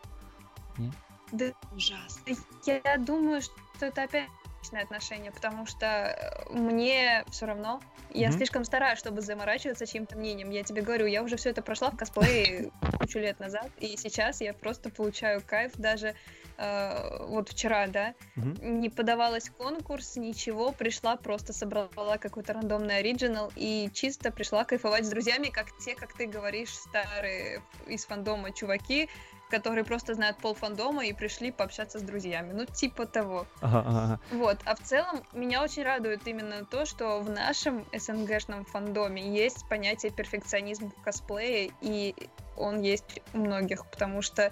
Нет? Да, ужасно. Я думаю, что это опять личное отношение, потому что э, мне все равно. Я mm-hmm. слишком стараюсь, чтобы заморачиваться чьим-то мнением. Я тебе говорю, я уже все это прошла в косплее кучу лет назад, и сейчас я просто получаю кайф даже э, вот вчера, да, mm-hmm. не подавалась конкурс, ничего, пришла, просто собрала какой-то рандомный оригинал и чисто пришла кайфовать с друзьями, как те, как ты говоришь, старые из фандома чуваки, которые просто знают пол фандома и пришли пообщаться с друзьями. Ну, типа того. Ага, ага. Вот. А в целом меня очень радует именно то, что в нашем СНГшном фандоме есть понятие перфекционизм в косплее, и он есть у многих, потому что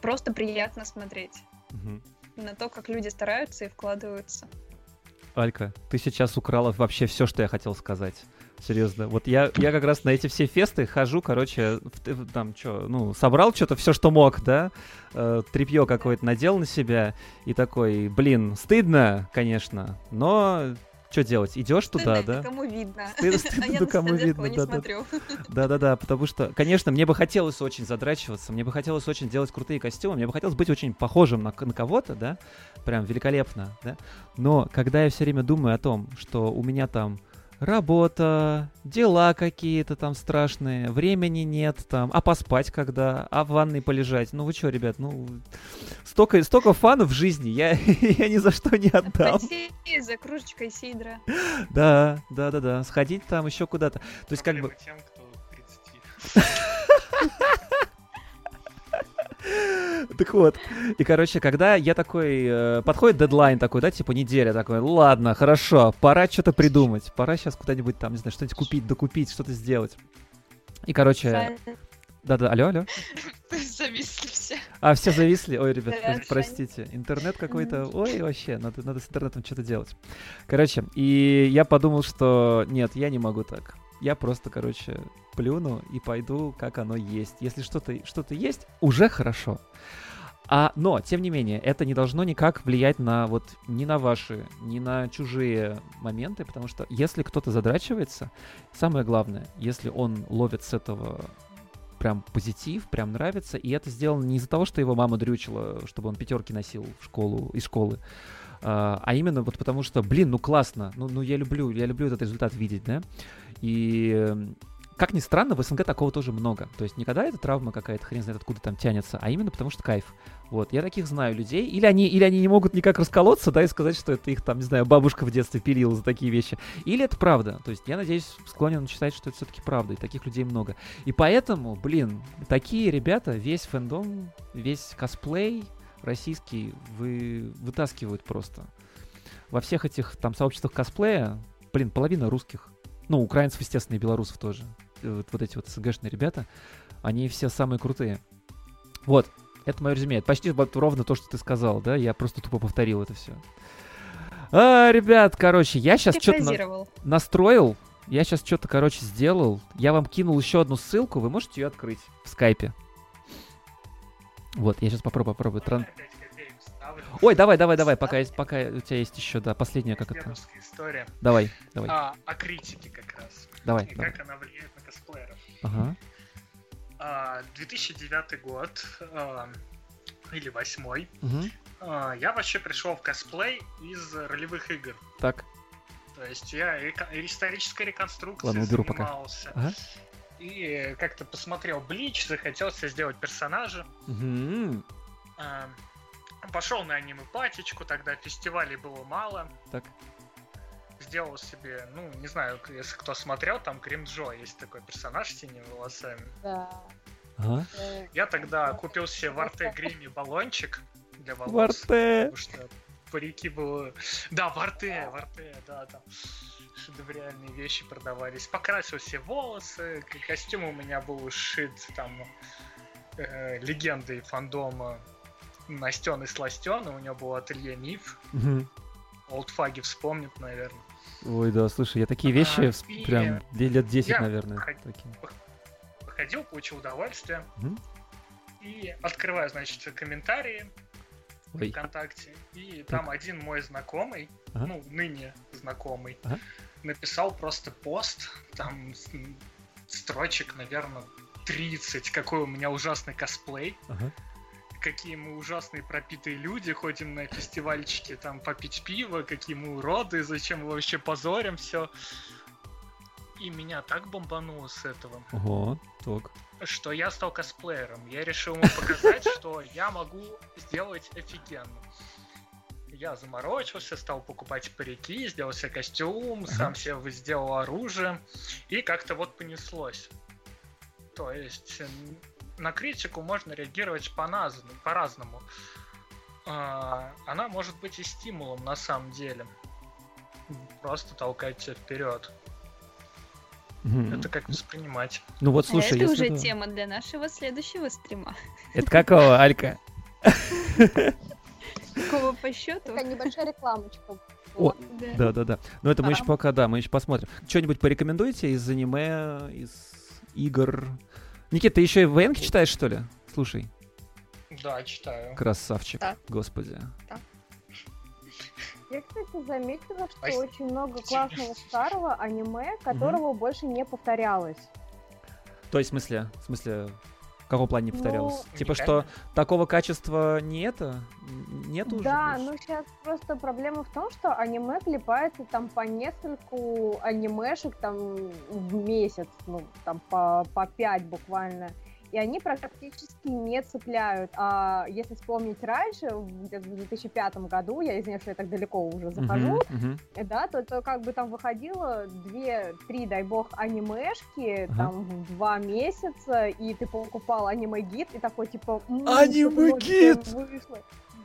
просто приятно смотреть угу. на то, как люди стараются и вкладываются. Алька, ты сейчас украла вообще все, что я хотел сказать. Серьезно. Вот я, я как раз на эти все фесты хожу, короче, в, там что, ну, собрал что-то, все, что мог, да, э, тряпье какое-то надел на себя и такой, блин, стыдно, конечно, но что делать? Идешь туда, да? кому видно. Стыдно, стыдно, а кому видно. Не да, смотрю. да, да, да, потому что, конечно, мне бы хотелось очень задрачиваться, мне бы хотелось очень делать крутые костюмы, мне бы хотелось быть очень похожим на, на кого-то, да, прям великолепно, да. Но когда я все время думаю о том, что у меня там работа, дела какие-то там страшные, времени нет там, а поспать когда, а в ванной полежать. Ну вы что, ребят, ну столько, столько фанов в жизни, я, я ни за что не отдам. Пойти за кружечкой сидра. Да, да, да, да, сходить там еще куда-то. То есть как бы... Тем, кто Так вот, и, короче, когда я такой, э, подходит дедлайн такой, да, типа неделя такой, ладно, хорошо, пора что-то придумать, пора сейчас куда-нибудь там, не знаю, что-нибудь купить, докупить, что-то сделать. И, короче, да-да, алло, алло. Зависли все. А, все зависли? Ой, ребят, Да, про- простите. Интернет какой-то... Ой, вообще, надо, надо с интернетом что-то делать. Короче, и я подумал, что нет, я не могу так. Я просто, короче, плюну и пойду, как оно есть. Если что-то что есть, уже хорошо. А, но, тем не менее, это не должно никак влиять на вот ни на ваши, ни на чужие моменты, потому что если кто-то задрачивается, самое главное, если он ловит с этого прям позитив, прям нравится, и это сделано не из-за того, что его мама дрючила, чтобы он пятерки носил в школу, из школы, а а именно вот потому что, блин, ну классно, ну, ну я люблю, я люблю этот результат видеть, да, и эм, как ни странно, в СНГ такого тоже много. То есть никогда эта травма какая-то, хрен знает откуда там тянется, а именно потому что кайф. Вот, я таких знаю людей. Или они, или они не могут никак расколоться, да, и сказать, что это их там, не знаю, бабушка в детстве пилила за такие вещи. Или это правда. То есть я надеюсь, склонен считать, что это все-таки правда, и таких людей много. И поэтому, блин, такие ребята, весь фэндом, весь косплей российский вы вытаскивают просто. Во всех этих там сообществах косплея, блин, половина русских. Ну, украинцев, естественно, и белорусов тоже. Э, Вот, вот эти вот СГшные ребята, они все самые крутые. Вот, это мое резюме. Это почти ровно то, что ты сказал, да? Я просто тупо повторил это все. А, ребят, короче, я сейчас что-то Перефразировал. настроил. Я сейчас что-то, короче, сделал. Я вам кинул еще одну ссылку. Вы можете ее открыть в скайпе. Вот, я сейчас попробую, попробую. Тран-. Ой, давай, давай, давай, пока, есть, пока у тебя есть еще, да, последняя, как это. История. Давай, давай, А, о критике как раз. давай. И давай. как она влияет на косплееров. Ага, А, 2009 год, а, или восьмой, мгм. а, я вообще пришел в косплей из ролевых игр. так, То есть я исторической реконструкцией Ладно, уберу пока. занимался. Ага. И как-то посмотрел Блич, захотел себе сделать персонажа. Мгм. А, Пошел на аниме-патечку, тогда фестивалей было мало. так, Сделал себе, ну, не знаю, если кто смотрел, там Кримджо есть такой персонаж с синими волосами. Да. ага. Я тогда купил себе в Арте Гриме баллончик для волос. Варте. Потому что парики было... Да, в Арте, в Арте, да, там шедевриальные вещи продавались. Покрасил себе волосы, костюм у меня был сшит там э, легендой фандома Настен и Сластен, и у него было ателье Миф. Олдфаги вспомнит, наверное. Ой, да, слушай, я такие А, вещи вс- и прям ле- лет 10, я наверное, хот- такие. Походил, получил удовольствие. Мгм. И открываю, значит, комментарии Ой, ВКонтакте. И там один мой знакомый, Ага. ну, ныне знакомый, Ага. написал просто пост, там строчек, наверное, 30, какой у меня ужасный косплей, ага. Какие мы ужасные пропитые люди, ходим на фестивальчики там попить пиво, какие мы уроды, зачем мы вообще позорим все. И меня так бомбануло с этого, Ого, так. что я стал косплеером. Я решил ему показать, что я могу сделать офигенно. Я заморочился, стал покупать парики, сделал себе костюм, сам себе сделал оружие, и как-то вот понеслось. То есть на критику можно реагировать по-разному. А, Она может быть и стимулом на самом деле. Просто толкать тебя вперед. Мгм. Это как воспринимать. Ну вот, А слушай, это если уже тема для нашего следующего стрима. Это какого, Алька? Какого по счету? Такая небольшая рекламочка. О. Да, да, да. Но это мы А. еще пока, да, мы еще посмотрим. Что-нибудь порекомендуете из аниме, из игр? Никит, ты еще и ВН читаешь, что ли? Слушай, Да, читаю. красавчик, Да. господи. Я, кстати, заметила, что Спасибо. очень много классного старого аниме, которого больше не повторялось. То есть, в смысле, в смысле, в каком плане не повторялось? Ну, типа, что такого качества не это? Нет уже? Да, больше? ну сейчас просто проблема в том, что аниме клепается там по нескольку анимешек там в месяц, ну там по, по пять буквально. И они практически не цепляют. А если вспомнить раньше, в 2005 году, я извиняюсь, что я так далеко уже захожу, Мгм, мгм. да, то, то как бы там выходило две-три, дай бог, анимешки Ага. там в два месяца, и ты покупал аниме-гид, и такой, типа, «М, Аниме-гид!» вышло.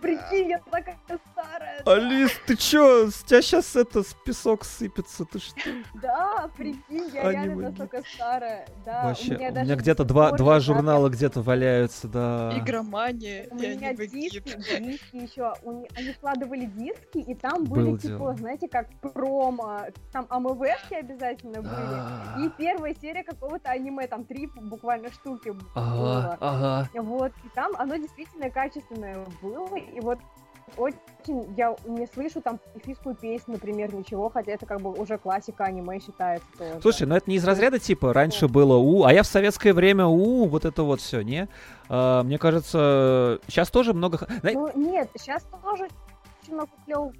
Прикинь, я такая старая. Алис, ты чё? С тебя сейчас это, с песок сыпется, ты что? Да, прикинь, я реально настолько старая. Да, Вообще, у меня, где-то два, два журнала где-то валяются, да. Игромания У меня диски, диски еще, они вкладывали диски, и там были, типа, знаете, как промо, там АМВшки обязательно были, А, и первая серия какого-то аниме, там три буквально штуки Ага, было. ага. Вот, и там оно действительно качественное было, и вот очень я не слышу там эльфийскую песню, например, ничего, хотя это как бы уже классика аниме считается тоже. Слушай, ну это не из разряда типа раньше было у, а я в советское время у, вот это вот все, не? А, мне кажется, сейчас тоже много. Ну, нет, сейчас тоже очень много клёвого,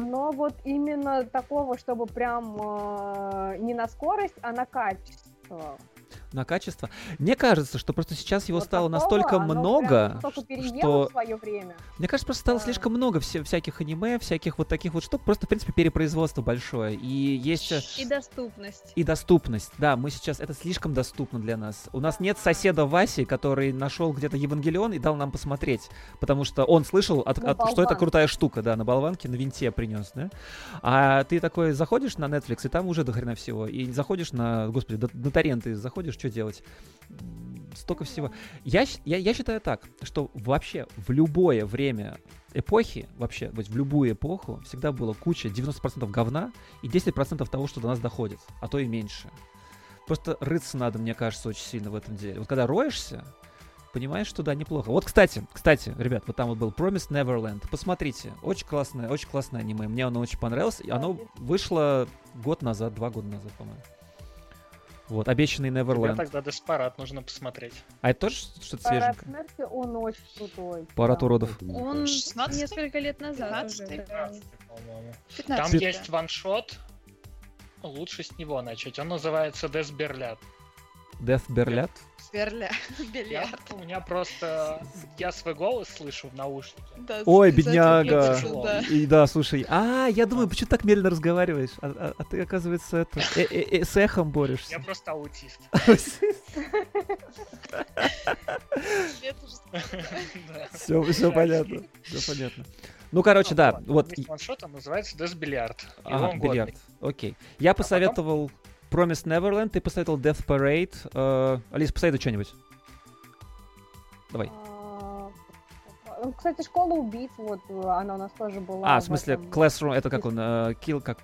но вот именно такого, чтобы прям э, не на скорость, а на качество. На качество. Мне кажется, что просто сейчас его Вот стало такого настолько много, что в свое время. Мне кажется, просто стало Да. слишком много вся- всяких аниме, всяких вот таких вот штук. Просто, в принципе, перепроизводство большое. И есть И доступность. и доступность. Да, мы сейчас... Это слишком доступно для нас. У нас нет соседа Васи, который нашел где-то Евангелион и дал нам посмотреть. Потому что он слышал, от- от- что это крутая штука, да, на болванке, на винте принес, да? А ты такой заходишь на Netflix, и там уже до хрена всего. И заходишь на... Господи, до- на торренты заходишь, что делать? Столько всего. Я, я, я считаю так, что вообще в любое время эпохи, вообще, вот в любую эпоху, всегда было куча, 90% говна и 10% того, что до нас доходит, а то и меньше. Просто рыться надо, мне кажется, очень сильно в этом деле. Вот когда роешься, понимаешь, что да, неплохо. Вот, кстати, кстати, ребят, вот там вот был Promised Neverland. Посмотрите, очень классное, очень классное аниме. Мне оно очень понравилось. И оно вышло год назад, два года назад, по-моему. Вот, обещанный Neverland. тогда Деспарат нужно посмотреть. А это тоже что-то Парад свеженькое? смерти, он очень крутой. Парад да. уродов. Он 16-й? несколько лет назад уже. 15-й? да. 15, по-моему. 15 Там есть ваншот. Лучше с него начать. Он называется Десберлят. Death Я, Бильярд. у меня просто... Я свой голос слышу в наушнике. Да, Ой, бедняга. да. И да, слушай, а, я думаю, почему ты так медленно разговариваешь? А, а- а ты, оказывается, это, э- э- э, с эхом борешься. Я просто аутист. Все, все понятно, все понятно. Ну, короче, да, вот, Есть называется Десбильярд. ага, бильярд, окей. Я потом? посоветовал Promised Neverland, ты посоветовал Death Parade. Э, Алис, посоветуй что-нибудь. Давай. А, Кстати, школа убийц, вот она у нас тоже была. А, в смысле, этом. Classroom, это как он, э, Kill, как...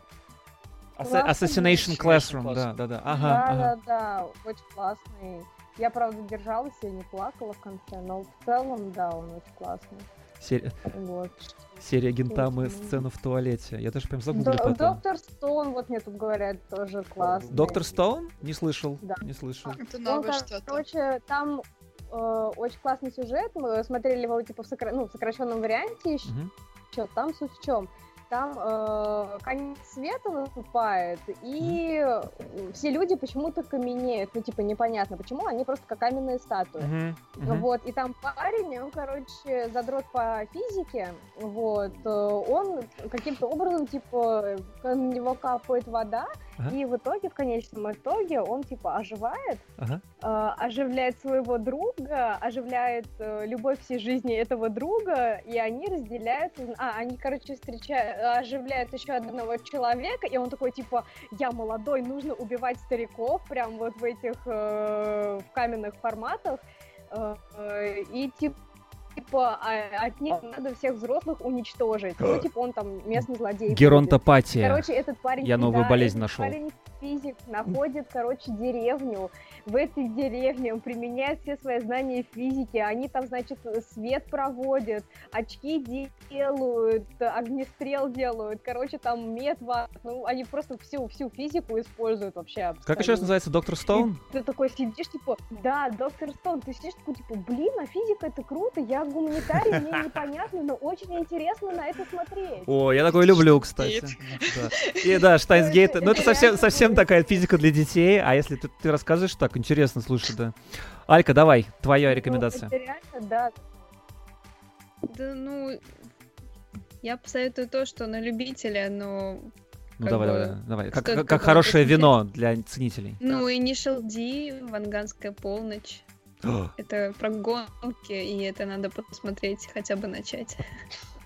Classroom. Assassination Classroom, Classroom. да, да, да. Да, Ага, ага. да, да, очень классный. Я, правда, держалась, я не плакала в конце, но в целом, да, он очень классный. Серия, Вот. Серия Гентамы, сцена в туалете. Я даже прям загуглю До- потом. Доктор Стоун, вот мне тут говорят, тоже классный. Доктор Стоун? Не слышал, Да. не слышал. Это Он, новое что-то. короче, там э, очень классный сюжет. Мы смотрели его типа в, сокра- ну, в сокращенном варианте еще. Мгм. Там суть в чем? Там э, конец света наступает, и все люди почему-то каменеют. Ну, типа, непонятно почему, они просто как каменные статуи. Мгм, мгм. Вот, и там парень, он, короче, задрот по физике, вот, э, он каким-то образом, типа, на него капает вода, Ага. и в итоге, в конечном итоге, он, типа, оживает, Ага. э, оживляет своего друга, оживляет э, любовь всей жизни этого друга, и они разделяются, а, они, короче, встречают, оживляют еще одного человека, и он такой, типа, я молодой, нужно убивать стариков, прям вот в этих, э, в каменных форматах, э, и типа типа а- от них надо всех взрослых уничтожить. Ну, типа он там местный злодей. будет. Геронтопатия. Короче, этот парень... Я новую да, болезнь этот нашел. парень физик находит, короче, деревню. В этой деревне он применяет все свои знания физики. Они там, значит, свет проводят, очки делают, огнестрел делают. Короче, там мед, ва- ну, они просто всю, всю физику используют вообще. Как еще абсолютно. называется Доктор Стоун? Ты такой сидишь, типа, да, доктор Стоун, ты сидишь такой, типа, блин, а физика это круто, я гуманитарий, мне непонятно, но очень интересно на это смотреть. О, я такой люблю, кстати. Да. И да, Штайнсгейт, ну это совсем, совсем такая физика для детей, а если ты, рассказываешь так, интересно, слушай, да. Алька, давай, твоя рекомендация. Ну, реально, да. Да, ну, я посоветую то, что на любителя, но... Ну как давай, бы, давай, давай. Как, как, как хорошее вино для ценителей. Ну, Initial D, Ванганская полночь. Это про гонки, и это надо посмотреть, хотя бы начать.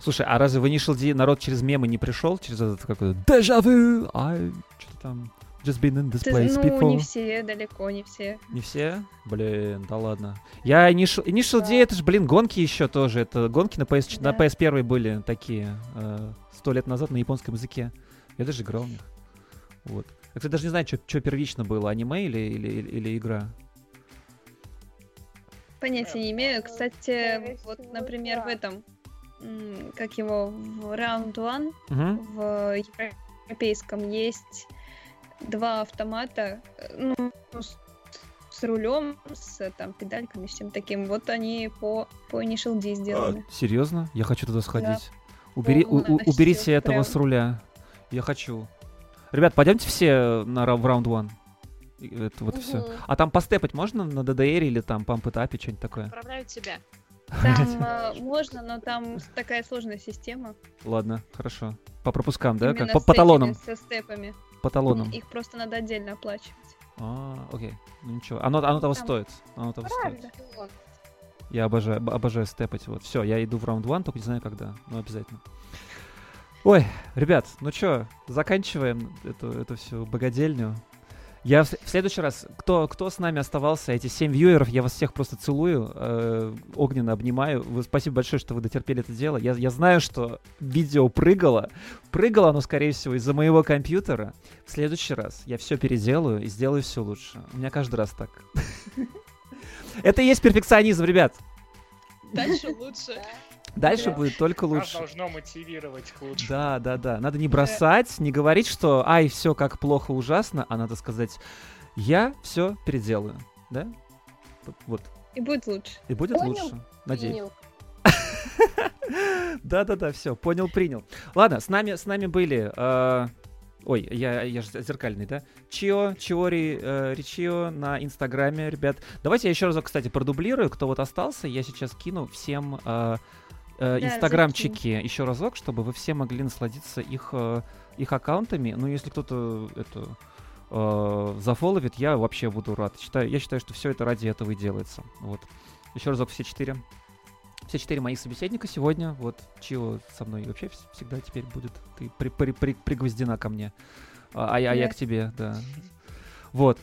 Слушай, а разве в Initial D народ через мемы не пришел? Через этот какой-то дежавю? I что-то там just been in this Ты- place ну, before. не все, далеко не все. Не все? Блин, да ладно. Я Initial, Initial D, это же, блин, гонки еще тоже. Это гонки на, PS, на Да. PS1 были такие э, сто лет назад на японском языке. Я даже играл в них. Вот. Я, кстати, даже не знаю, что первично было, аниме или, или, или игра. Понятия не имею. Кстати, вот, например, в да. этом, как его, в Round One, в европейском есть два автомата, э, ну, с, с рулем, с там педальками, с всем таким. Вот они по, по Initial D сделаны. Серьезно? Я хочу туда сходить. Убери, у- у- уберите этого прям. с руля. Я хочу. Ребят, пойдемте все на ра- в раунд one. Это вот все. Мгм. А там постепать можно на DDR или там памп этапе, что-нибудь такое? Отправляю тебя. Там э, можно, но там такая сложная система. Ладно, хорошо. По пропускам, да? Как? По, по талонам. Со степами. По талонам. Их просто надо отдельно оплачивать. А, окей. Ну ничего. Оно, оно того Там- стоит. Оно того стоит. Правда. Я обожаю, об- обожаю степать. Вот, все, я иду в раунд one, только не знаю когда. Но обязательно. Ой, ребят, ну чё, заканчиваем эту, эту всю богадельню. Я в, в следующий раз, кто, кто с нами оставался, эти семь вьюеров, я вас всех просто целую, э, огненно обнимаю. Вы, спасибо большое, что вы дотерпели это дело. Я, я знаю, что видео прыгало. Прыгало оно, скорее всего, из-за моего компьютера. В следующий раз я все переделаю и сделаю все лучше. У меня каждый раз так. Это и есть перфекционизм, ребят. Дальше лучше. Дальше Да. будет только Нас лучше. должно мотивировать к лучшему. Да, да, да. Надо не бросать, не говорить, что ай, все как плохо, ужасно, а надо сказать, я все переделаю. Да? Вот-. И будет лучше. И будет Понял, лучше. Надеюсь. Да-да-да, все, понял, принял. Ладно, с нами, с нами были... э, Ой, я, я же зеркальный, да? Чио, Чиори, э, Ричио на Инстаграме, ребят. Давайте я еще разок, кстати, продублирую, кто вот остался. Я сейчас кину всем э, э, Да, инстаграмчики еще разок, чтобы вы все могли насладиться их, э, их аккаунтами. Ну, если кто-то это э, зафоловит, я вообще буду рад. Считаю, я считаю, что все это ради этого и делается. Вот. Еще разок все четыре. Все четыре моих собеседника сегодня. Вот Чио со мной вообще вс- всегда теперь будет. Ты при, при- при- пригвоздена ко мне. А, а я, а я к тебе, да. Вот.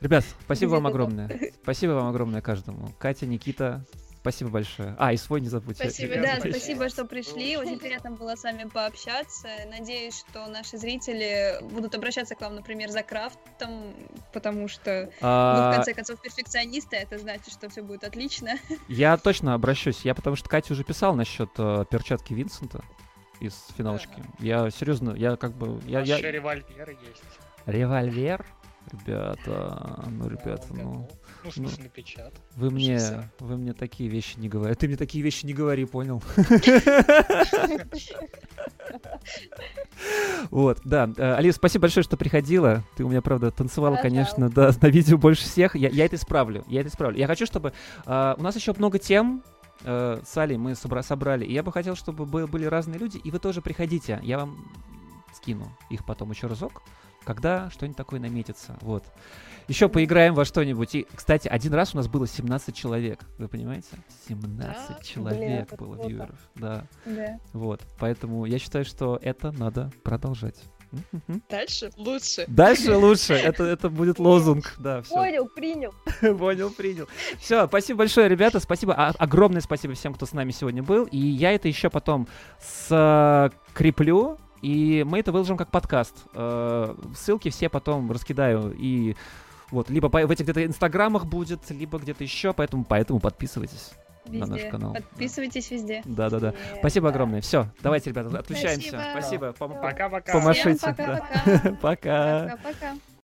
Ребят, спасибо вам огромное. Спасибо вам огромное каждому. Катя, Никита, спасибо большое. А, и свой не забудьте. Спасибо, Да, Спасибо. спасибо, что пришли. Очень приятно было с вами пообщаться. Надеюсь, что наши зрители будут обращаться к вам, например, за крафтом, потому что вы, в А, конце концов, перфекционисты, это значит, что все будет отлично. Я точно обращусь. Я потому что Катя уже писал насчет э, перчатки Винсента из финалочки. Я серьезно, я как бы. Я, я... Еще револьверы есть. Револьвер? Ребята, ну, ребята, Ну, ну. ну, ну, в смысле, напечатать. Вы мне, вы мне такие вещи не говори. Ты мне такие вещи не говори, понял? Вот, да. Э, Алис, спасибо большое, что приходила. Ты у меня, правда, танцевала, конечно, да, на видео больше всех. Я, я это исправлю, я это исправлю. Я хочу, чтобы... э, у нас еще много тем э, с Али мы собра- собрали. И я бы хотел, чтобы бы- были разные люди, и вы тоже приходите. Я вам скину их потом еще разок, когда что-нибудь такое наметится. Вот. Еще поиграем во что-нибудь. И, кстати, один раз у нас было 17 человек. Вы понимаете? 17 Да? человек Блин, было круто. вьюеров. Да. Да. Вот. Поэтому я считаю, что это надо продолжать. Мгм. Дальше лучше. Дальше лучше. Это, это будет лозунг. Да, все. Понял, принял. Понял, принял. Все, спасибо большое, ребята. Спасибо. а- огромное спасибо всем, кто с нами сегодня был. И я это еще потом скреплю. И мы это выложим как подкаст. Э, Ссылки все потом раскидаю. И вот, либо в этих где-то инстаграмах будет, либо где-то еще. Поэтому, поэтому подписывайтесь. На наш Везде. канал. Подписывайтесь везде. Да-да-да. Нет, Спасибо да. огромное. Все, давайте, ребята, отключаемся. Спасибо. Пока-пока. Помашите. Всем да. пока-пока. Пока. Пока-пока.